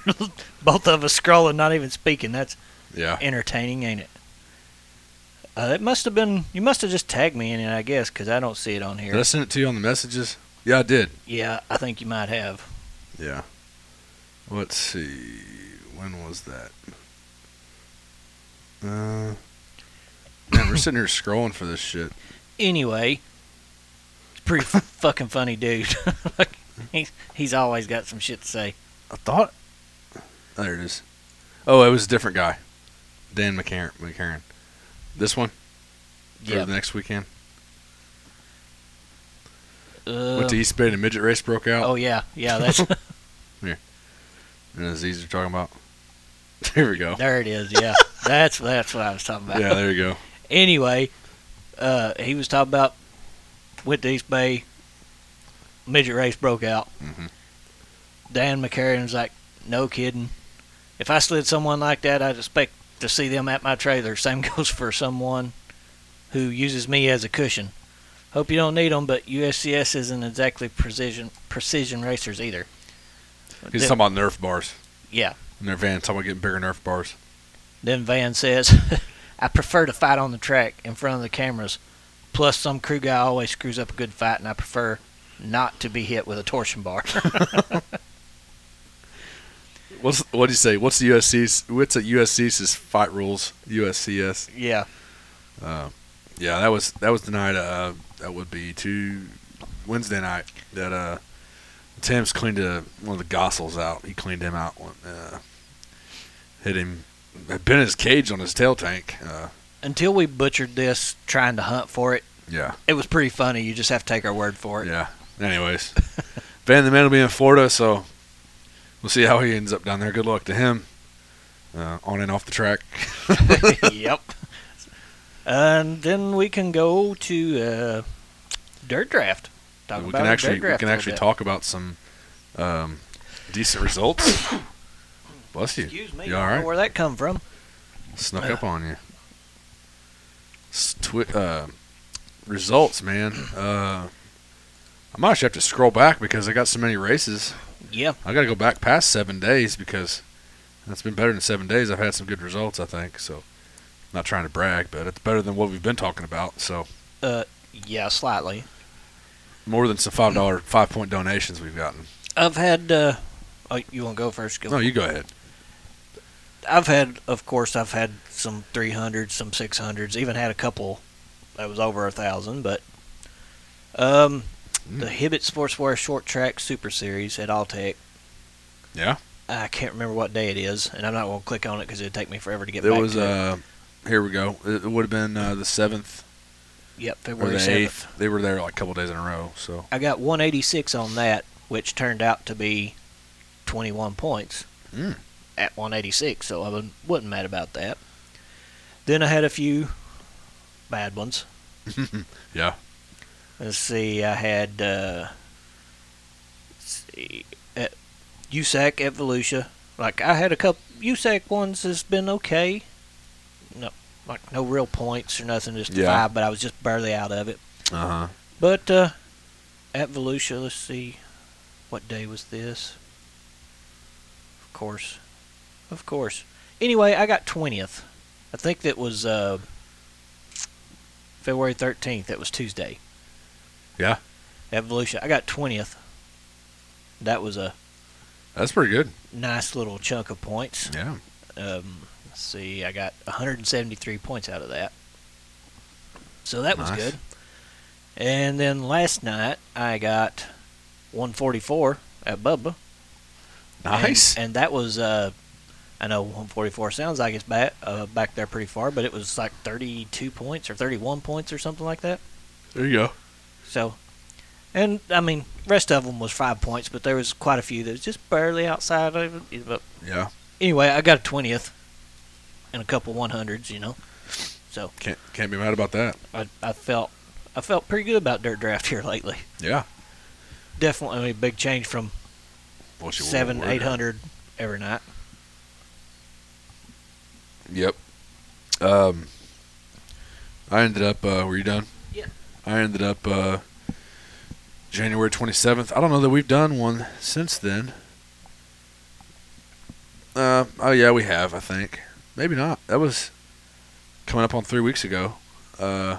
both of us scrolling, not even speaking. That's Yeah. entertaining, ain't it? Uh, it must have been. You must have just tagged me in it, I guess, because I don't see it on here. Did I send it to you on the messages? Yeah, I did. Yeah, I think you might have. Yeah. Let's see. When was that? Uh. Man, we're sitting here scrolling for this shit. Anyway, it's a pretty fucking funny dude. like, he's he's always got some shit to say. I thought. There it is. Oh, it was a different guy. Dan McCarran. McCarran. This one? For Yeah. the next weekend? Uh, Went to East Bay and a midget race broke out. oh yeah, yeah. That's And Aziz are talking about. There we go. there. It is. Yeah, that's that's what I was talking about. Yeah, there you go. Anyway, uh, he was talking about went to East Bay. Midget race broke out. Mhm. Dan McCarran was like, "No kidding. If I slid someone like that, I'd expect to see them at my trailer. Same goes for someone who uses me as a cushion. Hope you don't need them, but USCS isn't exactly precision precision racers either. He's Then- talking about Nerf bars. yeah. In their van, talking about getting bigger Nerf bars. Then Van says, I prefer to fight on the track in front of the cameras. Plus, some crew guy always screws up a good fight, and I prefer not to be hit with a torsion bar. What's what do you say? What's the USCS? What's the USCS fight rules? USCS. yeah. Uh, yeah, that was that was the night. Uh, that would be two Wednesday night that uh, Tim's cleaned uh one of the Gossels out. He cleaned him out. When, uh, hit him. Had been in his cage on his tail tank. Uh, Until we butchered this trying to hunt for it, yeah, it was pretty funny. You just have to take our word for it. yeah. Anyways, Van the Man will be in Florida, so we'll see how he ends up down there. Good luck to him. Uh, on and off the track. yep. And then we can go to uh, dirt draft. Talk we about can actually dirt we draft can a little actually talk about some um, decent results. Bless you. Excuse me. You I don't know where that come from. Snuck Uh. up on you. Twi- uh, results, man. Uh, I might actually have to scroll back because I got so many races. Yeah. I got to go back past seven days because that's been better than seven days. I've had some good results, I think. So, not trying to brag, but it's better than what we've been talking about. So, Uh, yeah, slightly. more than some five dollar five point donations we've gotten. I've had. Uh, oh, you want to go first? Go. No, you go ahead. I've had, of course, I've had some 300s, some 600s, even had a couple that was over a thousand. But um, Mm. the Hibbett Sportswear Short Track Super Series at Alltech. Yeah. I can't remember what day it is, and I'm not going to click on it because it'd take me forever to get There back was to it. Was uh, here we go. It, would have been uh, the seventh Yep, or February the 7th. eighth. They were there like a couple days in a row. So I got 186 on that, which turned out to be 21 points Mm. at 186, so I wasn't, wasn't mad about that. Then I had a few bad ones. yeah, Let's see, I had uh, see, at USAC at Volusia. Like I had a couple USAC ones has been okay. No, like no real points or nothing, just Yeah. five. But I was just barely out of it. uh huh. But uh, at Volusia, let's see, what day was this? Of course, of course. Anyway, I got twentieth. I think that was uh, February thirteenth. That was Tuesday. Yeah. Volusia, I got twentieth. That was a That's pretty good. nice little chunk of points. Yeah. Um, Let's see, I got 173 points out of that. So that was Nice. good. And then last night I got 144 at Bubba. And- Nice. And, that was, uh, I know 144 sounds like it's back uh, back there pretty far, but it was like 32 points or 31 points or something like that. there you go. So, and I mean, rest of them was five points, but there was quite a few that was just barely outside of it. But Yeah. anyway, I got a 20th and a couple 100s, you know. So Can't can't be mad about that. I, I felt I felt pretty good about dirt draft here lately. Yeah. Definitely a big change from seven, eight hundred every night. Yep. Um, I ended up. Uh, were you done? I ended up uh, January twenty seventh. I don't know that we've done one since then. Uh, oh yeah, we have. I think maybe not. That was coming up on three weeks ago. Uh,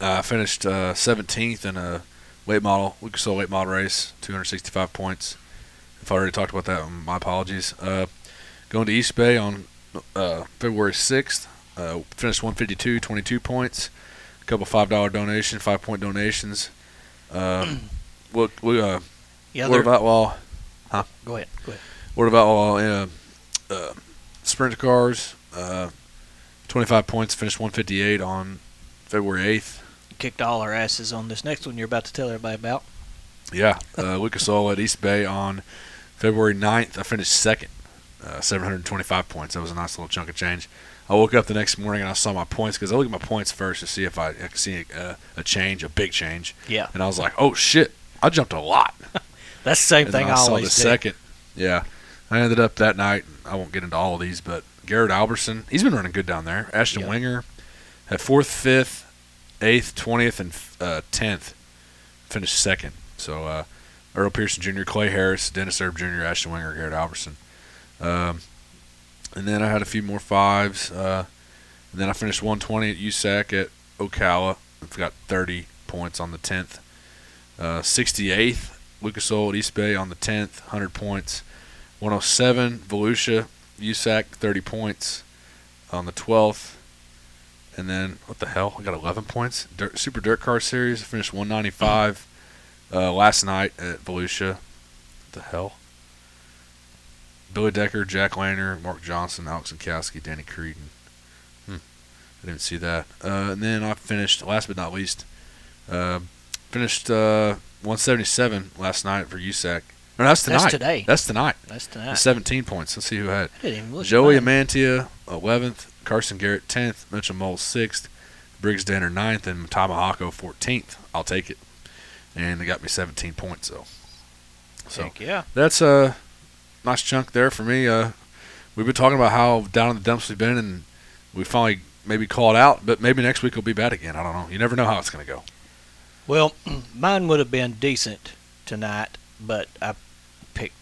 I finished uh, seventeenth in a late model Lucas Oil late model race, two hundred sixty five points. If I already talked about that, my apologies. Uh, going to East Bay on uh, February 6th. Uh, finished 152, 22 points. A couple five dollar donation, five point donations. Uh, what we uh, Yeah, what about while go ahead, go ahead. what about while uh, uh, sprint cars? Uh, 25 points. Finished 158 on February 8th. Kicked all our asses on this next one you're about to tell everybody about. Yeah, uh, Lucas Oil at East Bay on February 9th. I finished second, uh, 725 points. That was a nice little chunk of change. I woke up the next morning and I saw my points because I look at my points first to see if I, I see a, a change, a big change. Yeah, And I was like, oh shit, I jumped a lot. that's the same and thing I, I saw the do. second. Yeah, I ended up that night. I won't get into all of these, but Garrett Alberson, he's been running good down there. Ashton. Winger had fourth, fifth, eighth, twentieth, and uh, tenth. Finished second. So uh, Earl Pearson Jr., Clay Harris, Dennis Erb Jr., Ashton Winger, Garrett Alberson. Um, and then I had a few more fives. Uh, and then I finished 120 at USAC at Ocala. I've got 30 points on the 10th. Uh, 68th, Lucas Oil at East Bay on the 10th, 100 points. 107, Volusia, USAC, 30 points on the 12th. And then, what the hell? I got 11 points. Dirt, Super DIRTcar Series, I finished 195 uh, last night at Volusia. What the hell? Billy Decker, Jack Lanier, Mark Johnson, Alex Yankowski, Danny Creedon. Hmm. I didn't see that. Uh, and then I finished, last but not least, uh, finished uh, 177 last night for USAC. No, that's tonight. That's today. That's tonight. That's tonight. 17 points. Let's see who had. I didn't even look at Joey mine. Amantia, 11th. Carson Garrett, 10th. Mitchell Moles, 6th. Briggs Danner, 9th. And Tomahawko, 14th. I'll take it. And they got me 17 points, though. So Heck yeah. that's a nice chunk there for me. Uh, we've been talking about how down in the dumps we've been, and we finally maybe called out, but maybe next week will be bad again. I don't know. You never know how it's going to go. Well, mine would have been decent tonight, but I picked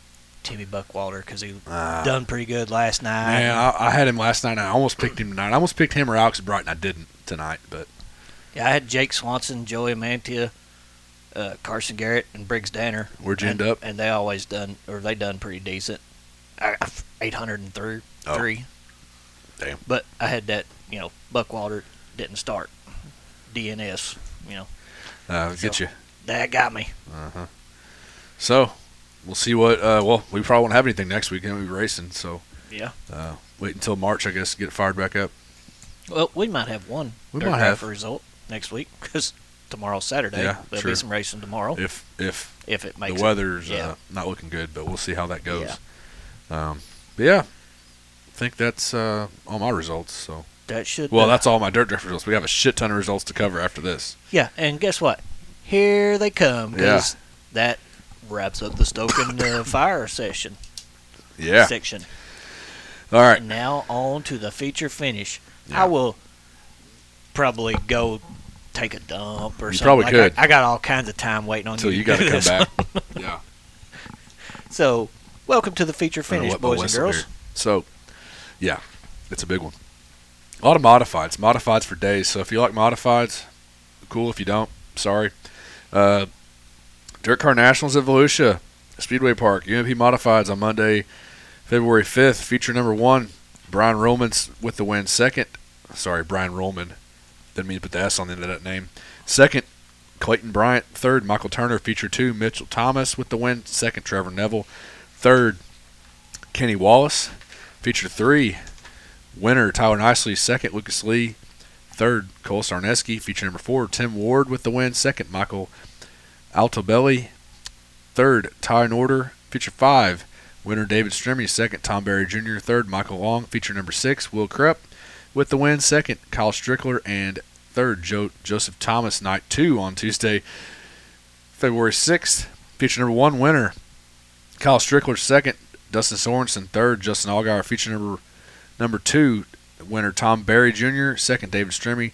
Timmy Buckwalter because he Uh, done pretty good last night. Man, I, I had him last night, and I almost picked him tonight. I almost picked him or Alex Bright, and I didn't tonight, but Yeah, I had Jake Swanson, Joey Amantia, uh, Carson Garrett, and Briggs Danner. where'd you and, up? And they always done, or they done pretty decent. I, I- 803. Oh. Three. Damn. But I had that, you know, Buckwalter didn't start. DNS, you know, Uh, get So- you. that got me. Uh-huh. So, we'll see what. Uh, well, we probably won't have anything next week. We'll be racing, so Yeah. uh, wait until March, I guess, to get fired back up. Well, we might have one. We might have a result next week because tomorrow's Saturday. Yeah, There'll true. be some racing tomorrow If if if it makes the weather's Yeah. uh, not looking good, but we'll see how that goes. Um, but yeah, I think that's uh, all my results. So, That should. well, uh, that's all my dirt draft results. We have a shit ton of results to cover after this. Yeah, and guess what? Here they come. 'cause that wraps up the stoking uh, fire session Yeah. section. All right. Now on to the feature finish. Yeah. I will probably go take a dump or You something. probably like could. I, I got all kinds of time waiting on Until you So you got to come back. yeah. So, welcome to the feature finish, wet my boys and girls. here. So, yeah, it's a big one. A lot of modifieds. Modifieds for days. So if you like modifieds, cool. If you don't, sorry. Uh, DIRTcar Nationals at Volusia Speedway Park. UMP Modifieds on Monday, February 5th, feature number one, Brian Romans with the win. Second, sorry, Brian Roman. Didn't mean to put the S on the end of that name. Second, Clayton Bryant. Third, Michael Turner. Feature two, Mitchell Thomas with the win. Second, Trevor Neville. Third, Kenny Wallace. Feature three, winner Tyler Nicely. Second, Lucas Lee. Third, Cole Sarneski. Feature number four, Tim Ward with the win. Second, Michael Altobelli. Third, Ty Norder. Feature five, winner David Stremme. Second, Tom Barry Jr. Third, Michael Long. Feature number six, Will Krupp with the win. Second, Kyle Strickler. And third, Joe, Joseph Thomas. Night two on Tuesday, February 6th. Feature number one, winner Kyle Strickler. Second, Dustin Sorensen. Third, Justin Allgaier. Feature number number two, winner Tom Barry Jr. Second, David Stremme.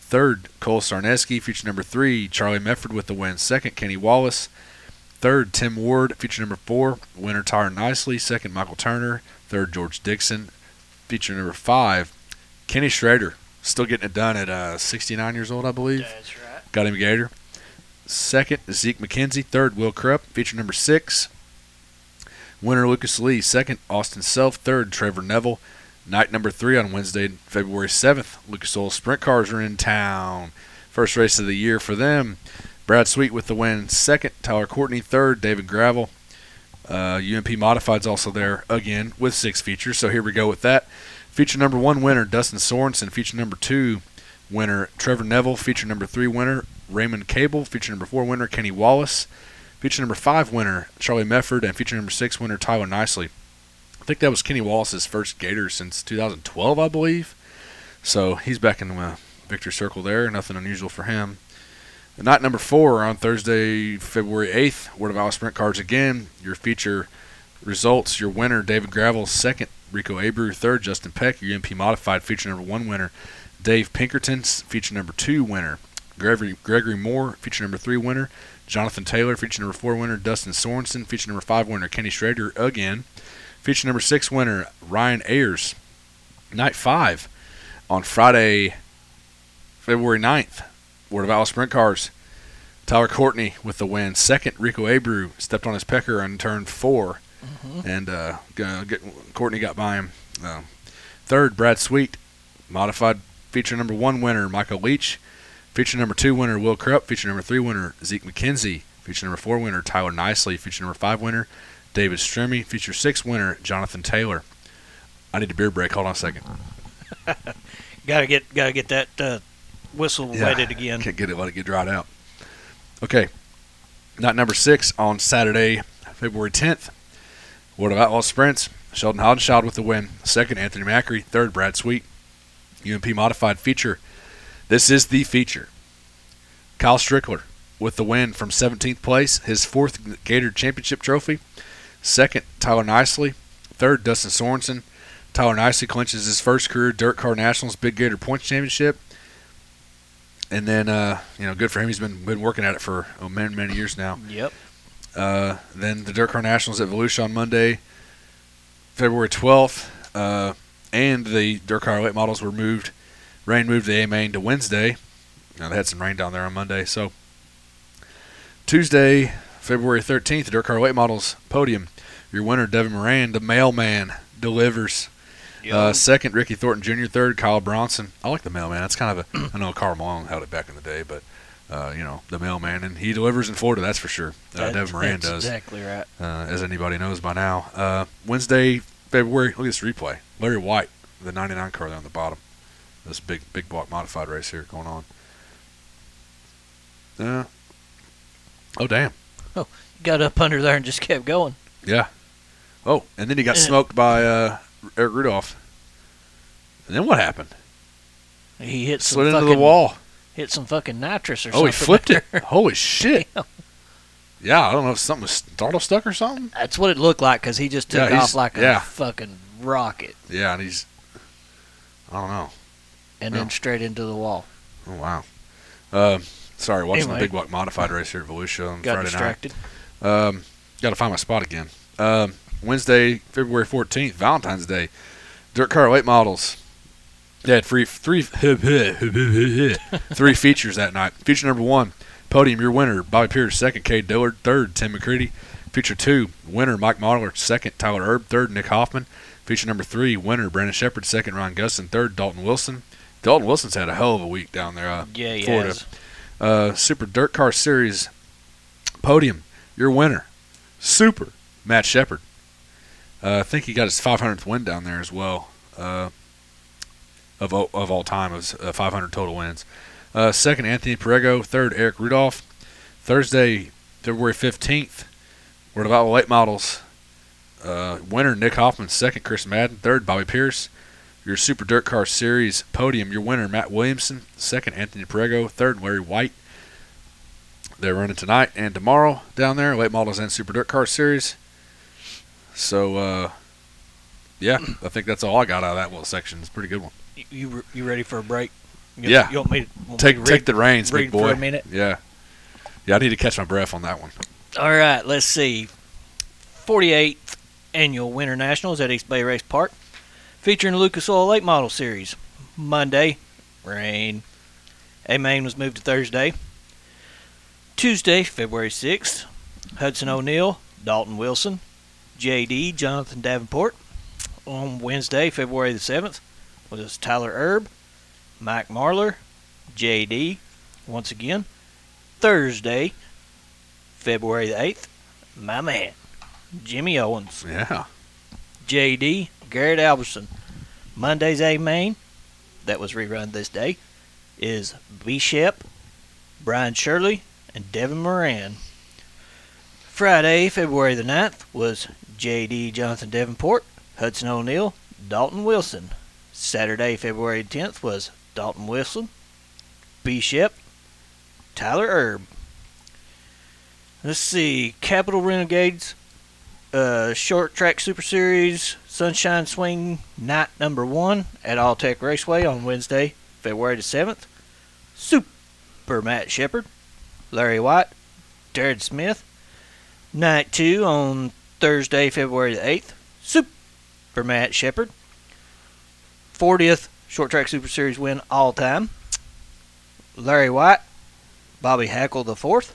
Third, Cole Sarneski. Feature number three, Charlie Mefford with the win. Second, Kenny Wallace. Third, Tim Ward. Feature number four, winner Tyler Nicely. Second, Michael Turner. Third, George Dixon. Feature number five, Kenny Schrader. Still getting it done at uh, 69 years old, I believe. That's right. Got him Gator. Second, Zeke McKenzie. Third, Will Krupp. Feature number six, winner Lucas Lee. Second, Austin Self. Third, Trevor Neville. Night number three on Wednesday, February 7th. Lucas Oil Sprint Cars are in town. First race of the year for them. Brad Sweet with the win. Second, Tyler Courtney. Third, David Gravel. Uh, UMP Modified's also there again with six features. So here we go with that. Feature number one winner, Dustin Sorensen. Feature number two winner, Trevor Neville. Feature number three winner, Raymond Cable. Feature number four winner, Kenny Wallace. Feature number five winner, Charlie Mefford. And feature number six winner, Tyler Nicely. I think that was Kenny Wallace's first Gator since 2012, I believe. So he's back in the victory circle there. Nothing unusual for him. And night number four on Thursday, February 8th, World of Outlaws Sprint Cars again. Your feature results your winner, David Gravel, second, Rico Abreu, third, Justin Peck, your MP Modified feature number one winner, Dave Pinkerton, feature number two winner, Gregory, Gregory Moore, feature number three winner, Jonathan Taylor, feature number four winner, Dustin Sorensen, feature number five winner, Kenny Schrader again, feature number six winner, Ryan Ayers. Night five on Friday, February 9th, World of Outlaws Sprint Cars. Tyler Courtney with the win. Second, Rico Abreu stepped on his pecker on turn 4 and uh, get, Courtney got by him. Uh, third, Brad Sweet, modified feature number one winner, Michael Leach. Feature number two winner, Will Krupp. Feature number three winner, Zeke McKenzie. Feature number four winner, Tyler Nicely. Feature number five winner, David Stremme. Feature six winner, Jonathan Taylor. I need a beer break. Hold on a second. Gotta get gotta get that uh, whistle Yeah. wetted again. Can't get it. Let it get dried out. Okay. Night number six on Saturday, February 10th. World of Outlaw Sprints. Sheldon Haudenschild with the win. Second, Anthony Macri. Third, Brad Sweet. UMP Modified feature. This is the feature. Kyle Strickler with the win from 17th place. His fourth Gator Championship trophy. Second, Tyler Nicely. Third, Dustin Sorensen. Tyler Nicely clinches his first career DIRTcar Nationals Big Gator Points Championship. And then, uh, you know, good for him. He's been been working at it for oh, many many years now. Yep. Uh, then the DIRTcar Nationals at Volusia on Monday, February 12th, uh, and the DIRTcar late models were moved. Rain moved the A main to Wednesday. Now they had some rain down there on Monday, so Tuesday, February 13th, the DIRTcar late models podium. Your winner, Devin Moran, the mailman, delivers. Yep. Uh, second, Ricky Thornton Jr. Third, Kyle Bronson. I like the mailman. That's kind of a. I know Karl Malone held it back in the day, but uh, you know the mailman, and he delivers in Florida. That's for sure. Uh, That- Devin Moran that's does, Exactly right. uh, as anybody knows by now. Uh, Wednesday, February. Look at this replay. Larry Wight, the '99 car there on the bottom. This big big block modified race here going on. Uh, oh damn. Oh, got up under there and just kept going. Yeah. Oh, and then he got smoked by uh, Erick Rudolph. And then what happened? He hit some Slid into fucking, the wall. Hit some fucking nitrous or Oh, something. he flipped it. Holy shit. Yeah. Yeah, I don't know if something was startle stuck or something. That's what it looked like because he just took Yeah, off like a yeah. fucking rocket Yeah, and he's. I don't know. and then straight into the wall. Oh wow. Uh, sorry, watching Anyway. the big block modified race here at Volusia on Got Friday distracted. night. Um, got to find my spot again. Um, Wednesday, February fourteenth, Valentine's Day. DIRTcar late models. They had free three three features that night. Feature number one, podium your winner, Bobby Pierce. Second, Cade Dillard. Third, Tim McCreadie. Feature two, winner Mike Marlar, second Tyler Erb, third Nick Hoffman. Feature number three, winner Brandon Sheppard, second Ron Gustin, third Dalton Wilson. Dalton Wilson's had a hell of a week down there. Uh, Yeah, he Florida. has. uh, Super DIRTcar Series podium, your winner, Super Matt Sheppard. Uh, I think he got his 500th win down there as well. Uh, of of all time, of uh, 500 total wins. Uh, second, Anthony Perrego. Third, Erick Rudolph. Thursday, February 15th, we're about the late models. Uh, winner, Nick Hoffman. Second, Chris Madden. Third, Bobby Pierce. Your Super DIRTcar Series podium, your winner, Mat Williamson. Second, Anthony Perrego. Third, Larry Wight. They're running tonight and tomorrow down there, late models and Super DIRTcar Series. So, uh, yeah, I think that's all I got out of that little section. It's a pretty good one. You, you ready for a break? You, Yeah. You want me to want me Take to take the reins, read big for boy. a minute? Yeah, yeah. I need to catch my breath on that one. All right, let's see. 48th Annual Winter Nationals at East Bay Race Park, featuring Lucas Oil Late Model Series. Monday, rain. A main was moved to Thursday. Tuesday, February 6th, Hudson O'Neill, Dalton Wilson, JD, Jonathan Davenport. On Wednesday, February the 7th, was Tyler Erb, Mike Marlar, JD, once again. Thursday, February the 8th, my man, Jimmy Owens, Yeah, JD, Garrett Alberson. Monday's A main, that was rerun this day, is B Shep, Brian Shirley, and Devin Moran. Friday, February the 9th, was JD Jonathan Davenport, Hudson O'Neill, Dalton Wilson. Saturday, February 10th, was Dalton Wilson, B Shep, Tyler Erb. Let's see, Capital Renegades, uh, Short Track Super Series, Sunshine Swing Night Number One at All Tech Raceway on Wednesday, February the seventh. Super Matt Sheppard, Larry Wight, Jared Smith. Night two on Thursday, February the eighth. Super Matt Sheppard. 40th Short Track Super Series win all time. Larry Wight, Bobby Hackel the fourth.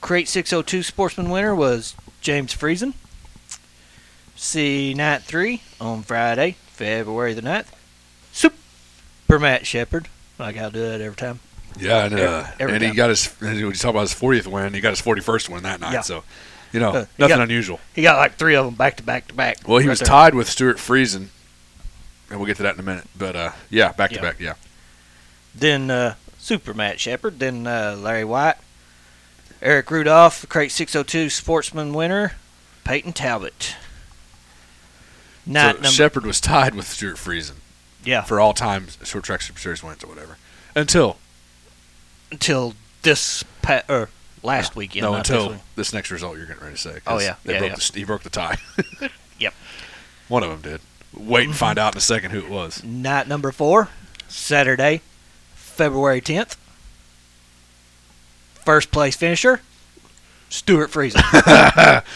Crate 602 Sportsman winner was James Friesen. See night three on Friday, February the 9th. Super Matt Sheppard. Like I'll do that every time. yeah, and, Every- uh, every and he got his. When you talk about his 40th win, he got his 41st win that night. Yeah. So, you know, Uh, nothing got- unusual. He got like three of them back to back to back. Well, he right was there. tied with Stewart Friesen, and we'll get to that in a minute. But uh, yeah, back to back. Yeah, Then uh, Super Matt Sheppard. Then uh, Larry Wight. Erick Rudolph, Crate 602 Sportsman winner, Peyton Talbot. Night so number Sheppard was tied with Stewart Friesen yeah for all time short track Super Series wins or whatever. Until until this pa- or last weekend. no, not this until this next result you're getting ready to say. Oh, yeah. they Yeah, broke yeah. The, he broke the tie. Yep. One of them did. Wait and find out in a second who it was. Night number four, Saturday, February 10th. First place finisher, Stewart Friesen.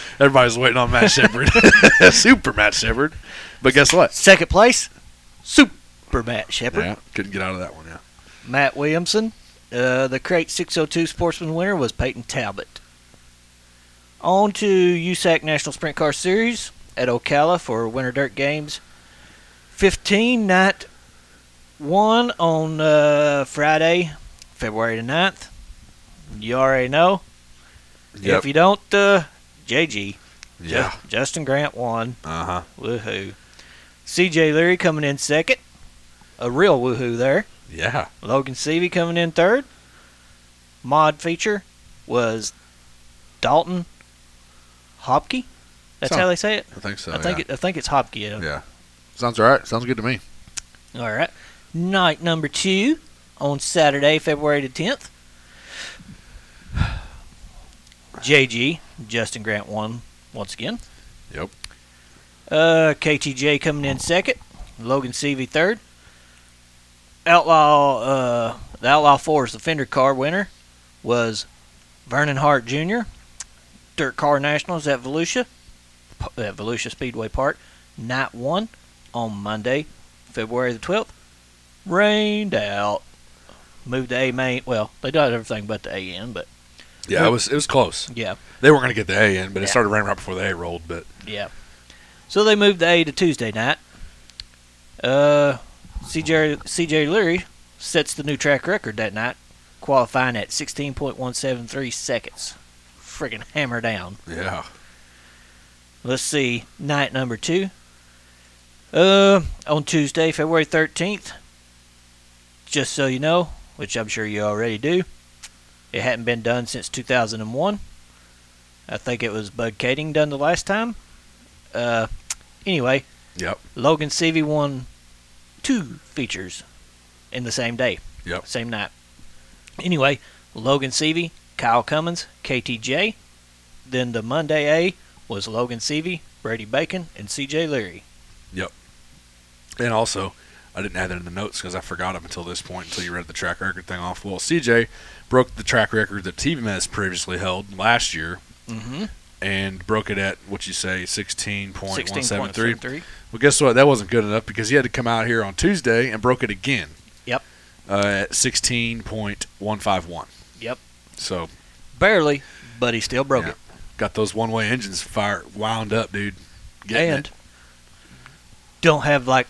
Everybody's waiting on Matt Sheppard, super Matt Sheppard. But guess what? Second place, Super Matt Sheppard. Yeah, couldn't get out of that one. Yeah. Mat Williamson. Uh, the Crate 602 Sportsman winner was Peyton Talbot. On to USAC National Sprint Car Series at Ocala for Winter Dirt Games. 15 night one on uh, Friday, February the 9th. You already know. Yep. If you don't, uh, JG. Yeah. Justin Grant won. Uh huh. Woohoo. CJ Leary coming in second. A real woohoo there. Yeah. Logan Seavey coming in third. Mod feature was Dalton Hopke. That's So- how they say it. I think so. I think yeah. it, I think it's Hopke. Yeah. Sounds all right. Sounds good to me. All right. Night number two on Saturday, February the tenth. JG Justin Grant won once again. Yep. Uh, KTJ coming in second. Logan Seavey third. Outlaw, uh, the Outlaw Fours, the fender car winner was Vernon Hart Jr. DIRTcar Nationals at Volusia, at Volusia Speedway Park. Night one on Monday, February the 12th. Rained out. Moved to A main. Well, they did everything but the AN, but Yeah, it was it was close. Yeah, They weren't going to get the A in, but it started raining right before the A rolled. But yeah. So they moved the A to Tuesday night. Uh, CJ CJ Leary sets the new track record that night, qualifying at 16.173 seconds. Friggin' hammer down. yeah, Let's see, night number two. Uh, on Tuesday, February 13th. Just so you know, which I'm sure you already do, it hadn't been done since 2001. I think it was Bud Kaeding done the last time. Uh, anyway, yep, Logan Seavey won two features in the same day. Yep. Same night. Anyway, Logan Seavey, Kyle Cummins, KTJ. Then the Monday A was Logan Seavey, Brady Bacon, and CJ Leary. And also I didn't add that in the notes because I forgot up until this point until you read the track record thing off. Well, CJ broke the track record that TVMS previously held last year Mm-hmm. and broke it at what you say 16.173. 16.73. Well, guess what? That wasn't good enough because he had to come out here on Tuesday and broke it again. Yep. Uh, at 16.151. Yep. So Barely, but he still broke Yeah. it. got those one-way engines fire wound up, dude. Getting and it. don't have like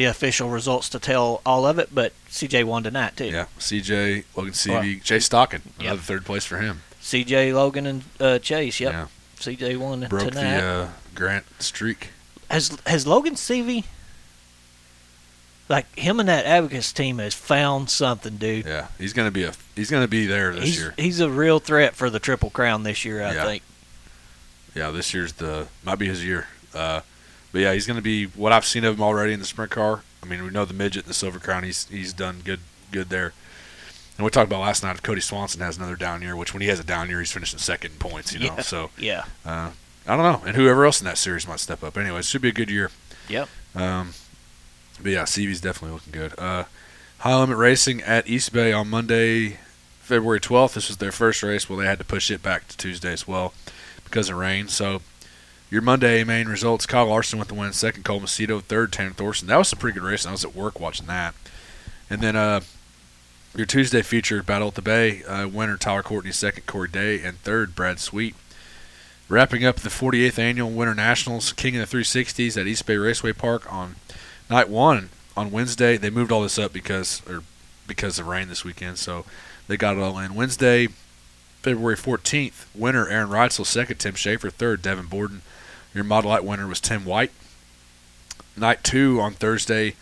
the official results to tell all of it, but CJ won tonight too. yeah, CJ, Logan Seavey, Chase Stockon, Yep. another third place for him. CJ Logan and uh, Chase. Yep. Yeah, CJ won broke tonight. the uh, Grant streak. has has Logan Seavey like him and that Abacus team has found something, dude. Yeah, he's gonna be a he's gonna be there this he's year. he's a real threat for the Triple Crown this year, I Yeah. think. Yeah, this year's the might be his year. Uh, but yeah, he's gonna be what I've seen of him already in the sprint car. I mean, we know the midget and the silver crown. He's he's done good good there. And we talked about last night. If Kody Swanson has another down year, which when he has a down year, he's finishing second in points. You know, Yeah. so Yeah. uh, I don't know. And whoever else in that series might step up. Anyways, it should be a good year. Yep. Um, but yeah, CV's definitely looking good. Uh, High Limit Racing at East Bay on Monday, February 12th. This was their first race. Well, they had to push it back to Tuesday as well because of rain. So your Monday main results: Kyle Larson with the win, second Cole Macedo, third Tanner Thorson. That was a pretty good racing. I was at work watching that. And then uh, your Tuesday feature Battle at the Bay uh, winner Tyler Courtney, second Corey Day, and third Brad Sweet. Wrapping up the 48th annual Winter Nationals, King of the 360s at East Bay Raceway Park on night one on Wednesday. They moved all this up because or because of rain this weekend, so they got it all in. Wednesday, February 14th, winner Aaron Reutzel, second Tim Shaffer, third Devin Borden. Your Mod Lite winner was Tim White. Night two on Thursday,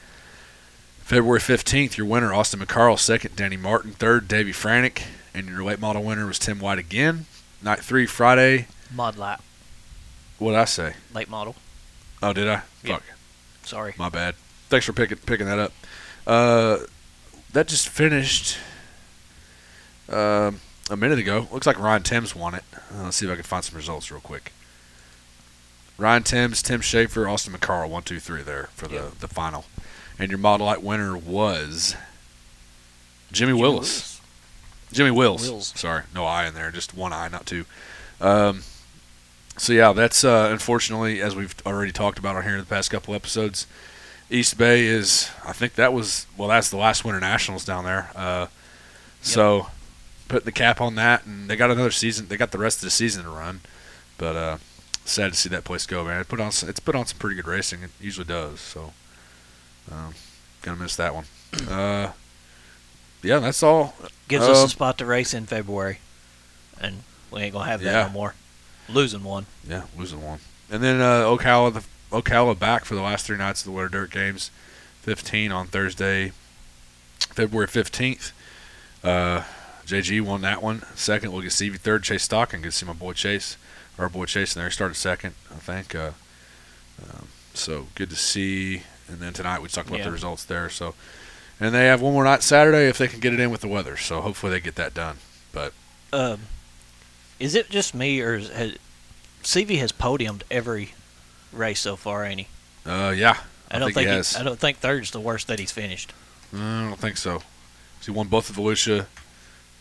February 15th, your winner Austin McCarl, second Danny Martin, third Davie Franek, and your late model winner was Tim White again. Night three, Friday. Mod lap, What did I say? late model. Oh, did I? Yeah. Fuck. Sorry. My bad. Thanks for picking picking that up. Uh, that just finished um a minute ago. Looks like Ryan Timms won it. Uh, let's see if I can find some results real quick. Ryan Timms, Tim Shaffer, Austin McCarl, one, two, three there for the, Yeah. the final. And your Mod Lite winner was Jimmy, Willis. Jimmy Wills. Wills. Sorry, no I in there, just one I, not two. Um, so yeah, that's uh, unfortunately, as we've already talked about on here in the past couple episodes, East Bay is. I think that was well, that's the last Winter Nationals down there. Uh, So putting the cap on that, and they got another season. They got the rest of the season to run, but uh, sad to see that place go, man. It put on it's put on some pretty good racing. It usually does. So um, gonna miss that one. Uh, yeah, that's all. Gives us Um, a spot to race in February, and we ain't gonna have that Yeah. no more. Losing one. Yeah, losing one. And then uh, Ocala, the Ocala back for the last three nights of the Winter Dirt Games. 15 on Thursday, February 15th. Uh, JG won that one. Second, we'll get Stevie third. Chase Stockon. Good to see my boy Chase, our boy Chase in there. He started second, I think. Uh, um, so good to see. And then tonight we talked about Yeah. the results there. So, and they have one more night Saturday if they can get it in with the weather. So hopefully they get that done. But Um, is it just me or is, has CV has podiumed every race so far? Ain't he? uh, yeah, I, don't think, think, he. I don't think third's the worst that he's finished. I don't think so. He won both of Volusia.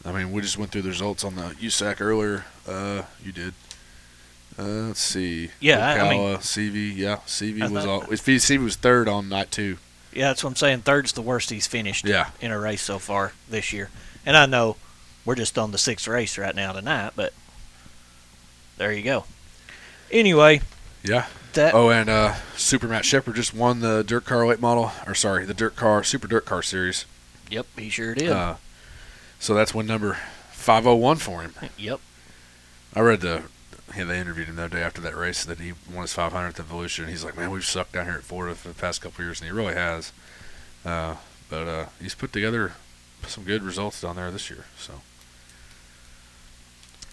I mean, we just went through the results on the USAC earlier. Uh, you did. Uh, let's see. Yeah, I- I mean- CV. Yeah, CV I was all. CV was third on night two. Yeah, that's what I'm saying. Third's the worst he's finished Yeah, in a race so far this year. And I know We're just on the sixth race right now tonight, but there you go. Anyway, Yeah. that Oh, and uh, Super Matt Sheppard just won the DIRTcar late model, or sorry, the DIRTcar Super DIRTcar Series. yep, he sure did. Uh, so that's win number 501 for him. yep. I read the yeah, they interviewed him the other day after that race that he won his 500th Evolution. and He's like, man, we've sucked down here at Florida for the past couple of years, and he really has. Uh, but uh, he's put together some good results down there this year. So,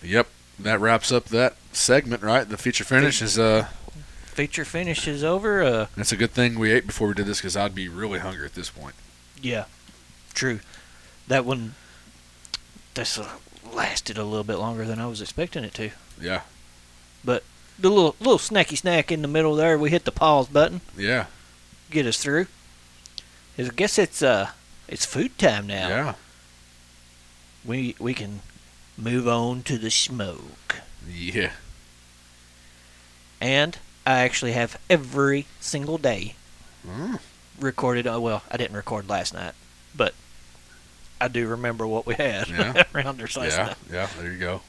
yep, that wraps up that segment. Right, the feature finish is uh, Feature finish is over. Uh, that's a good thing we ate before we did this because I'd be really hungry at this point. yeah, true. That one, this uh, lasted a little bit longer than I was expecting it to. Yeah, But the little little snacky snack in the middle there, we hit the pause button, yeah, get us through. I guess it's uh, it's food time now. yeah, We we can move on to the smoke. yeah. And I actually have every single day Mm, recorded. Oh well, I didn't record last night, but I do remember what we had Yeah. around our last yeah, night. yeah. There you go.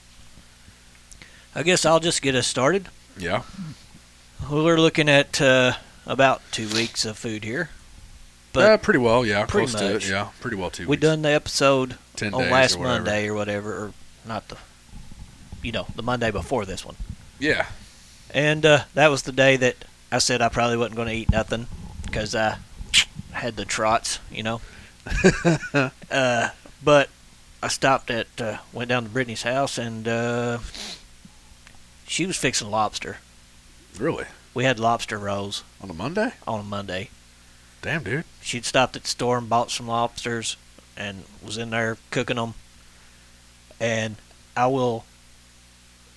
I guess I'll just get us started. Yeah, We're looking at uh, about two weeks of food here. But yeah, pretty well. Yeah, pretty close to much. it. Yeah, pretty well too. we done the episode ten on last or. Monday or whatever, or not the, you know, the Monday before this one. Yeah, And uh, that was the day that I said I probably wasn't going to eat nothing because I had the trots, you know. uh, but I stopped at, uh, went down to Brittany's house and uh, she was fixing lobster. really. We had lobster rolls On a Monday? on a Monday. Damn, dude. She'd stopped at the store and bought some lobsters and was in there cooking them. And I will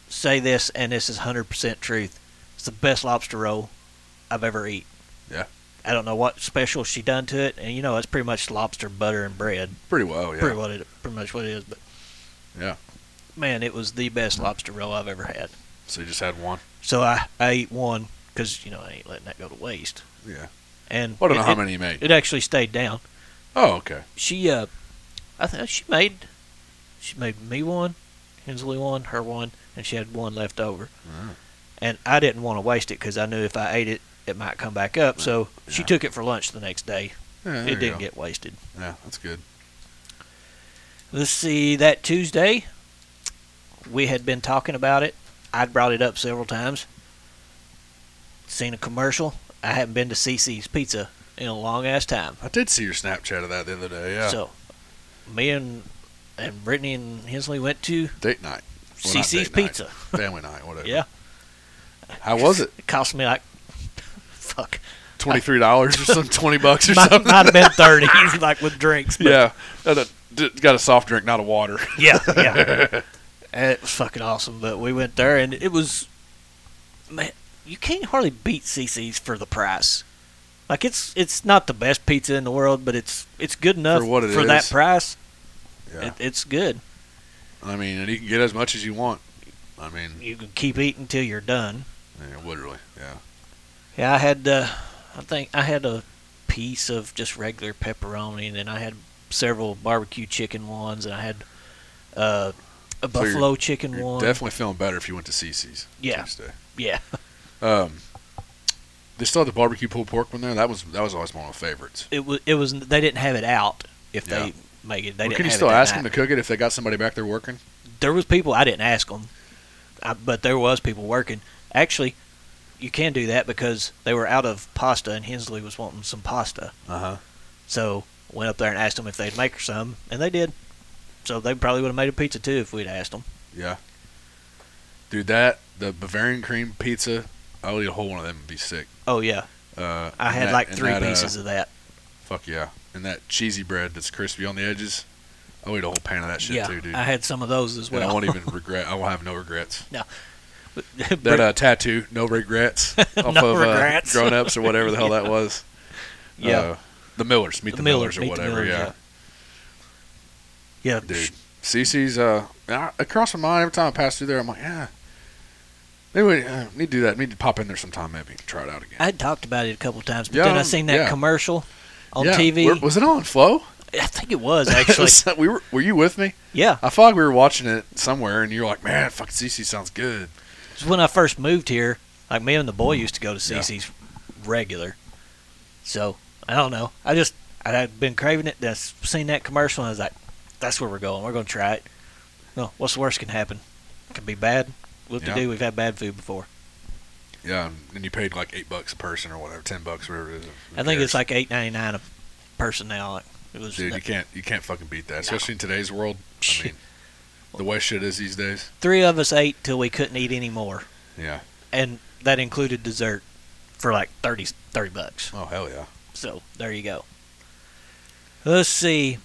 say this, and this is 100% truth. It's the best lobster roll I've ever eat. Yeah. I don't know what special she done to it, and you know it's pretty much lobster butter and bread. Pretty well, yeah. Pretty what it, pretty much what it is. But Yeah. man, it was the best lobster roll I've ever had. So you just had one? So I, I ate one because you know I ain't letting that go to waste. Yeah. And I don't know how it- many you made. It actually stayed down. Oh, okay. she uh I think she made she made me one, Hensley one, her one, and she had one left over. Mm. And I didn't want to waste it because I knew if I ate it, it might come back up. So she took it for lunch the next day. Yeah, it didn't go. get wasted. Yeah, that's good. Let's see. That Tuesday, we had been talking about it. I'd brought it up several times. Seen a commercial. I haven't been to CiCi's Pizza in a long ass time. I did see your Snapchat of that the other day. Yeah. So, me and and Brittany and Hensley went to date night. Well, CiCi's date night. Pizza. Family night, whatever. Yeah. How was it? It cost me like fuck. Twenty three dollars or something, twenty bucks or Might, something. might have been thirty, like with drinks. But yeah. Got a, d- got a soft drink, not a water. yeah, yeah. It was fucking awesome. But we went there, and it was man, you can't hardly beat CiCi's for the price. Like it's it's not the best pizza in the world, but it's it's good enough For what it that is. price. Yeah. It, it's good. I mean, and you can get as much as you want. I mean, You can keep eating till you're done. yeah, literally. Yeah. Yeah, I had uh, I think I had a piece of just regular pepperoni, and then I had several barbecue chicken ones, and I had uh, a So buffalo chicken You're one. definitely feeling better if you went to CiCi's Yeah. Tuesday. yeah, Um, they still had the barbecue pulled pork one there. That was that was always one of my favorites. it was. It was. They didn't have it out. If Yeah. they make it, they Well, didn't you still ask them to cook it if they got somebody back there working? There was people I didn't ask them, I, but there was people working. Actually, you can do that because they were out of pasta, and Hensley was wanting some pasta. Uh huh. So went up there and asked them if they'd make her some, and they did. So they probably would have made a pizza too if we'd asked them. Yeah. Dude, that the Bavarian cream pizza, I would eat a whole one of them and be sick. Oh yeah, Uh, I had that- like three that, uh, pieces of that. Fuck yeah, and that cheesy bread that's crispy on the edges. I'll eat a whole pan of that shit yeah, too, dude. I had some of those as well. and I won't even regret. I will have no regrets. Brit- That uh, tattoo, no regrets, off No of regrets. uh, Grown Ups or whatever the hell that was. yeah, Uh, the Millers, meet the, the Millers, or whatever. Millers, yeah. yeah, dude. CiCi's uh, I- across my mind every time I pass through there. I'm like, yeah, maybe we uh, need to do that. Need to pop in there sometime, maybe try it out again. I had talked about it a couple times, but Yeah, then I seen that yeah. commercial on yeah, TV. where- was it on Flow? I think it was actually. we were. Were you with me? yeah, I felt like we were watching it somewhere, and you were like, "Man, fucking CiCi sounds good." it was when I first moved here. Like me and the boy used to go to Yeah. CiCi's regular. So I don't know. I just I had been craving it. That's seen that commercial, and I was like, "That's where we're going. We're going to try it." No, what's the worst can happen? It can be bad. What to Yeah. do? We've had bad food before. Yeah, and you paid like eight bucks a person or whatever, ten bucks, whatever it is. I think it's like eight ninety nine a person now. Like it was dude, you can't you can't fucking beat that, No. especially in today's world. I mean, the way shit is these days. three of us ate till we couldn't eat anymore, Yeah. and that included dessert for like 30, 30 bucks. Oh hell yeah. So there you go. Let's see.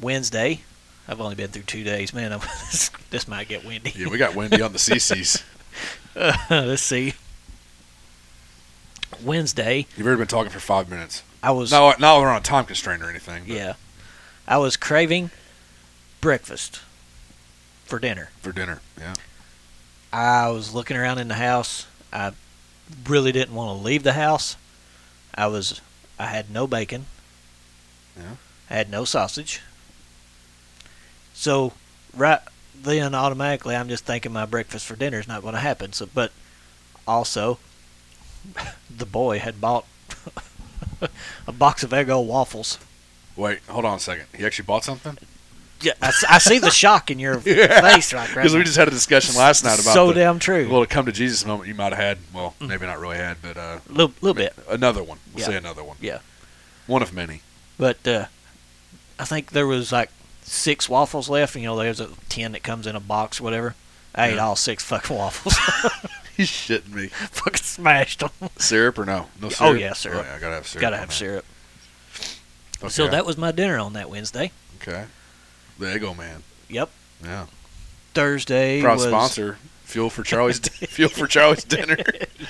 Wednesday. I've only been through two days, man. This, this might get windy. Yeah, we got windy on the CiCi's. Uh, let's see. Wednesday, You've already been talking for five minutes. I was No, not we're on a time constraint or anything. but yeah, I was craving breakfast for dinner. For dinner. Yeah. I was looking around in the house. I really didn't want to leave the house. I was I had no bacon. Yeah. I had no sausage. So right then automatically I'm just thinking my breakfast for dinner is not going to happen. So but also the boy had bought a box of Eggo waffles. Wait, hold on a second. He actually bought something? Yeah, I, I see the shock in your Yeah. face right, right Because we just had a discussion last night about so the damn true. little come to Jesus moment you might have had. Well, Mm. maybe not really had, but uh, A little, little bit. another one. We'll Yeah. say another one. Yeah. One of many. But uh, I think there was like six waffles left. You know, there's a ten that comes in a box, or whatever. I ate all six fucking waffles. He's shitting me. fucking smashed them. Syrup or no? No syrup. Oh, syrup? yeah, syrup. Oh, yeah, I gotta have syrup. Gotta have syrup. Okay. So that was my dinner on that Wednesday. Okay. The Eggo Man. Yep. Yeah. Thursday Proud was sponsor. Fuel for Charlie's Fuel for Charlie's dinner.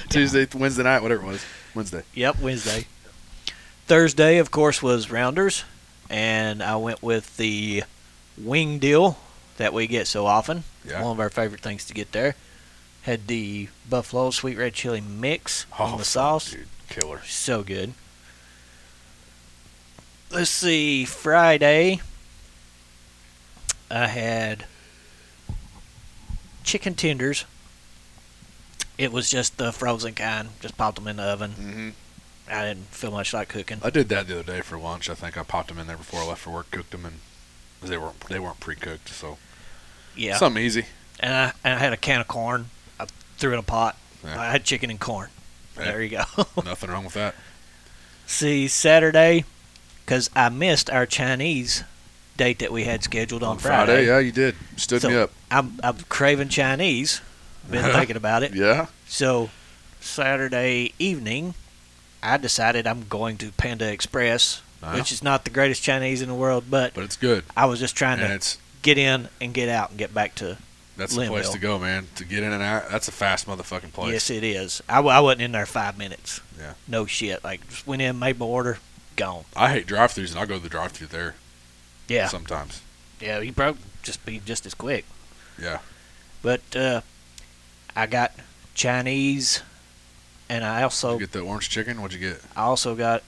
Tuesday, Wednesday night, whatever it was. Wednesday. Yep, Wednesday. Thursday, of course, was Rounders, and I went with the wing deal that we get so often. Yeah. One of our favorite things to get there. Had the buffalo sweet red chili mix on the sauce. Dude, killer. So good. Let's see, Friday. I had chicken tenders. It was just the frozen kind. Just popped them in the oven. hmm I didn't feel much like cooking. I did that the other day for lunch. I think I popped them in there before I left for work, cooked them, and they weren't they weren't pre-cooked, so Yeah. something easy. and I, and I had a can of corn. I threw it in a pot. Yeah. I had chicken and corn. Hey. There you go. Nothing wrong with that. See, Saturday, because I missed our Chinese date that we had scheduled on, Friday. yeah, you did. Stood So- me up. I'm, I'm craving Chinese. Been thinking about it. Yeah. So, Saturday evening, I decided I'm going to Panda Express, Uh-huh. which is not the greatest Chinese in the world, but But it's good, I was just trying and to get in and get out and get back to. that's the place to go, man. To get in and out, that's a fast motherfucking place. Yes, it is. I, I wasn't in there five minutes. Yeah. No shit. Like, just went in, made my order, gone. I hate drive-throughs, and I'll go to the drive-through there. Yeah. Sometimes. Yeah, you probably just be just as quick. Yeah. But uh, I got Chinese, and I also Did you get the orange chicken? What'd you get? I also got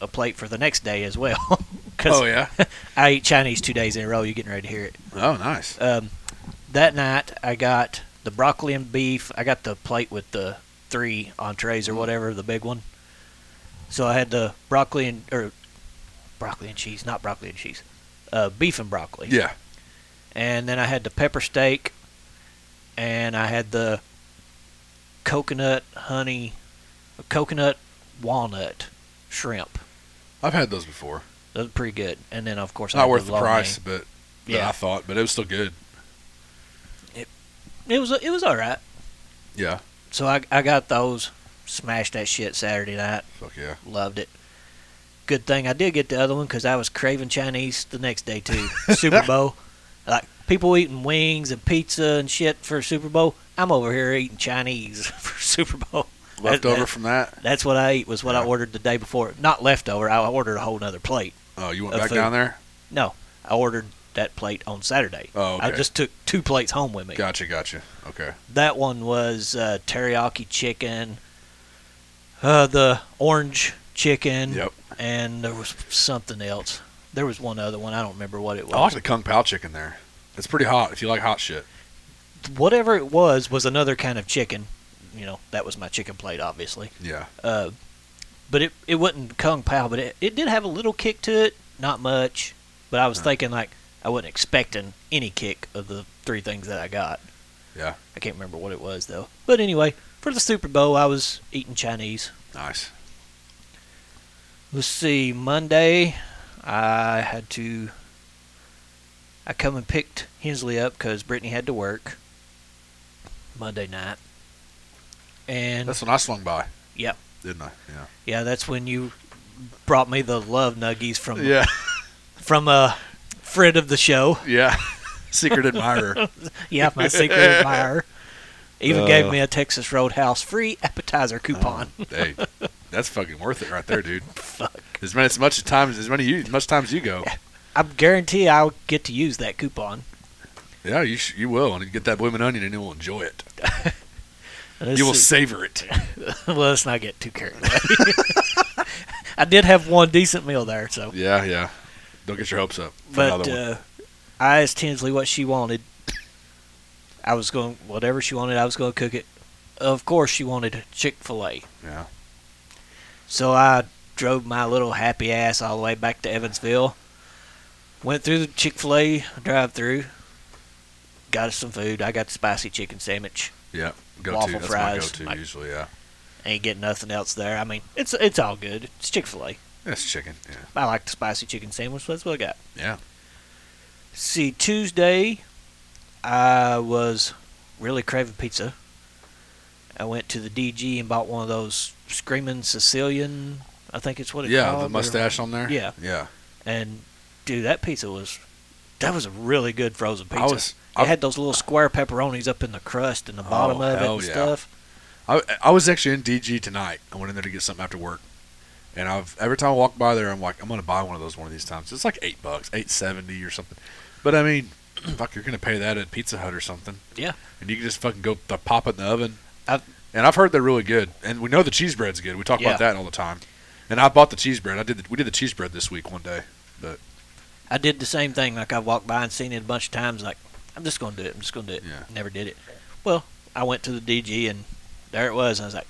a plate for the next day as well. Oh yeah. I ate Chinese two days in a row. You're getting ready to hear it. Oh nice. Um, that night, I got the broccoli and beef. I got the plate with the three entrees or whatever, the big one. So I had the broccoli and or broccoli and cheese, not broccoli and cheese, uh, beef and broccoli. Yeah. And then I had the pepper steak, and I had the coconut honey, coconut walnut shrimp. I've had those before. Those are pretty good. And then of course I Not worth the lo price, but Yeah. I thought, but it was still good. It It was it was all right. Yeah. So I I got those, smashed that shit Saturday night, Fuck yeah. loved it. Good thing I did get the other one because I was craving Chinese the next day too. Super Bowl, like people eating wings and pizza and shit for Super Bowl. I'm over here eating Chinese for Super Bowl. Left That- from that. That's what I ate. Was what I ordered the day before. Not leftover. I ordered a whole nother plate. Oh, you went back food. down there? No, I ordered that plate on Saturday. Oh, okay. I just took two plates home with me. Gotcha, gotcha. Okay. That one was uh, teriyaki chicken, uh, the orange chicken, Yep. and there was something else. There was one other one. I don't remember what it was. I like the Kung Pao chicken there. It's pretty hot if you like hot shit. Whatever it was was another kind of chicken. You know, that was my chicken plate, obviously. Yeah. Uh, but it it wasn't kung pao, but it, it did have a little kick to it, not much. But I was thinking like I wasn't expecting any kick of the three things that I got. Yeah. I can't remember what it was though. But anyway, for the Super Bowl, I was eating Chinese. Nice. Let's see. Monday, I had to. I come and picked Hensley up because Brittany had to work. Monday night, and That's when I swung by. Yep. Didn't I? Yeah. yeah, that's when you brought me the love nuggies from Yeah. from a friend of the show. Yeah. Secret admirer. Yeah, my secret admirer. Even gave Uh. me a Texas Roadhouse free appetizer coupon. Oh, hey, that's fucking worth it right there, dude. Fuck. As many as much times as many you as much times you go. I guarantee I'll get to use that coupon. Yeah, you sh- you will, and you get that blooming onion, and you will enjoy it. Let's you will see. savor it. well, let's not get too carried away. I did have one decent meal there, so. Yeah, yeah. Don't get your hopes up. For But another one. uh, I asked Tinsley what she wanted. I was going whatever she wanted. I was going to cook it. Of course, she wanted Chick Fil A. Yeah. So I drove my little happy ass all the way back to Evansville. Went through the Chick Fil A drive-through. Got us some food. I got the spicy chicken sandwich. Yeah. Go Waffle to. That's fries, my go-to like- usually. Yeah. Ain't getting nothing else there. I mean, it's it's all good. It's Chick Fil A. That's chicken. Yeah. I like the spicy chicken sandwich. So that's what I got. Yeah. See, Tuesday, I was really craving pizza. I went to the DG and bought one of those screaming Sicilian. I think it's what it's Yeah. called. Yeah, the or- mustache on there. Yeah. Yeah. And dude, that pizza was that was a really good frozen pizza. I was. it had those little square pepperonis up in the crust and the oh, bottom Oh, of it and yeah. stuff. I, I was actually in DG tonight. I went in there to get something after work, and I've every time I walk by there, I'm like, I'm gonna buy one of those one of these times. It's like eight bucks, eight seventy or something. But I mean, fuck, you're gonna pay that at Pizza Hut or something. Yeah. And you can just fucking go th- pop it in the oven. I've- and I've heard they're really good, and we know the cheese bread's good. We talk Yeah. about that all the time. And I bought the cheese bread. I did. The, we did the cheese bread this week one day. I did the same thing. Like I walked by and seen it a bunch of times. Like I'm just gonna do it. I'm just gonna do it. Yeah. Never did it. Well, I went to the DG and there it was. And I was like,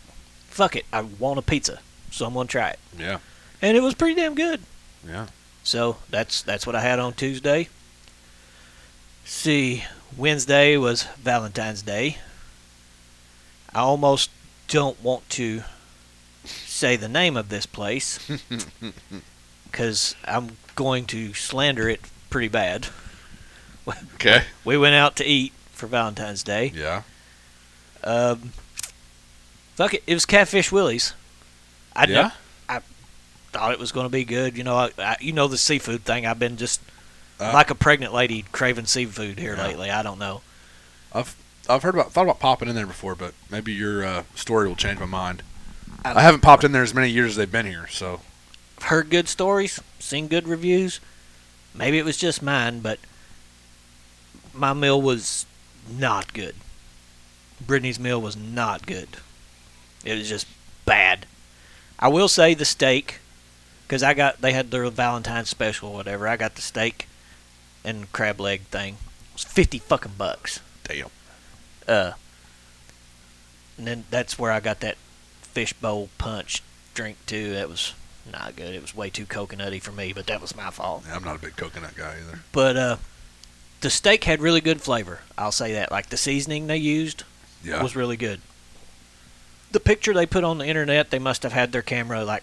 fuck it. I want a pizza, so I'm gonna try it. Yeah. And it was pretty damn good. Yeah. So that's that's what I had on Tuesday. See, Wednesday was Valentine's Day. I almost don't want to say the name of this place because I'm going to slander it pretty bad. Okay. We went out to eat for Valentine's Day. Yeah. Um, fuck it, it was Catfish Willie's. I yeah. thought it was going to be good. You know, I, I, you know the seafood thing. I've been just Uh, like a pregnant lady craving seafood here Yeah. lately. I don't know. I've I've heard about thought about popping in there before, but maybe your uh, story will change my mind. I- I haven't popped in there as many years as they've been here, so heard good stories, seen good reviews. Maybe it was just mine, but my meal was not good. Brittany's meal was not good. It was just bad. I will say the steak, because I got they had their Valentine's special or whatever. I got the steak and crab leg thing. It was fifty fucking bucks. damn. Uh, and then that's where I got that fishbowl punch drink too. That was not good. It was way too coconutty for me, but that was my fault. Yeah, I'm not a big coconut guy either. But uh, the steak had really good flavor. I'll say that. Like the seasoning they used Yeah. was really good. The picture they put on the internet, they must have had their camera like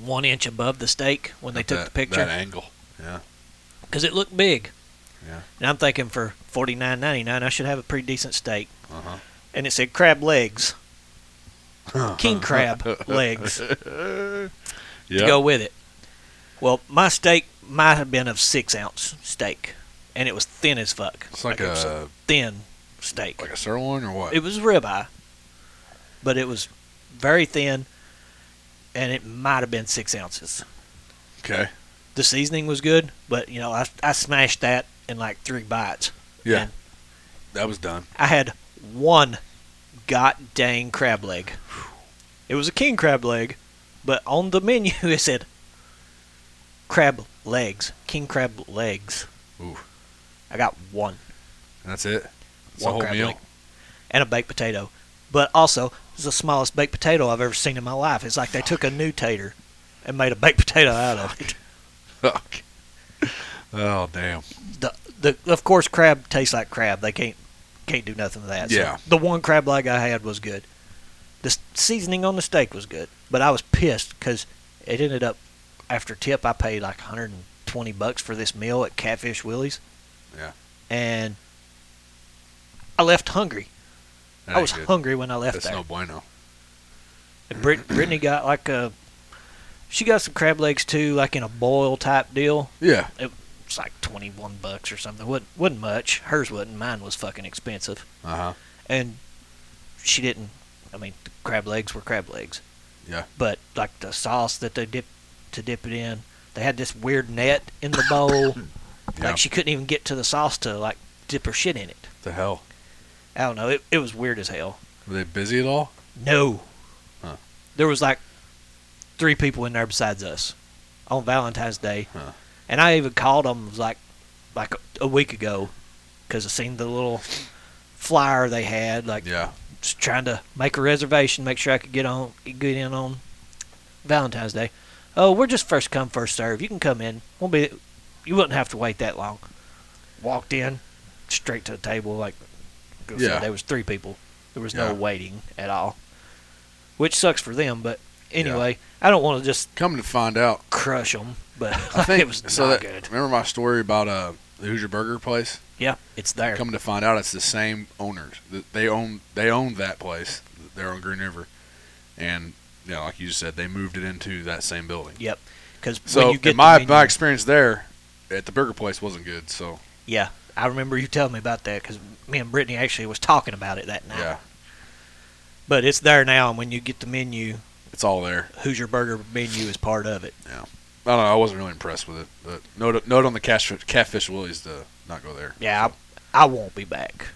one inch above the steak when they At took that, the picture That angle. Yeah. because it looked big. Yeah. And I'm thinking for forty nine ninety nine, I should have a pretty decent steak. Uh huh. And it said crab legs. Uh-huh. king crab legs. yeah. to go with it. Well, my steak might have been of six ounce steak, and it was thin as fuck. It's like, it was a thin steak. like a sirloin or what? It was ribeye, but it was very thin, and it might have been six ounces. okay. The seasoning was good, but you know I I smashed that in like three bites. Yeah. That was done. I had one god dang crab leg. It was a king crab leg, but on the menu it said crab legs, king crab legs. Ooh. I got one. And that's it. A One whole crab meal. leg. and a baked potato. But also, it's the smallest baked potato I've ever seen in my life. It's like they took a new tater and made a baked potato out of it. Fuck. oh damn. The, the of course crab tastes like crab. They can't can't do nothing with that. So Yeah. the one crab leg I had was good. The seasoning on the steak was good, but I was pissed because it ended up after tip I paid like 120 bucks for this meal at Catfish Willie's. Yeah. And I left hungry. That I was good. hungry when I left That's there. no bueno. And Brit- Brittany got like a, she got some crab legs too, like in a boil type deal. Yeah. It's like twenty one bucks or something. wasn't wasn't much. Hers wasn't. Mine was fucking expensive. Uh huh. And she didn't. I mean, the crab legs were crab legs. Yeah. But like the sauce that they dip to dip it in, they had this weird net in the bowl. Yeah. Like she couldn't even get to the sauce to like dip her shit in it. the hell? I don't know. It it was weird as hell. Were they busy at all? No. Huh. There was like three people in there besides us on Valentine's Day, Huh. And I even called them like like a, week ago because I seen the little flyer they had, like Yeah. just trying to make a reservation, make sure I could get on get in on Valentine's Day. Oh, we're just first come first serve. You can come in. Won't be. You wouldn't have to wait that long. Walked in, straight to the table. Like, Yeah. there was three people. There was Yeah. no waiting at all, which sucks for them. But anyway, I don't want to just Come to find out, crush them. But I think it was so. not That, good. remember my story about uh the Hoosier Burger place? Yeah, it's there. Coming to find out, it's the same owners. They own they own that place. They're on Green River, and you know, like you said, they moved it into that same building. Yep. Because So when you get in my the my experience there at the burger place wasn't good. So Yeah, I remember you telling me about that because me and Brittany actually was talking about it that night. yeah, But it's there now, and when you get the menu, it's all there. Hoosier Burger menu is part of it. Yeah. I don't know. I wasn't really impressed with it. But note note on the catfish, catfish Willie's to not go there. Yeah, I, I won't be back.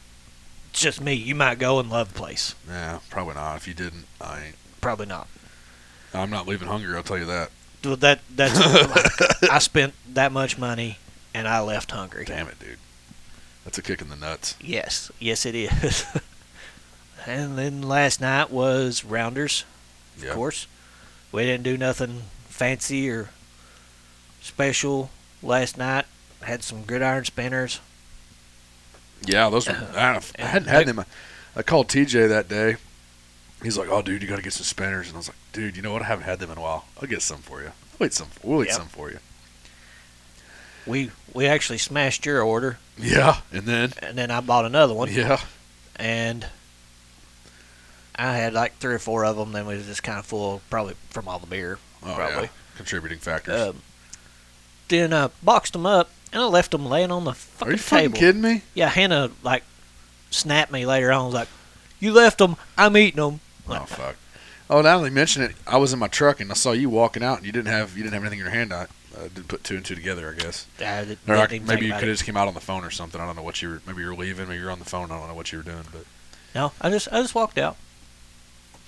It's just me. You might go and love the place. Yeah, probably not. If you didn't, I ain't. Probably not. I'm not leaving hungry. I'll tell you that. Well, that that's like, I spent that much money and I left hungry. Damn it, dude. That's a kick in the nuts. Yes, yes, it is. and then last night was Rounders, of Yeah. course. We didn't do nothing fancy or special last night. Had some gridiron spinners. Yeah, those were. I, I hadn't had them. I called TJ that day. He's like, "Oh, dude, you got to get some spinners." And I was like, "Dude, you know what? I haven't had them in a while. I'll get some for you. I'll eat some. We'll eat Yep. some for you." We we actually smashed your order, Yeah, and then and then I bought another one. yeah, and I had like three or four of them. Then we was just kind of full, probably from all the beer. oh Probably. yeah, contributing factors. Um, then I boxed them up and I left them laying on the fucking table. Are you fucking table. kidding me? Yeah, Hannah like snapped me later on. Was like, "You left them. I'm eating them." Oh fuck. Oh, now that you mention it, I was in my truck and I saw you walking out, and you didn't have you didn't have anything in your hand. I uh, didn't put two and two together. I guess. I did, Or I, maybe you could have just came out on the phone or something. I don't know what you were. Maybe you were leaving. Maybe you were on the phone. I don't know what you were doing. But No, I just I just walked out.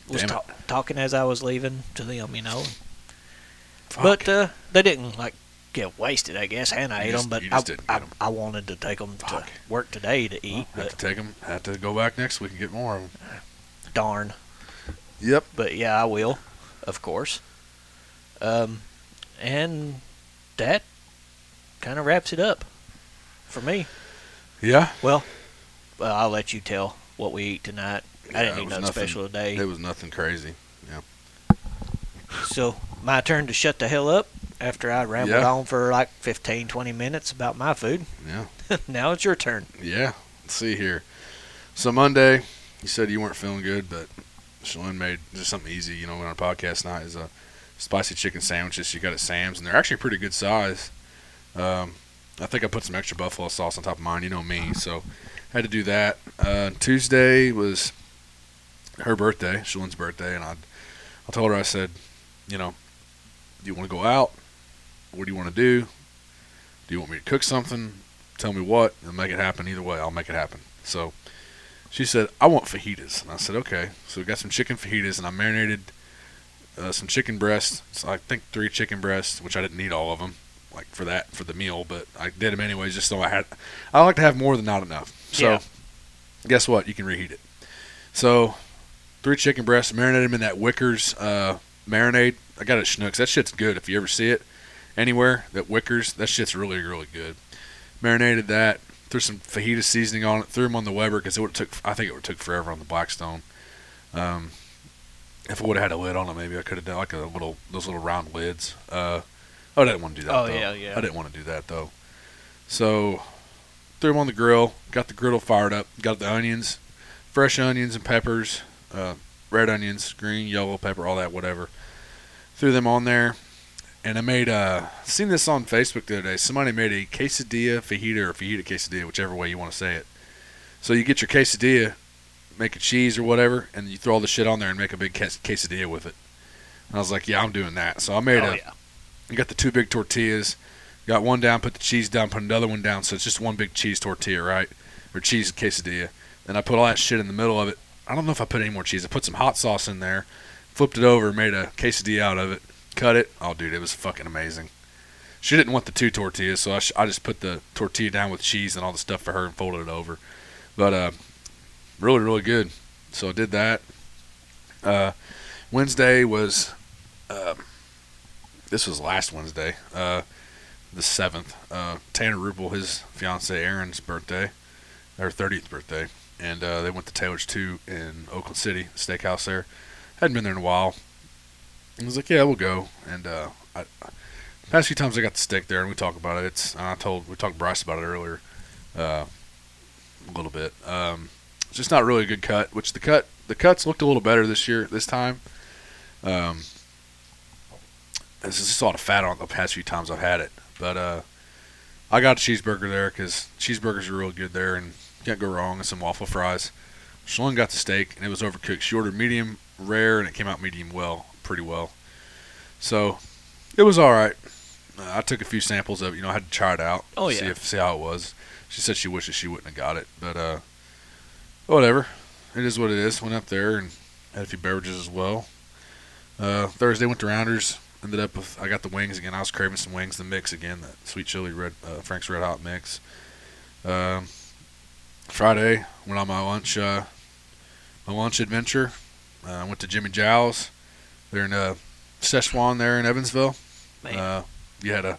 Was ta- talking as I was leaving to them, you know. fuck. But uh, they didn't like get wasted. I guess Hannah ate just- them, but I, I, get 'em. I wanted to take them to work today to eat. have but to take them. Have to go back next week and get more of them. darn. Yep. But yeah, I will, of course. Um, and that kind of wraps it up for me. Yeah. Well, well, I'll let you tell what we eat tonight. Yeah, I didn't eat was nothing nothing- special today. It was nothing crazy. Yeah. So my turn to shut the hell up after I rambled Yeah. on for like 15, 20 minutes about my food. Yeah. now it's your turn. Yeah. Let's see here. So Monday, you said you weren't feeling good, but Shalyn made just something easy. You know, on our podcast night is a spicy chicken sandwiches. She got at Sam's, and they're actually pretty good size. Um, I think I put some extra buffalo sauce on top of mine. You know me, so had to do that. Uh, Tuesday was her birthday, Shalyn's birthday, and I, I told her I said, you know, do you want to go out? What do you want to do? Do you want me to cook something? Tell me what, and make it happen. Either way, I'll make it happen. So she said, I want fajitas. And I said, okay. So we got some chicken fajitas, and I marinated uh, some chicken breasts. So I think three chicken breasts, which I didn't need all of them. like for that for the meal, but I did them anyways just so I had. I like to have more than not enough. So Yeah. guess what? You can reheat it. So three chicken breasts, marinate them in that Wickers uh, marinade. I got it at Schnucks. That shit's good if you ever see it anywhere. That Wickers, that shit's really really good. Marinated that. Threw some fajita seasoning on it. Threw them on the Weber because it would took. I think it would took forever on the Blackstone. Um, if I would have had a lid on it, maybe I could have done like a little those little round lids. Uh, I didn't want to do that. Oh, though. yeah, yeah. I didn't want to do that though. So threw them on the grill. Got the griddle fired up. Got the onions, fresh onions and peppers, uh, red onions, green, yellow pepper, all that, whatever. Threw them on there, and I made. Uh, seen this on Facebook the other day. Somebody made a quesadilla fajita or fajita quesadilla, whichever way you want to say it. So you get your quesadilla, make a cheese or whatever, and you throw all the shit on there and make a big quesadilla with it. And I was like, yeah, I'm doing that. So I made Oh a. yeah. I got the two big tortillas. Got one down, put the cheese down, put another one down, so it's just one big cheese tortilla, right? Or cheese quesadilla. And I put all that shit in the middle of it. I don't know if I put any more cheese. I put some hot sauce in there, flipped it over, made a quesadilla out of it, cut it. Oh, dude, it was fucking amazing. She didn't want the two tortillas, so I, sh- I just put the tortilla down with cheese and all the stuff for her and folded it over. But uh, really, really good. So I did that. Uh, Wednesday was. Uh, this was last Wednesday, uh, the seventh. Uh, Tanner Rupel, his fiance Aaron's birthday, her thirtieth birthday, and uh, they went to Taylor's Two in Oakland City, steakhouse there. Hadn't been there in a while. I was like, yeah, we'll go. And uh, I, past few times I got the steak there, and we talk about it. It's I told we talked Bryce about it earlier, uh, a little bit. Um, it's just not really a good cut. Which the cut the cuts looked a little better this year this time. Um, there's just a lot of fat on it the past few times I've had it. But uh, I got a cheeseburger there because cheeseburgers are real good there and can't go wrong. And some waffle fries. Shalon got the steak and it was overcooked. She ordered medium rare and it came out medium well, pretty well. So it was all right. Uh, I took a few samples of it. You know, I had to try it out. Oh, see if see how it was. She said she wishes she wouldn't have got it, but uh, whatever. It is what it is. Went up there and had a few beverages as well. Uh, Thursday went to Rounders. Ended up with I got the wings again. I was craving some wings. The mix again, the sweet chili red uh, Frank's Red Hot mix. Um, Friday went on my lunch uh, my lunch adventure. Uh, went to Jimmy Gao's. They're in uh, Szechuan there in Evansville. Man. Uh, you had a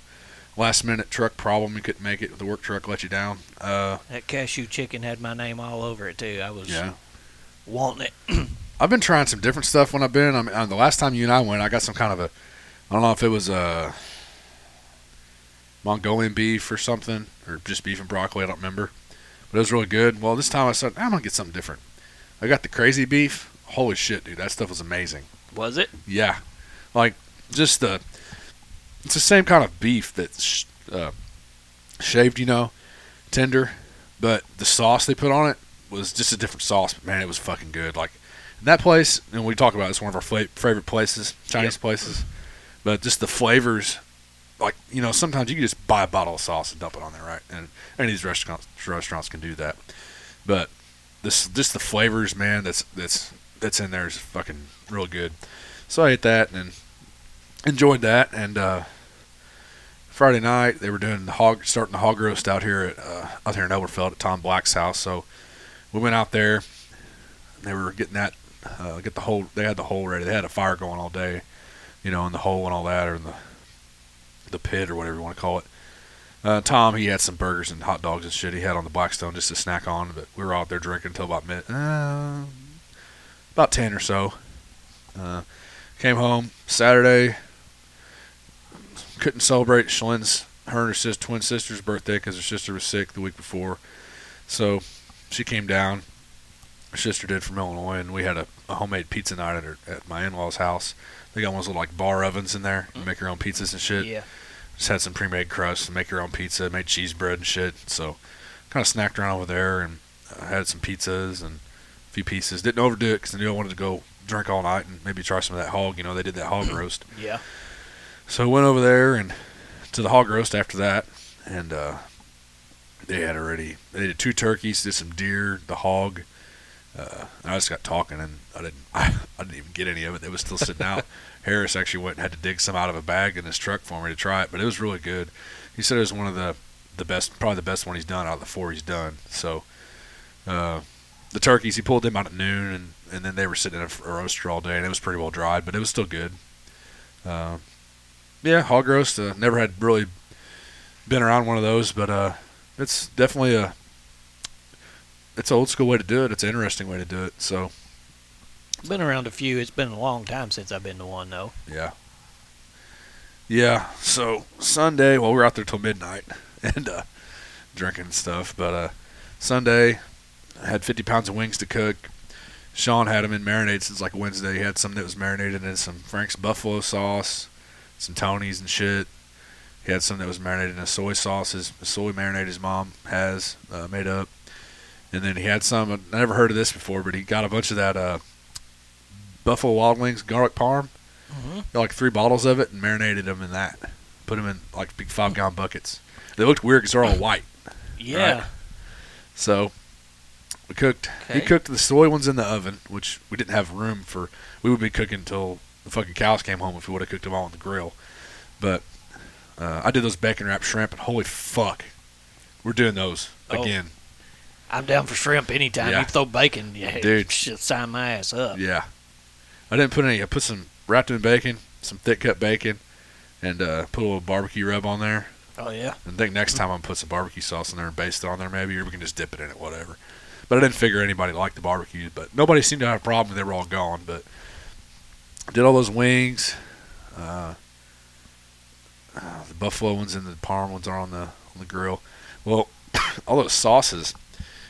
last minute truck problem. You couldn't make it. The work truck let you down. Uh, That cashew chicken had my name all over it too. I was yeah. wanting it. I've been trying some different stuff when I've been. I mean, uh, the last time you and I went, I got some kind of a, I don't know if it was a Mongolian beef or something, or just beef and broccoli. I don't remember, but it was really good. Well, this time I said I'm gonna get something different. I got the crazy beef. Holy shit, dude, that stuff was amazing. Was it? Yeah, like just the, it's the same kind of beef that's sh- uh, shaved, you know, tender, but the sauce they put on it was just a different sauce. But man, it was fucking good. Like that place, and we talk about it, it's one of our favorite places, Chinese places. But just the flavors, like you know, sometimes you can just buy a bottle of sauce and dump it on there, right? And any of these restaurants restaurants can do that. But this, just the flavors, man, that's that's that's in there is fucking real good. So I ate that and enjoyed that. And uh, Friday night they were doing the hog, starting the hog roast out here at uh, out here in Elberfeld at Tom Black's house. So we went out there. They were getting that, uh, get the hole. They had the hole ready. They had a fire going all day, you know, in the hole and all that, or in the the pit or whatever you want to call it. Uh, Tom, he had some burgers and hot dogs and shit he had on the Blackstone just to snack on, but we were out there drinking until about mid, uh, about ten or so. Uh, came home Saturday. Couldn't celebrate Shalene's her and her sis, twin sister's birthday because her sister was sick the week before, so she came down. Her sister did from Illinois, and we had a, a homemade pizza night at, her, at my in-laws' house. They got one of those little like bar ovens in there. You make your own pizzas and shit Yeah. just had some pre-made crust, make your own pizza, made cheese bread and shit. So kind of snacked around over there and uh, had some pizzas and a few pieces. Didn't overdo it because I knew I wanted to go drink all night and maybe try some of that hog. You know, they did that hog roast. Yeah. So went over there and to the hog roast after that, and uh, they had already they did two turkeys, did some deer, the hog, uh, I just got talking and I didn't I, I didn't even get any of it. It was still sitting out. Harris actually went and had to dig some out of a bag in his truck for me to try it, but it was really good. He said it was one of the the best, probably the best one he's done out of the four he's done. So uh, the turkeys he pulled them out at noon and and then they were sitting in a, a roaster all day and it was pretty well dried, but it was still good. Uh, yeah, hog roast. Uh, never had really been around one of those, but uh, it's definitely a it's an old school way to do it. It's an interesting way to do it. So Been around a few. It's been a long time since I've been to one though. yeah, yeah. So Sunday, well, we're out there till midnight and uh, drinking stuff. But uh, Sunday, I had 50 pounds of wings to cook. Sean had them in marinade since like Wednesday. He had some that was marinated in some Frank's buffalo sauce, some Tony's and shit. He had some that was marinated in a soy sauce, his soy marinade his mom has uh, made up. And then he had some, I never heard of this before, but he got a bunch of that uh, Buffalo Wild Wings garlic parm. Mm-hmm. Got like three bottles of it and marinated them in that. Put them in like big five gallon buckets. They looked weird because they're all white. Yeah. So we cooked. He cooked the soy ones in the oven, which we didn't have room for. We would be cooking until the fucking cows came home if we would have cooked them all on the grill. But uh, I did those bacon wrapped shrimp, and holy fuck, we're doing those Oh. again. I'm down for shrimp anytime. Yeah. You throw bacon, yeah, Dude. shit, sign my ass up. Yeah, I didn't put any. I put some wrapped in bacon, some thick cut bacon, and uh, put a little barbecue rub on there. Oh yeah. I think next time I'm gonna put some barbecue sauce in there and baste it on there maybe, or we can just dip it in it, whatever. But I didn't figure anybody liked the barbecue, but nobody seemed to have a problem. They were all gone, but did all those wings. Uh, uh, the buffalo ones and the parm ones are on the on the grill. Well, all those sauces,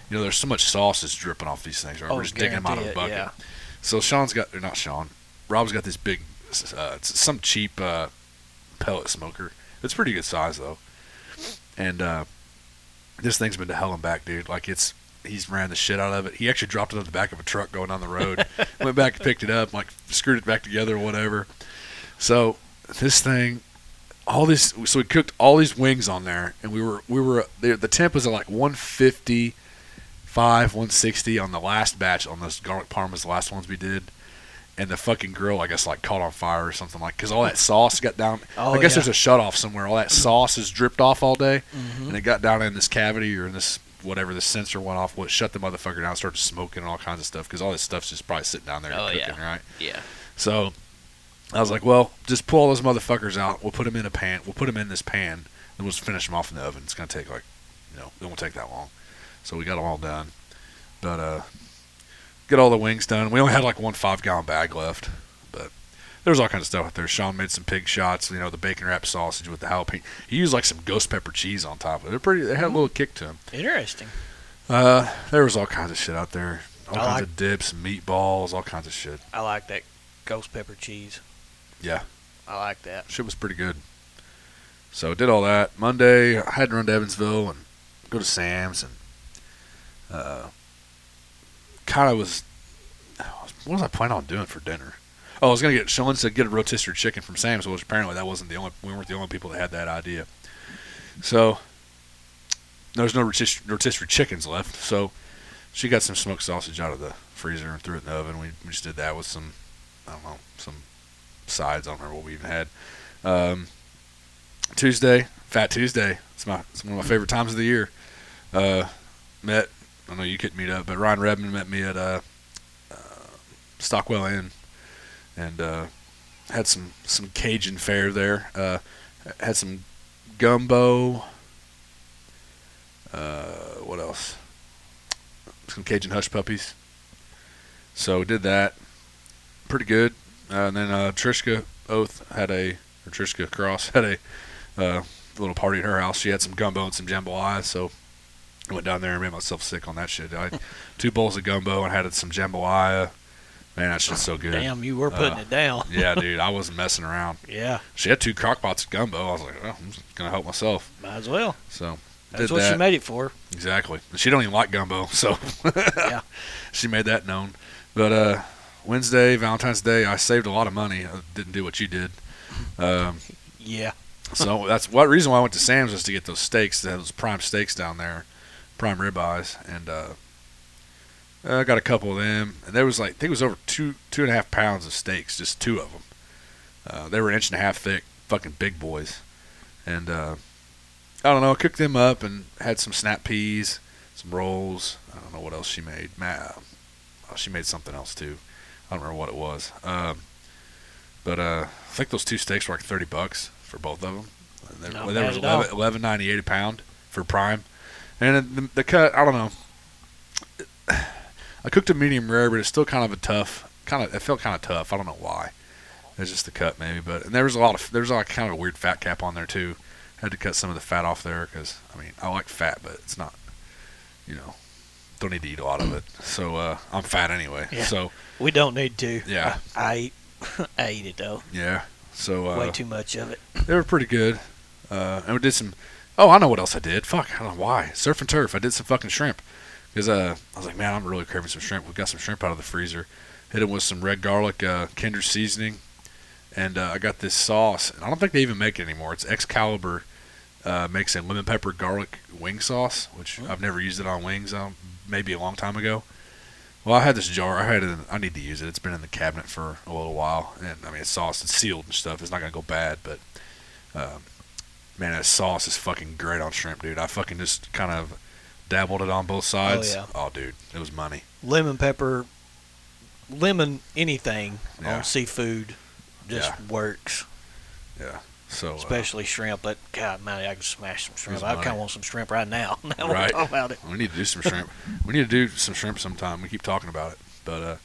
you know, there's so much sauce that's dripping off these things. Right? Oh, We're just digging them out of a bucket. yeah. So Sean's got, or not Sean, Rob's got this big, uh, it's some cheap uh, pellet smoker. It's pretty good size though, and uh, this thing's been to hell and back, dude. Like it's, he's ran the shit out of it. He actually dropped it on the back of a truck going down the road. went back and picked it up, like screwed it back together or whatever. So this thing, all this, so we cooked all these wings on there, and we were we were the, the temp was at like 150 five, 160 on the last batch on those garlic parmas, the last ones we did. And the fucking grill, I guess, like caught on fire or something like, because all that sauce got down. Oh, I guess yeah. there's a shut off somewhere. All that sauce is dripped off all day, Mhm. and it got down in this cavity or in this whatever the sensor went off. What shut the motherfucker down? Started smoking and all kinds of stuff because all this stuff's just probably sitting down there Oh, cooking, yeah. right? Yeah. So I was like, well, just pull all those motherfuckers out. We'll put them in a pan. We'll put them in this pan, and we'll just finish them off in the oven. It's gonna take like, you know, it won't take that long. So we got them all done, but uh, get all the wings done. We only had like one five gallon bag left, but there was all kinds of stuff out there. Sean made some pig shots. You know, the bacon wrapped sausage with the jalapeno. He used like some ghost pepper cheese on top of it. They're pretty. They had a little kick to them. Interesting. Uh, there was all kinds of shit out there. All I kinds like- of dips, meatballs, all kinds of shit. I like that ghost pepper cheese. Yeah. I like that. Shit was pretty good. So did all that. Monday I had to run to Evansville and go to Sam's and uh, kind of was what was I planning on doing for dinner? Oh, I was gonna get Sean said get a rotisserie chicken from Sam's, which apparently that wasn't the only we weren't the only people that had that idea. So there's no rotis- rotisserie chickens left. So she got some smoked sausage out of the freezer and threw it in the oven. We, we just did that with some I don't know some sides. I don't remember what we even had. Um, Tuesday, Fat Tuesday. It's my it's one of my favorite times of the year. Uh, met I know you couldn't meet up, but Ryan Redmond met me at uh, uh, Stockwell Inn, and uh, had some some Cajun fare there. Uh, had some gumbo. Uh, what else? Some Cajun hush puppies. So did that. Pretty good. Uh, and then Trishka Oath had a, or Trishka Cross had a little party at her house. She had some gumbo and some jambalaya, so I went down there and made myself sick on that shit. I had two bowls of gumbo and had some jambalaya. Man, that shit's so good. Damn, you were putting Uh, it down. Yeah, dude, I wasn't messing around. Yeah. She had two crock pots of gumbo. I was like, well, I'm just gonna help myself. Might as well. So That's what that. she made it for. Exactly. She don't even like gumbo, so Yeah. she made that known. But uh, Wednesday, Valentine's Day, I saved a lot of money. I didn't do what you did. Um, Yeah. so that's what reason why I went to Sam's was to get those steaks, those prime steaks down there, prime ribeyes, and uh, Uh, I got a couple of them, and there was like I think it was over two two and a half pounds of steaks, just two of them. Uh, they were an inch and a half thick, fucking big boys, and uh, I don't know. I cooked them up and had some snap peas, some rolls. I don't know what else she made. Ma- oh, she made something else too. I don't remember what it was. Um, but uh, I think those two steaks were like thirty bucks for both of them. And they, Not they at all. 11, 11.98 a pound for prime, and the, the cut. I don't know. I cooked a medium rare, but it's still kind of a tough. Kind of, it felt kind of tough. I don't know why. It's just the cut, maybe. But and there was a lot of there's like kind of a weird fat cap on there too. I Had to cut some of the fat off there because I mean I like fat, but it's not. You know, don't need to eat a lot of it. So uh, I'm fat anyway. Yeah. So We don't need to. Yeah. I, I ate, I ate it though. yeah. So uh, Way too much of it. they were pretty good. Uh, and we did some. Oh, I know what else I did. Fuck, I don't know why. Surf and turf. I did some fucking shrimp. Because uh, I was like, man, I'm really craving some shrimp. We got some shrimp out of the freezer. Hit it with some red garlic uh, Kinder seasoning, and uh, I got this sauce. And I don't think they even make it anymore. It's Excalibur uh, makes a lemon pepper garlic wing sauce, which Mm. I've never used it on wings. Um, maybe a long time ago. Well, I had this jar. I had it. In, I need to use it. It's been in the cabinet for a little while, and I mean, it's sauce. It's sealed and stuff. It's not gonna go bad, but um, man, that sauce is fucking great on shrimp, dude. I fucking just kind of dabbled it on both sides. Oh, yeah. Oh, dude, it was money. Lemon pepper, lemon anything Yeah. on seafood just Yeah. works. Yeah. So uh, Especially shrimp. That God, man, I can smash some shrimp. I kind of want some shrimp right now. now Right. we're about it. we need to do some shrimp. we need to do some shrimp sometime. We keep talking about it, but uh,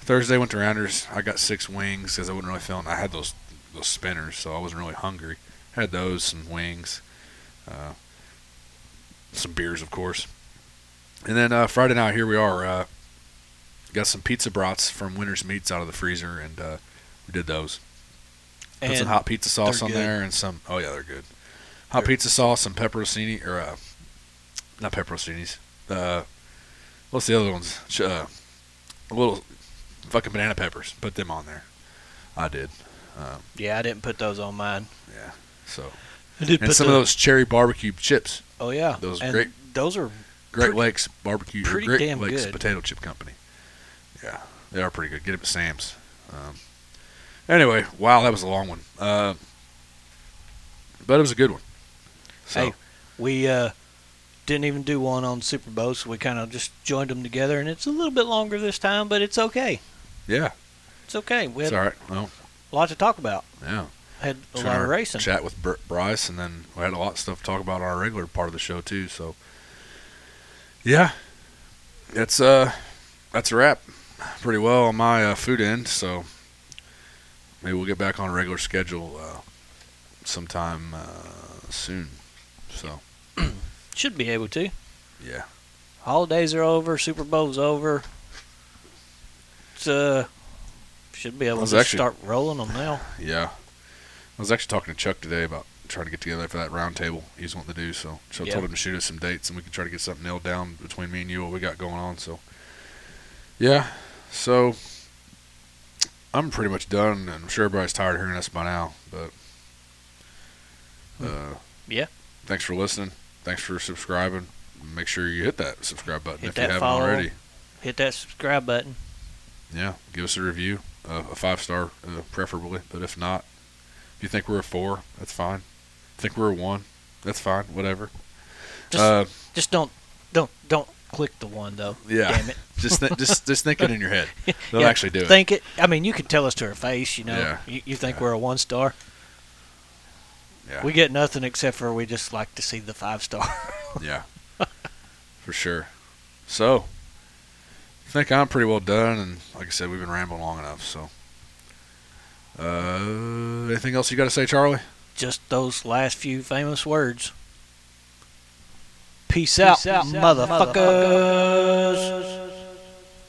Thursday went to Rounders. I got six wings because I wasn't really feeling. I had those those spinners, so I wasn't really hungry. Had those, some wings, uh, some beers, of course. And then uh, Friday night, here we are. Uh, got some pizza brats from Winners Meats out of the freezer, and uh, we did those. Put And some hot pizza sauce on good. there, and some. Oh yeah, they're good. Hot They're- pizza sauce, some pepperoncini, or uh, not pepperoncinis. Uh, what's the other ones? Uh, a little fucking banana peppers. Put them on there. I did. Um, yeah, I didn't put those on mine. yeah. So I did and put some the, of those cherry barbecue chips. Oh yeah, those and great- Those are Great Pretty- Lakes barbecue. pretty Great damn Lakes good. Potato Chip Company. Yeah, they are pretty good. Get them at Sam's. Um, anyway, wow, that was a long one. Uh, but it was a good one. So Hey. we uh, didn't even do one on Super Bowl, so we kind of just joined them together, and it's a little bit longer this time, but it's okay. yeah, It's okay. We it's all right. Well, a lot to talk about. yeah. Had a lot of racing. Chat with Br- Bryce, and then we had a lot of stuff to talk about on our regular part of the show too. So, yeah, it's uh, that's a wrap. Pretty well on my uh, food end. So maybe we'll get back on a regular schedule uh, sometime uh, soon. So Should be able to. yeah, Holidays are over. Super Bowl's over. It's uh, should be able to actually- start rolling them now. yeah. I was actually talking to Chuck today about trying to get together for that round table he's wanting to do. So, so I told him to shoot us some dates, and we can try to get something nailed down between me and you what we got going on. So, yeah. So I'm pretty much done, and I'm sure everybody's tired of hearing us by now. But uh. Yeah. Thanks for listening. Thanks for subscribing. Make sure you hit that subscribe button Hit if you haven't follow. already. Hit that subscribe button. Yeah, give us a review, uh, a five star, uh, preferably. But if not, you think we're a four, that's fine. Think we're a one, that's fine. Whatever. Just uh, just don't don't don't click the one though. yeah, Damn it. just th- just just think it in your head. They'll Yeah, actually do it. Think it. I mean, you can tell us to our face. You know, Yeah. you, you think Yeah. we're a one star. Yeah. We get nothing except for we just like to see the five star. yeah, for sure. So, I think I'm pretty well done, and like I said, we've been rambling long enough. So, uh, anything else you got to say, Charlie? just those last few famous words. Peace, out, out, motherfuckers.